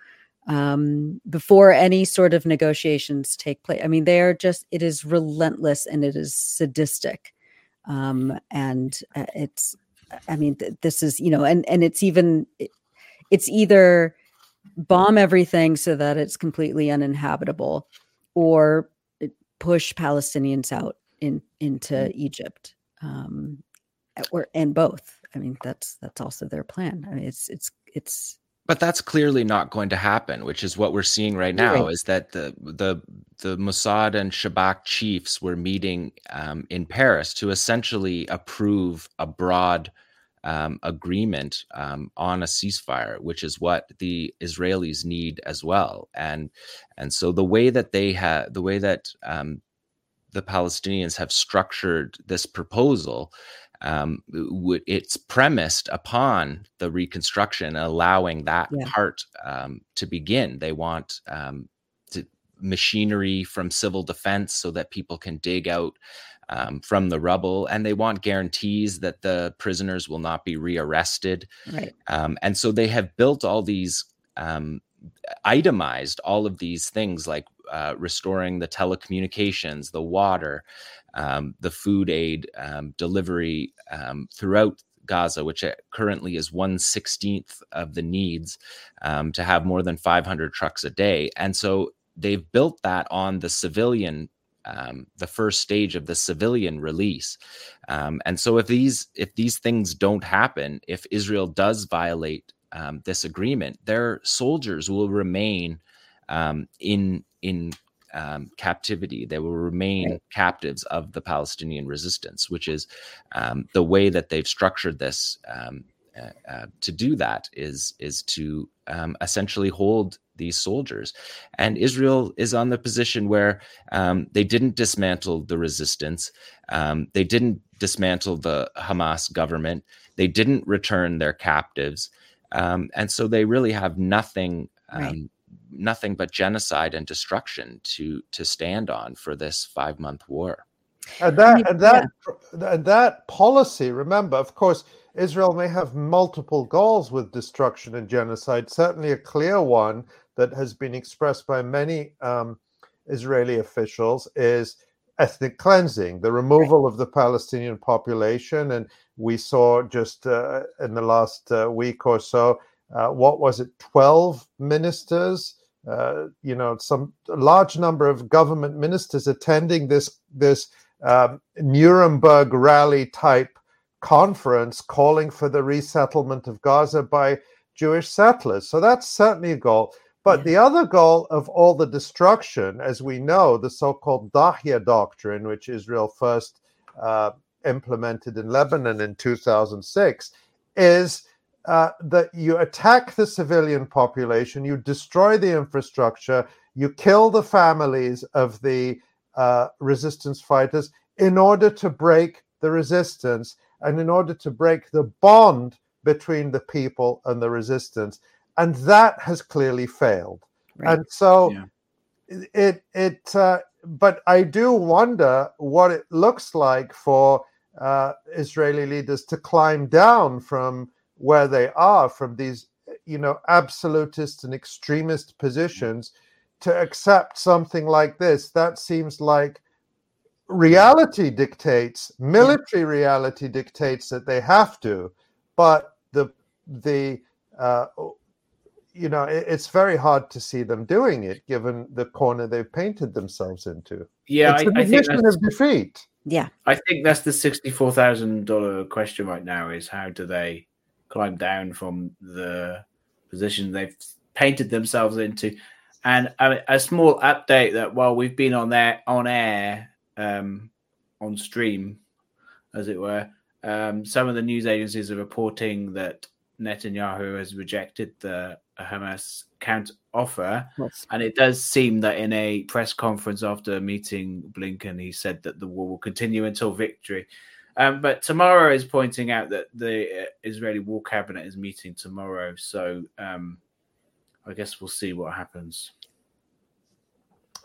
um, before any sort of negotiations take place. I mean, they are just, it is relentless and it is sadistic. Um, and uh, it's, I mean, th- this is, you know, and, and it's even, it's either bomb everything so that it's completely uninhabitable or push Palestinians out in, into mm-hmm. Egypt. Um, or and both I mean, that's that's also their plan. I mean, it's it's it's but that's clearly not going to happen which is what we're seeing right now right. is that the the the Mossad and Shabak chiefs were meeting um, in Paris to essentially approve a broad um, agreement um, on a ceasefire, which is what the Israelis need as well. And and so the way that they have the way that um, the Palestinians have structured this proposal um, it's premised upon the reconstruction, allowing that yeah. part um, to begin. They want um, to, machinery from civil defense so that people can dig out um, from the rubble, and they want guarantees that the prisoners will not be rearrested. Right. Um, and so they have built all these um, itemized all of these things like uh, restoring the telecommunications, the water, um, the food aid um, delivery um, throughout Gaza, which currently is one sixteenth of the needs um, to have more than 500 trucks a day. And so they've built that on the civilian. Um, the first stage of the civilian release, um, and so if these if these things don't happen, if Israel does violate this agreement, their soldiers will remain in in um, captivity. They will remain right. captives of the Palestinian resistance, which is um, the way that they've structured this. Um, uh, uh, to do that is is to um, essentially hold these soldiers, and Israel is on the position where um, they didn't dismantle the resistance, um, they didn't dismantle the Hamas government, they didn't return their captives, and so they really have nothing right nothing but genocide and destruction to to stand on for this five month war. And that and that yeah. and that policy, remember, of course, Israel may have multiple goals with destruction and genocide. Certainly, a clear one that has been expressed by many um, Israeli officials is ethnic cleansing, the removal right. of the Palestinian population. And we saw just uh, in the last uh, week or so, uh, what was it, 12 ministers uh, you know, some large number of government ministers attending this this um, Nuremberg rally type conference calling for the resettlement of Gaza by Jewish settlers. So that's certainly a goal. But the other goal of all the destruction, as we know, the so called Dahiya doctrine, which Israel first uh, implemented in Lebanon in 2006, is uh, that you attack the civilian population, you destroy the infrastructure, you kill the families of the uh, resistance fighters in order to break the resistance and in order to break the bond between the people and the resistance. And that has clearly failed. Right. And so yeah. it, it, uh, but I do wonder what it looks like for uh, Israeli leaders to climb down from where they are from these you know absolutist and extremist positions to accept something like this that seems like reality dictates military reality dictates that they have to but the the uh, you know it, it's very hard to see them doing it given the corner they've painted themselves into. Yeah it's I, think that's, of defeat. Yeah i think that's the $64000 question right now is how do they climb down from the position they've painted themselves into. And a, a small update that while we've been on there on air, um, on stream, as it were, um, some of the news agencies are reporting that Netanyahu has rejected the Hamas counter offer. Yes. And it does seem that in a press conference after meeting Blinken, he said that the war will continue until victory. Um, but Tamara is pointing out that the uh, Israeli War Cabinet is meeting tomorrow, so um, I guess we'll see what happens.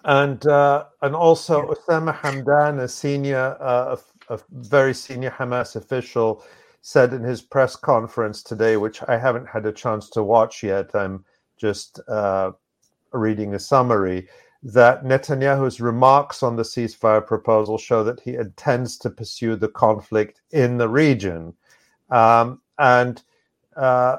And uh, and also yeah. Osama Hamdan, a senior, uh, a, a, very senior Hamas official, said in his press conference today, which I haven't had a chance to watch yet. I'm just uh, reading a summary that Netanyahu's remarks on the ceasefire proposal show that he intends to pursue the conflict in the region. Um, and uh,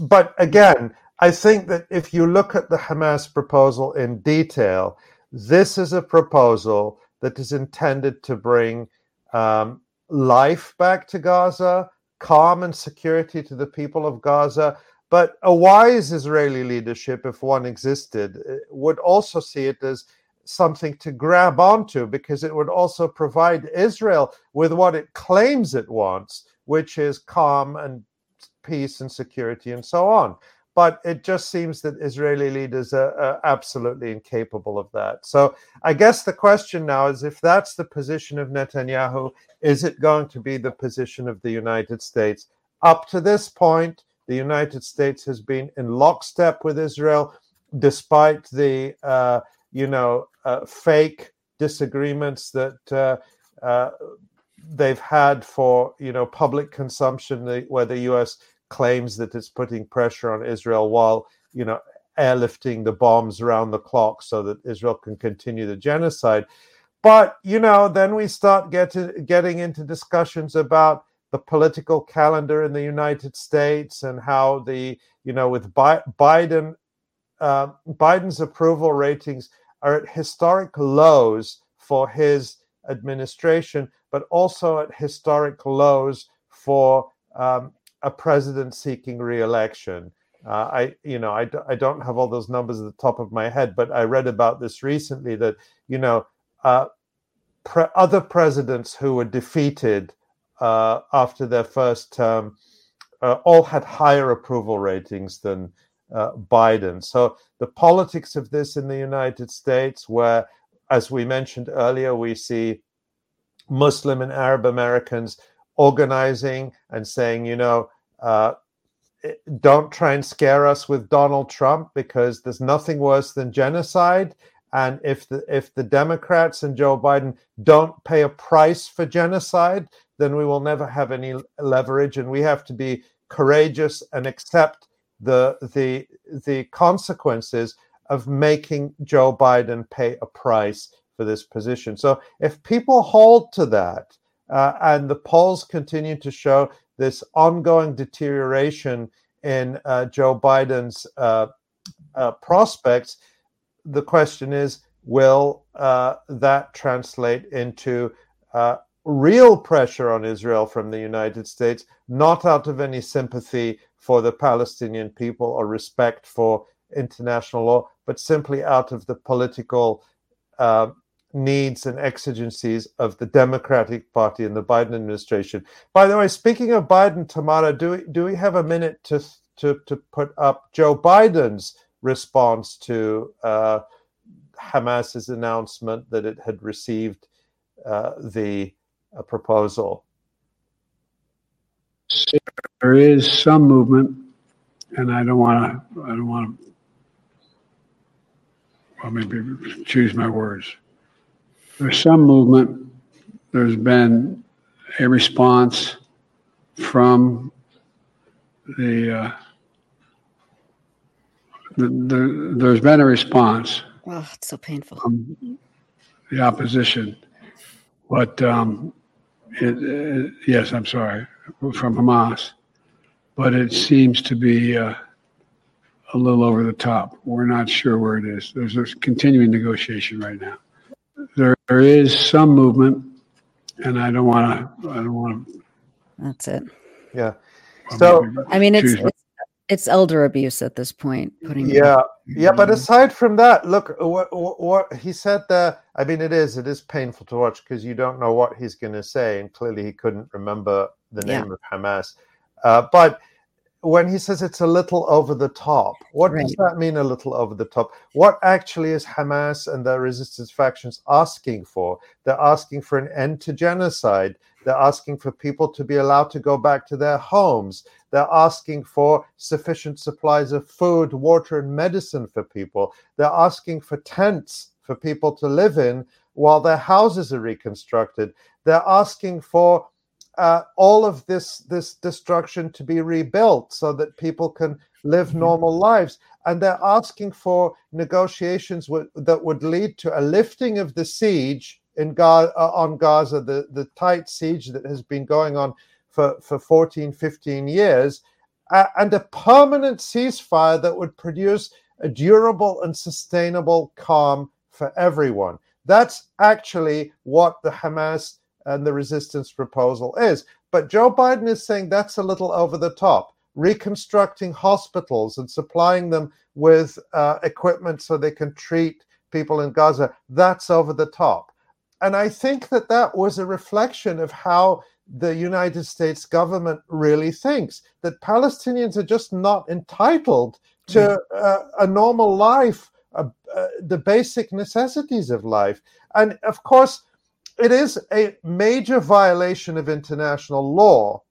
but again, I think that if you look at the Hamas proposal in detail, this is a proposal that is intended to bring um, life back to Gaza, calm and security to the people of Gaza, But a wise Israeli leadership, if one existed, uh, would also see it as something to grab onto because it would also provide Israel with what it claims it wants, which is calm and peace and security and so on. But it just seems that Israeli leaders are, are, absolutely incapable of that. So I guess the question now is if that's the position of Netanyahu, is it going to be the position of the United States? Up to this point, the United States has been in lockstep with Israel, despite the uh, you know uh, fake disagreements that uh, uh they've had for you know public consumption, where the U.S. claims that it's putting pressure on Israel while you know airlifting the bombs around the clock so that Israel can continue the genocide. But you know, then we start getting getting into discussions about the political calendar in the United States and how the you know with Bi- Biden uh, Biden's approval ratings are at historic lows for his administration, but also at historic lows for um, a president seeking reelection. Uh, I, you know, I, I don't have all those numbers at the top of my head, but I read about this recently that, you know, uh, pre- other presidents who were defeated uh, after their first term uh, all had higher approval ratings than uh, Biden. So the politics of this in the United States, where, as we mentioned earlier, we see Muslim and Arab Americans organizing and saying, you know, uh, don't try and scare us with Donald Trump because there's nothing worse than genocide. And if the if the Democrats and Joe Biden don't pay a price for genocide, then we will never have any leverage, and we have to be courageous and accept the the the consequences of making Joe Biden pay a price for this position. So if people hold to that, uh, and the polls continue to show this ongoing deterioration in uh, Joe Biden's uh, uh prospects, the question is, will uh, that translate into uh, real pressure on Israel from the United States, not out of any sympathy for the Palestinian people or respect for international law, but simply out of the political uh, needs and exigencies of the Democratic Party and the Biden administration. By the way, speaking of Biden, Tamara, do we, do we have a minute to, to, to put up Joe Biden's response to uh, Hamas's announcement that it had received uh, the a proposal? There is some movement, and I don't want to. I don't want to. Well, maybe choose my words. There's some movement. There's been a response from the, uh, the, the there's been a response. Oh, it's so painful. The opposition, but um, it, it, yes, I'm sorry, from Hamas, but it seems to be uh, a little over the top. We're not sure where it is. There's a continuing negotiation right now. There, there is some movement, and I don't want to. I don't want to. That's it. Yeah. So I mean, it's, it's it's elder abuse at this point. Putting yeah, yeah. But aside from that, look what, what he said there. I mean, it is it is painful to watch because you don't know what he's going to say, and clearly he couldn't remember the name yeah. of Hamas. Uh, but when he says it's a little over the top, what right. does that mean? A little over the top. What actually is Hamas and the resistance factions asking for? They're asking for an end to genocide. They're asking for people to be allowed to go back to their homes. They're asking for sufficient supplies of food, water, and medicine for people. They're asking for tents for people to live in while their houses are reconstructed. They're asking for uh, all of this this destruction to be rebuilt so that people can live mm-hmm. normal lives and they're asking for negotiations w- that would lead to a lifting of the siege in Ga- uh, on Gaza the the tight siege that has been going on for, for 14, 15 years, uh, and a permanent ceasefire that would produce a durable and sustainable calm for everyone. That's actually what the Hamas and the resistance proposal is. But Joe Biden is saying that's a little over the top. reconstructing hospitals and supplying them with uh, equipment so they can treat people in Gaza, that's over the top. And I think that that was a reflection of how the United States government really thinks that Palestinians are just not entitled to uh, a normal life, uh, uh, the basic necessities of life. And of course, it is a major violation of international law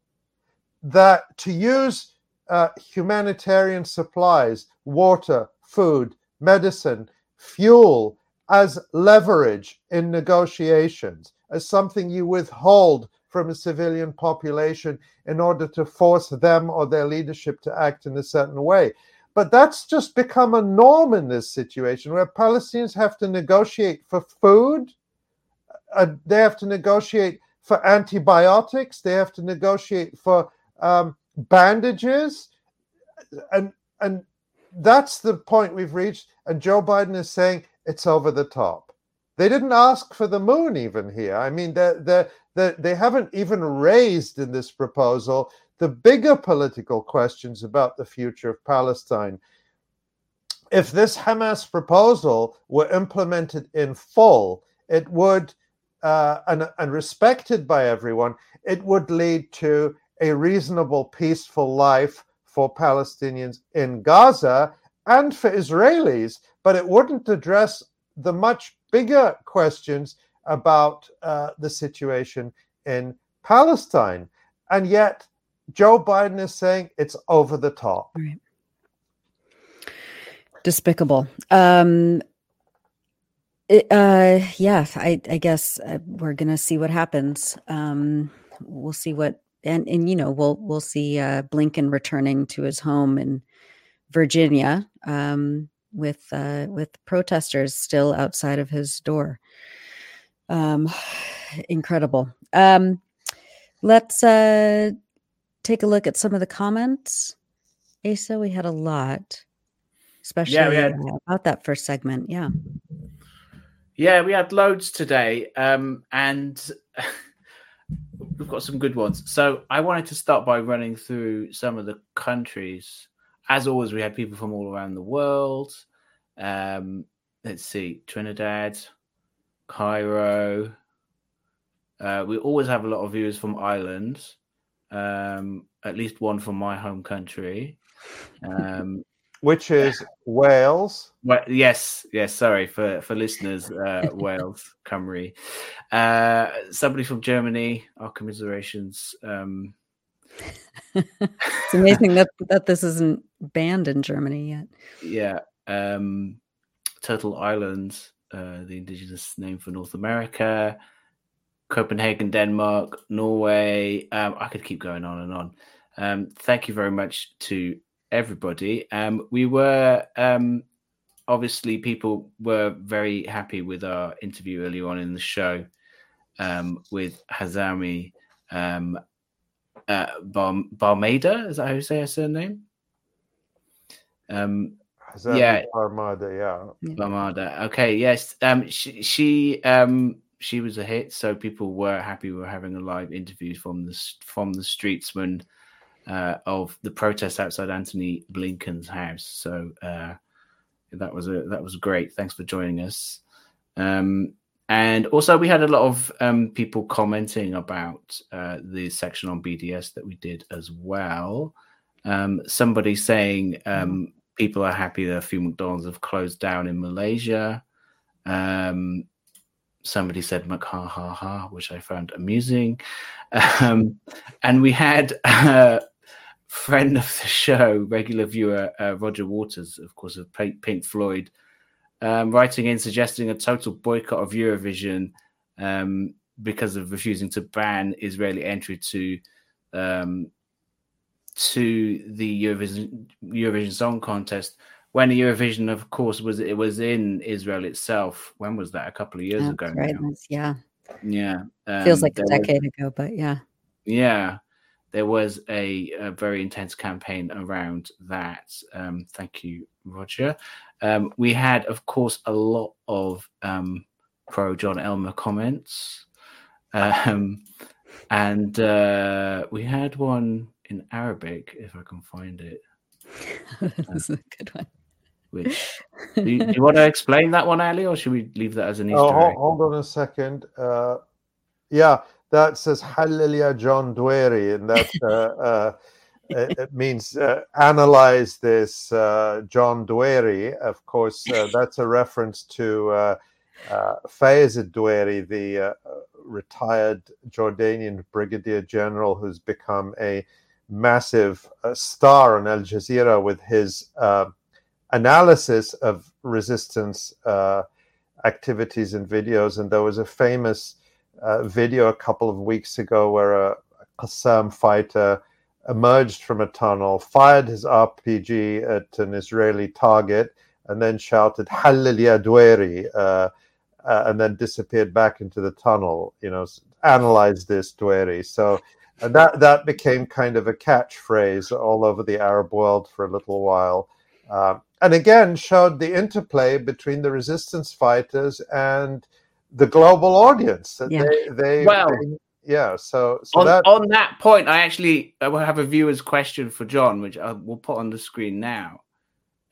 that to use uh, humanitarian supplies, water, food, medicine, fuel as leverage in negotiations, as something you withhold from a civilian population in order to force them or their leadership to act in a certain way. But that's just become a norm in this situation where Palestinians have to negotiate for food, uh, they have to negotiate for antibiotics, they have to negotiate for um, bandages, and and that's the point we've reached. And Joe Biden is saying it's over the top. They didn't ask for the moon even here. I mean, they they they haven't even raised in this proposal the bigger political questions about the future of Palestine. If this Hamas proposal were implemented in full, it would, uh, and, and respected by everyone, it would lead to a reasonable, peaceful life for Palestinians in Gaza and for Israelis, but it wouldn't address the much bigger questions about uh, the situation in Palestine. And yet, Joe Biden is saying it's over the top. Right. Despicable. Um, it, uh, yeah, I, I guess uh, we're gonna see what happens. Um, we'll see what, and and you know, we'll we'll see uh, Blinken returning to his home in Virginia um, with uh, with protesters still outside of his door. Um, incredible. Um, let's uh, take a look at some of the comments. Asa, we had a lot, especially yeah, had, about that first segment. Yeah. Yeah, we had loads today. Um, and we've got some good ones. So I wanted to start by running through some of the countries. As always, we had people from all around the world. Um, let's see, Trinidad, Cairo. Uh, we always have a lot of viewers from Ireland um, at least one from my home country. Um, Which is Wales. Well, yes, yes. Sorry for for listeners, uh, Wales, Cymru. Uh, somebody from Germany. Our commiserations. Um, it's amazing that that this isn't banned in Germany yet. Yeah. Um, Turtle Islands, uh, the indigenous name for North America. Copenhagen, Denmark, Norway. Um, I could keep going on and on. Um, thank you very much to everybody. Um, we were um, obviously people were very happy with our interview earlier on in the show um, with Hazami um, uh, Bar-. Is that how you say her surname? Um, yeah, Barmada. Yeah, Barmada. Okay, yes. Um, she she um she was a hit, so people were happy we were having a live interview from the from the streetsman uh, of the protest outside Antony Blinken's house. So uh, that was a that was great. Thanks for joining us. Um, and also, we had a lot of um, people commenting about uh, the section on BDS that we did as well. Um, somebody saying um, people are happy that a few McDonald's have closed down in Malaysia. Um, somebody said "ha ha ha," which I found amusing. Um, and we had a friend of the show, regular viewer uh, Roger Waters, of course, of Pink Floyd, um, writing in suggesting a total boycott of Eurovision um, because of refusing to ban Israeli entry to um, to the Eurovision Eurovision Song Contest when Eurovision, of course, was it was in Israel itself. When was that? A couple of years That's ago. Right. Yeah. Yeah. Um, Feels like a decade was, ago, but yeah. Yeah. There was a, a very intense campaign around that. Um, thank you, Roger. Um, we had, of course, a lot of um, pro Jon Elmer comments. Um, and uh, we had one in Arabic, if I can find it. That's a good one. Which do you, do you want to explain that one, Ali, or should we leave that as an Easter Oh, egg? hold, hold on a second. Uh, yeah, that says Hallelujah John Dweri, and that uh, uh, it, it means uh, analyze this uh, John Dweri. Of course, uh, that's a reference to uh, uh, Fayez Dweri, the uh, retired Jordanian brigadier general who's become a massive uh, star on Al Jazeera with his uh, analysis of resistance uh, activities and videos. And there was a famous uh, video a couple of weeks ago where a, Qassam fighter emerged from a tunnel, fired his RPG at an Israeli target, and then shouted "Halil ya Dweri," uh, uh, and then disappeared back into the tunnel. You know, analyze this Dweri. So and that that became kind of a catchphrase all over the Arab world for a little while, um, and again showed the interplay between the resistance fighters and the global audience. That Yeah. They, they, Well- they- yeah. So so on, that on that point, I actually I will have a viewer's question for Jon, which I will put on the screen now.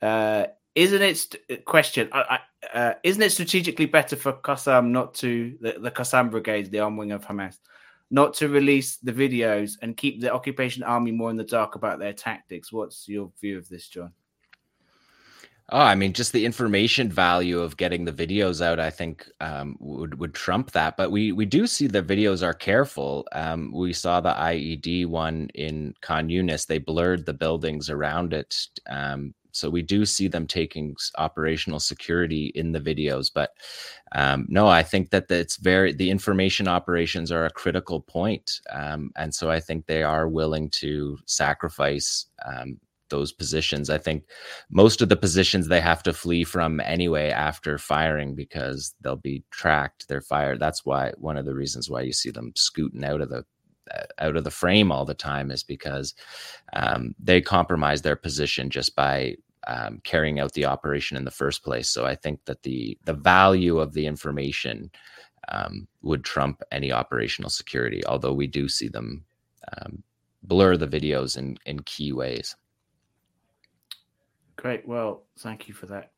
Uh, isn't it st- question? I, I, uh, isn't it strategically better for Qassam not to the, the Qassam brigades, the arm wing of Hamas, not to release the videos and keep the occupation army more in the dark about their tactics? What's your view of this, Jon? Oh, I mean, just the information value of getting the videos out, I think, um, would would trump that. But we we do see the videos are careful. Um, we saw the IED one in Khan Yunis; they blurred the buildings around it. Um, so we do see them taking operational security in the videos. But um, no, I think that it's very the information operations are a critical point, um, and so I think they are willing to sacrifice. Um, those positions. I think most of the positions they have to flee from anyway after firing because they'll be tracked. They're fired. That's why one of the reasons why you see them scooting out of the out of the frame all the time is because um, they compromise their position just by um, carrying out the operation in the first place. So I think that the the value of the information um, would trump any operational security. Although we do see them um, blur the videos in in key ways. Great. Well, thank you for that.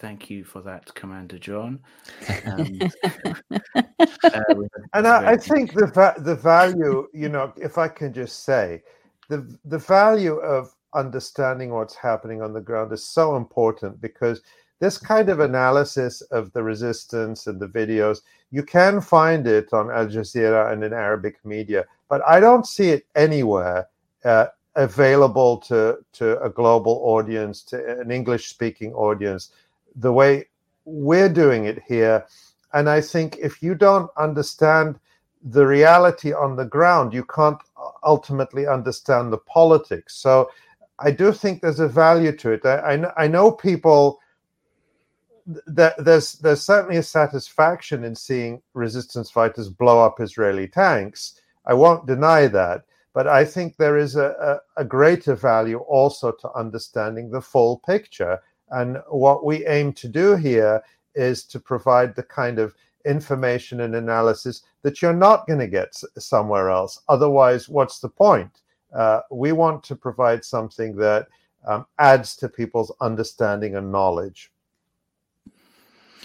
Thank you for that, Commander Jon. Um, uh, And I, I think the va- the value, you know, if I can just say, the the value of understanding what's happening on the ground is so important because this kind of analysis of the resistance and the videos, you can find it on Al Jazeera and in Arabic media, but I don't see it anywhere uh, available to to a global audience, to an English speaking audience, the way we're doing it here. And I think if you don't understand the reality on the ground, you can't ultimately understand the politics. So I do think there's a value to it. I, I, I know people that there's there's certainly a satisfaction in seeing resistance fighters blow up Israeli tanks. I won't deny that, but I think there is a, a, a greater value also to understanding the full picture. And what we aim to do here is to provide the kind of information and analysis that you're not going to get somewhere else. Otherwise, what's the point? Uh, we want to provide something that um, adds to people's understanding and knowledge.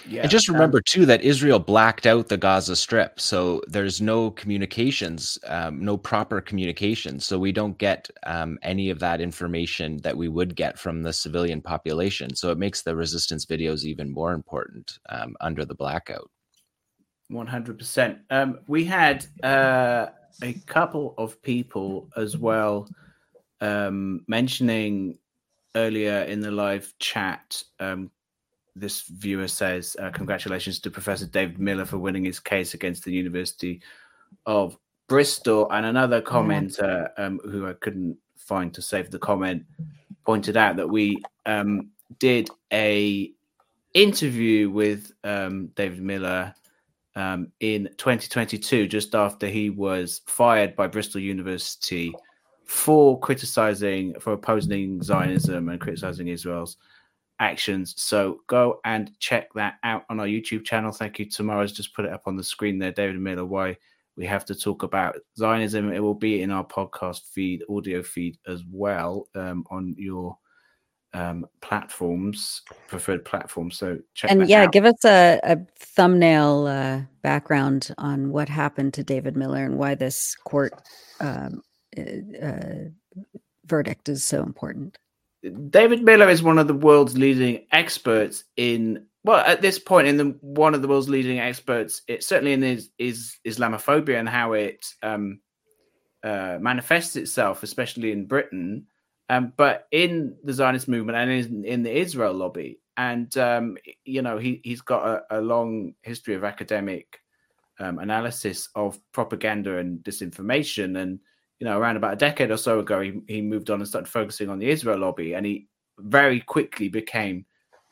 Yeah, and just um, remember too that Israel blacked out the Gaza Strip, so there's no communications, um, no proper communications. So we don't get um, any of that information that we would get from the civilian population. So it makes the resistance videos even more important um, under the blackout. One hundred percent. Um, we had uh, a couple of people as well um, mentioning earlier in the live chat. Um, this viewer says, uh, "Congratulations to Professor David Miller for winning his case against the University of Bristol." And another commenter um, who I couldn't find to save the comment pointed out that we um, did a interview with um, David Miller um, in 2022, just after he was fired by Bristol University for criticizing, for opposing Zionism and criticizing Israel's actions. So go and check that out on our YouTube channel. Thank you. Tamara's just put it up on the screen there. David Miller, why we have to talk about Zionism. It will be in our podcast feed, audio feed as well um, on your um, platforms, preferred platforms. So check and yeah, out. give us a, a thumbnail uh, background on what happened to David Miller and why this court um, uh, uh, verdict is so important. David Miller is one of the world's leading experts in well at this point in the one of the world's leading experts it certainly in his, is Islamophobia and how it um, uh, manifests itself, especially in Britain um, but in the Zionist movement and in, in the Israel lobby. And, um, you know, he, he's got a, a long history of academic um, analysis of propaganda and disinformation. And, you know, around about a decade or so ago, he, he moved on and started focusing on the Israel lobby. And he very quickly became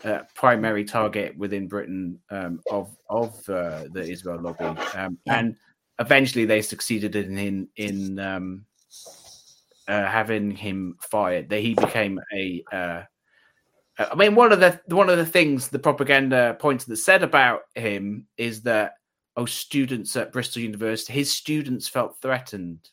a primary target within Britain um, of of uh, the Israel lobby. Um, and eventually they succeeded in, in, in um, uh, having him fired, that he became a. Uh, I mean, one of the one of the things the propaganda points that said about him is that oh, students at Bristol University, his students felt threatened,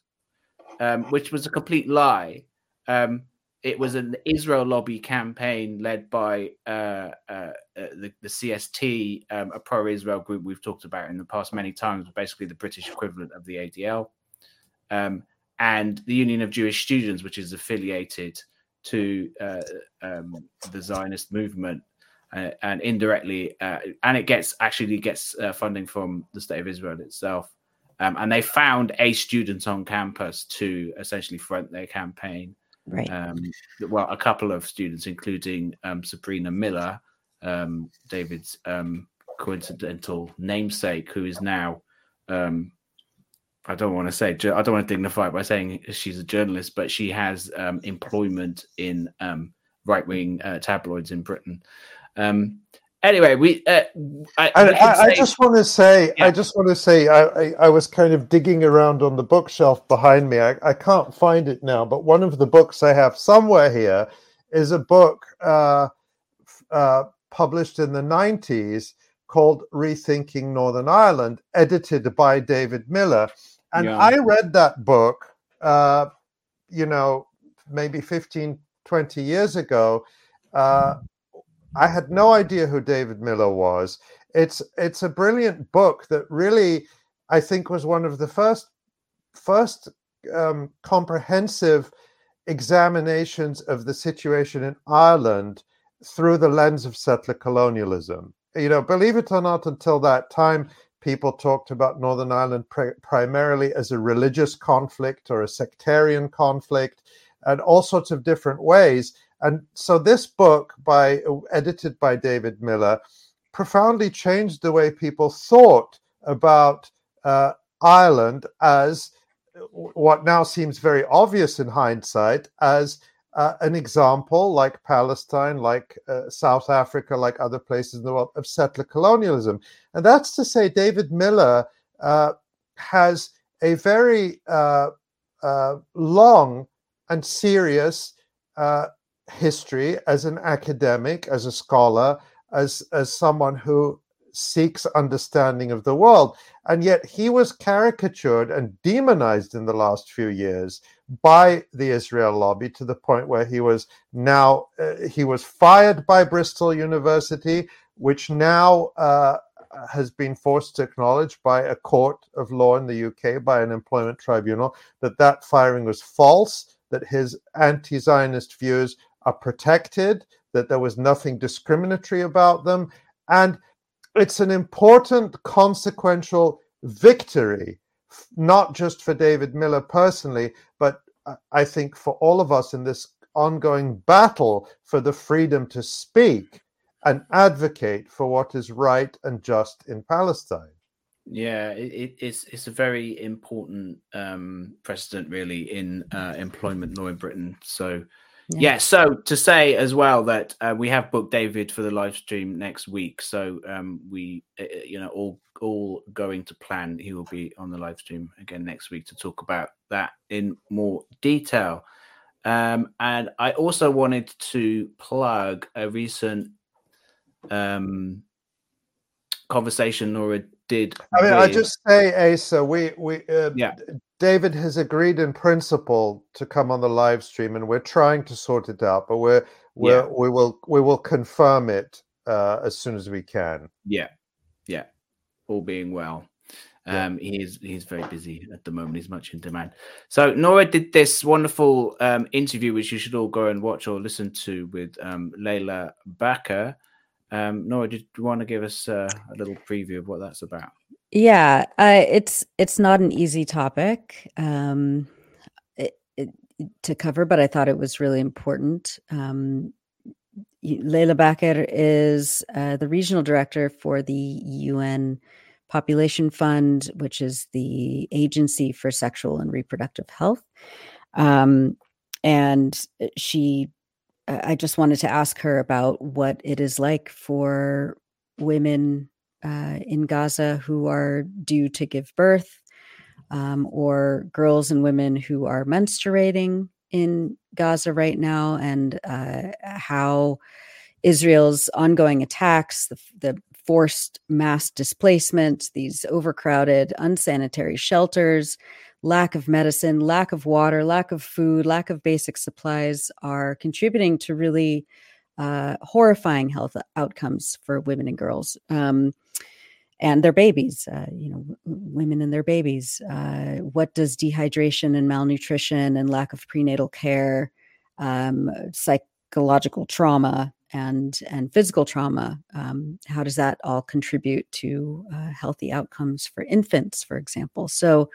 um, which was a complete lie. Um, it was an Israel lobby campaign led by uh, uh, uh the, the, CST, um, a pro-Israel group we've talked about in the past many times, basically the British equivalent of the ADL. Um, and the Union of Jewish Students, which is affiliated to uh, um, the Zionist movement, uh, and indirectly, uh, and it gets actually gets funding from the state of Israel itself. Um, and they found a student on campus to essentially front their campaign. Right. Um, well, a couple of students, including um, Sabrina Miller, um, David's um, coincidental namesake, who is now um, I don't want to say I don't want to dignify it by saying she's a journalist, but she has um, employment in um, right wing uh, tabloids in Britain. Um, anyway, we. Uh, I, I, I, I, just want to say, yeah. I just want to say, I, I, was kind of digging around on the bookshelf behind me. I, I can't find it now, but one of the books I have somewhere here is a book uh, uh, published in the nineties called Rethinking Northern Ireland, edited by David Miller. And yeah. I read that book, uh, you know, maybe 15, 20 years ago. Uh, I had no idea who David Miller was. It's it's a brilliant book that really, I think, was one of the first first um, comprehensive examinations of the situation in Ireland through the lens of settler colonialism you know, believe it or not, until that time, people talked about Northern Ireland pr- primarily as a religious conflict or a sectarian conflict, and all sorts of different ways. And so, this book, by edited by David Miller, profoundly changed the way people thought about uh, Ireland as what now seems very obvious in hindsight as uh, an example, like Palestine, like uh, South Africa, like other places in the world, of settler colonialism. And that's to say, David Miller uh, has a very uh, uh, long and serious uh, history as an academic, as a scholar, as, as someone who seeks understanding of the world. And yet he was caricatured and demonized in the last few years by the Israel lobby to the point where he was now uh, he was fired by Bristol University, which now uh, has been forced to acknowledge by a court of law in the UK by an employment tribunal that that firing was false, that his anti-Zionist views are protected, that there was nothing discriminatory about them, and it's an important consequential victory not just for David Miller personally, but I think for all of us in this ongoing battle for the freedom to speak and advocate for what is right and just in Palestine. Yeah, it, it's it's a very important um, precedent, really, in uh, employment law in Britain. So, yeah. yeah. so to say as well that uh, we have booked David for the live stream next week. So um, we, uh, uh, you know, all all going to plan, he will be on the live stream again next week to talk about that in more detail. Um, and I also wanted to plug a recent um, conversation Nora did. I mean, I just say, Asa, we we uh, Yeah. David has agreed in principle to come on the live stream, and we're trying to sort it out. But we're we're Yeah. we will we will confirm it uh, as soon as we can. Yeah, yeah. All being well. Yeah. Um, he is he's very busy at the moment. He's much in demand. So Nora did this wonderful um, interview, which you should all go and watch or listen to with um, Layla Baker. Um, Nora, did you want to give us uh, a little preview of what that's about? Yeah, uh, it's it's not an easy topic um, it, it, to cover, but I thought it was really important. Um, Leila Baker is uh, the regional director for the UN Population Fund, which is the agency for sexual and reproductive health. Um, and she, I just wanted to ask her about what it is like for women uh, in Gaza who are due to give birth, um, or girls and women who are menstruating in Gaza right now, and uh, how Israel's ongoing attacks, the, the forced mass displacement, these overcrowded, unsanitary shelters, lack of medicine, lack of water, lack of food, lack of basic supplies are contributing to really uh, horrifying health outcomes for women and girls. Um, and their babies, uh, you know, women and their babies. Uh, what does dehydration and malnutrition and lack of prenatal care, um, psychological trauma, and and physical trauma? Um, how does that all contribute to uh, healthy outcomes for infants, for example? So,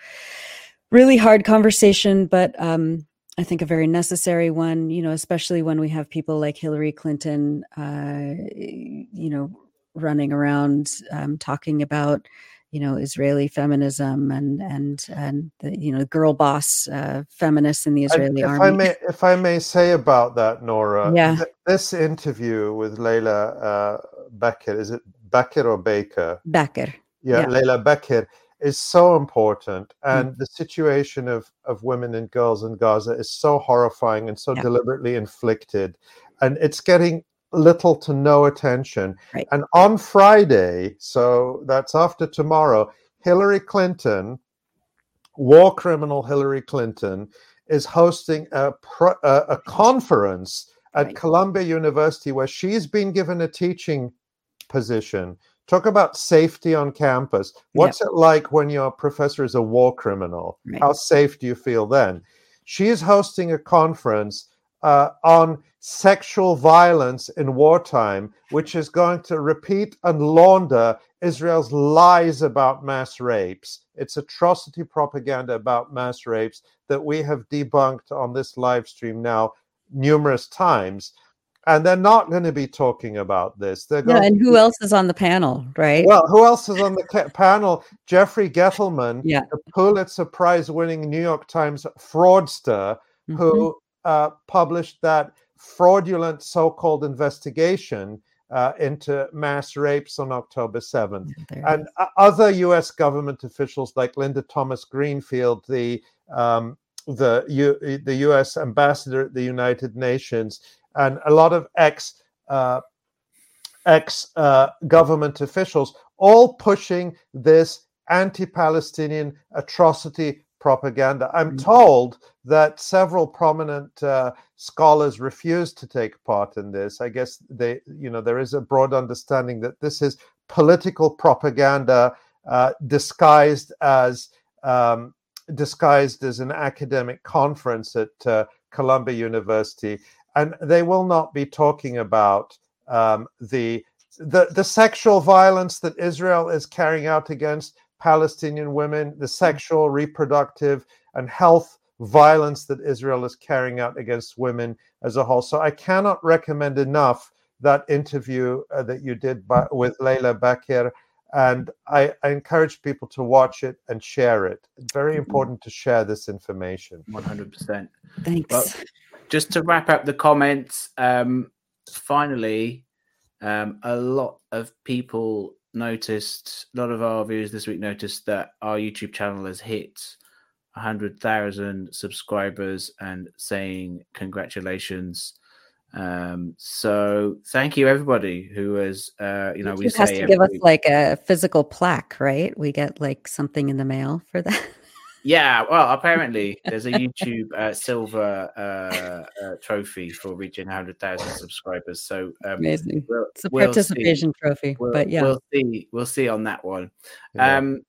really hard conversation, but um, I think a very necessary one. You know, especially when we have people like Hillary Clinton, uh, you know, running around um, talking about you know Israeli feminism and and and the you know girl boss uh, feminists in the Israeli if army. I may, if I may say about that, Nora, Yeah. th- this interview with Leila uh, Becker, is it Becker or Baker? Becker. yeah, Yeah. Leila Becker is so important, Mm. and the situation of of women and girls in Gaza is so horrifying and so Yeah. deliberately inflicted, and it's getting little to no attention. Right. And on Friday, so that's after tomorrow, Hillary Clinton, war criminal Hillary Clinton, is hosting a pro, a, a conference at Right. Columbia University where she's been given a teaching position. Talk about safety on campus. What's it like when your professor is a war criminal? Right. How safe do you feel then? She is hosting a conference uh, on sexual violence in wartime, which is going to repeat and launder Israel's lies about mass rapes. It's atrocity propaganda about mass rapes that we have debunked on this live stream now numerous times. And they're not going to be talking about this. They're Yeah, going and who else is on the panel, right? well, who else is on the panel? Jeffrey Gettleman, Yeah. the Pulitzer Prize winning New York Times fraudster, Mhm. who uh, published that fraudulent so called investigation uh, into mass rapes on October 7th. There And is. uh, other US government officials like Linda Thomas Greenfield, the um, the, U- the US ambassador at the United Nations, and a lot of ex uh, ex uh, government officials, all pushing this anti Palestinian atrocity propaganda. I'm Mhm. told that several prominent uh, scholars refused to take part in this. I guess they, you know, there is a broad understanding that this is political propaganda uh, disguised as um, disguised as an academic conference at uh, Columbia University, and they will not be talking about um, the, the the sexual violence that Israel is carrying out against Palestinian women, the sexual, reproductive, and health violence that Israel is carrying out against women as a whole. So I cannot recommend enough that interview uh, that you did by, with Leila Bakir. And I, I encourage people to watch it and share it. It's very important to share this information. 100%. Thanks. Well, just to wrap up the comments, um, finally, um, a lot of people noticed, a lot of our viewers this week noticed that our YouTube channel has hit 100,000 subscribers and saying congratulations. Um, so thank you everybody who has, uh, you know, we YouTube has to give us like a physical plaque, right? We get like something in the mail for that. Yeah, well, apparently there's a YouTube uh, silver uh, uh, trophy for reaching 100,000 subscribers. So um, Amazing. we'll, It's a we'll participation trophy, We'll, but yeah. we'll see. We'll see on that one. Yeah. Um,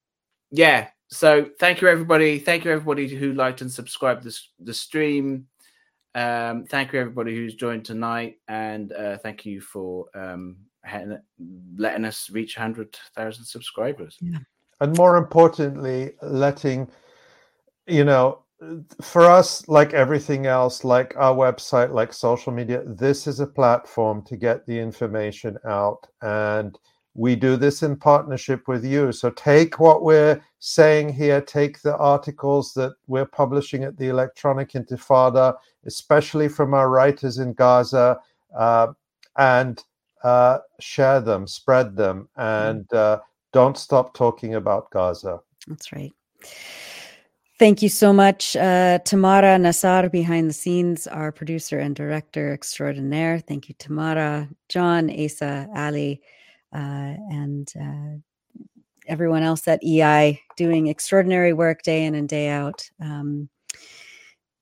yeah. So thank you everybody. Thank you everybody who liked and subscribed this the stream. Um, thank you everybody who's joined tonight, and uh, thank you for um, ha- letting us reach 100,000 subscribers. Yeah. and more importantly letting you know for us like everything else like our website like social media this is a platform to get the information out. And we do this in partnership with you. So take what we're saying here take the articles that we're publishing at the electronic intifada especially from our writers in gaza uh, and uh, share them spread them and uh, don't stop talking about gaza. That's right. Thank you so much, uh, Tamara Nassar, behind the scenes, our producer and director extraordinaire. Thank you, Tamara, Jon, Asa, Ali, uh, and uh, everyone else at EI doing extraordinary work day in and day out. Um,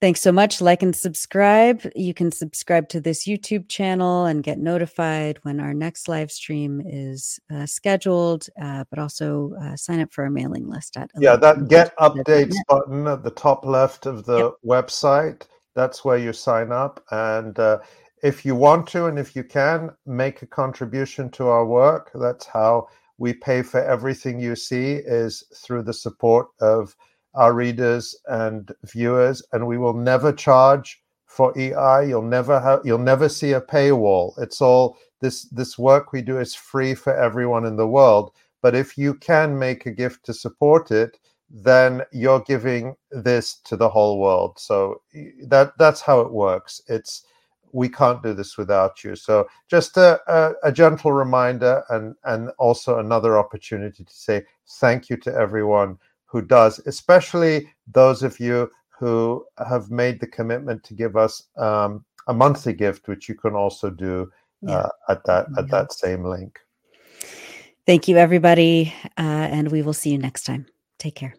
Thanks so much. Like and subscribe. You can subscribe to this YouTube channel and get notified when our next live stream is uh, scheduled, uh, but also uh, sign up for our mailing list at Yeah, that get updates button at the top left of the website. That's where you sign up. And uh, if you want to, and if you can, make a contribution to our work. That's how we pay for everything you see is through the support of our readers and viewers. And we will never charge for EI. You'll never have. You'll never see a paywall. It's all this. This work we do is free for everyone in the world. But if you can make a gift to support it, then you're giving this to the whole world. So that that's how it works. It's we can't do this without you. So just a, a, a gentle reminder and and also another opportunity to say thank you to everyone who does, especially those of you who have made the commitment to give us um, a monthly gift, which you can also do Yeah. uh, at that at Yeah. that same link. Thank you, everybody. Uh, and we will see you next time. Take care.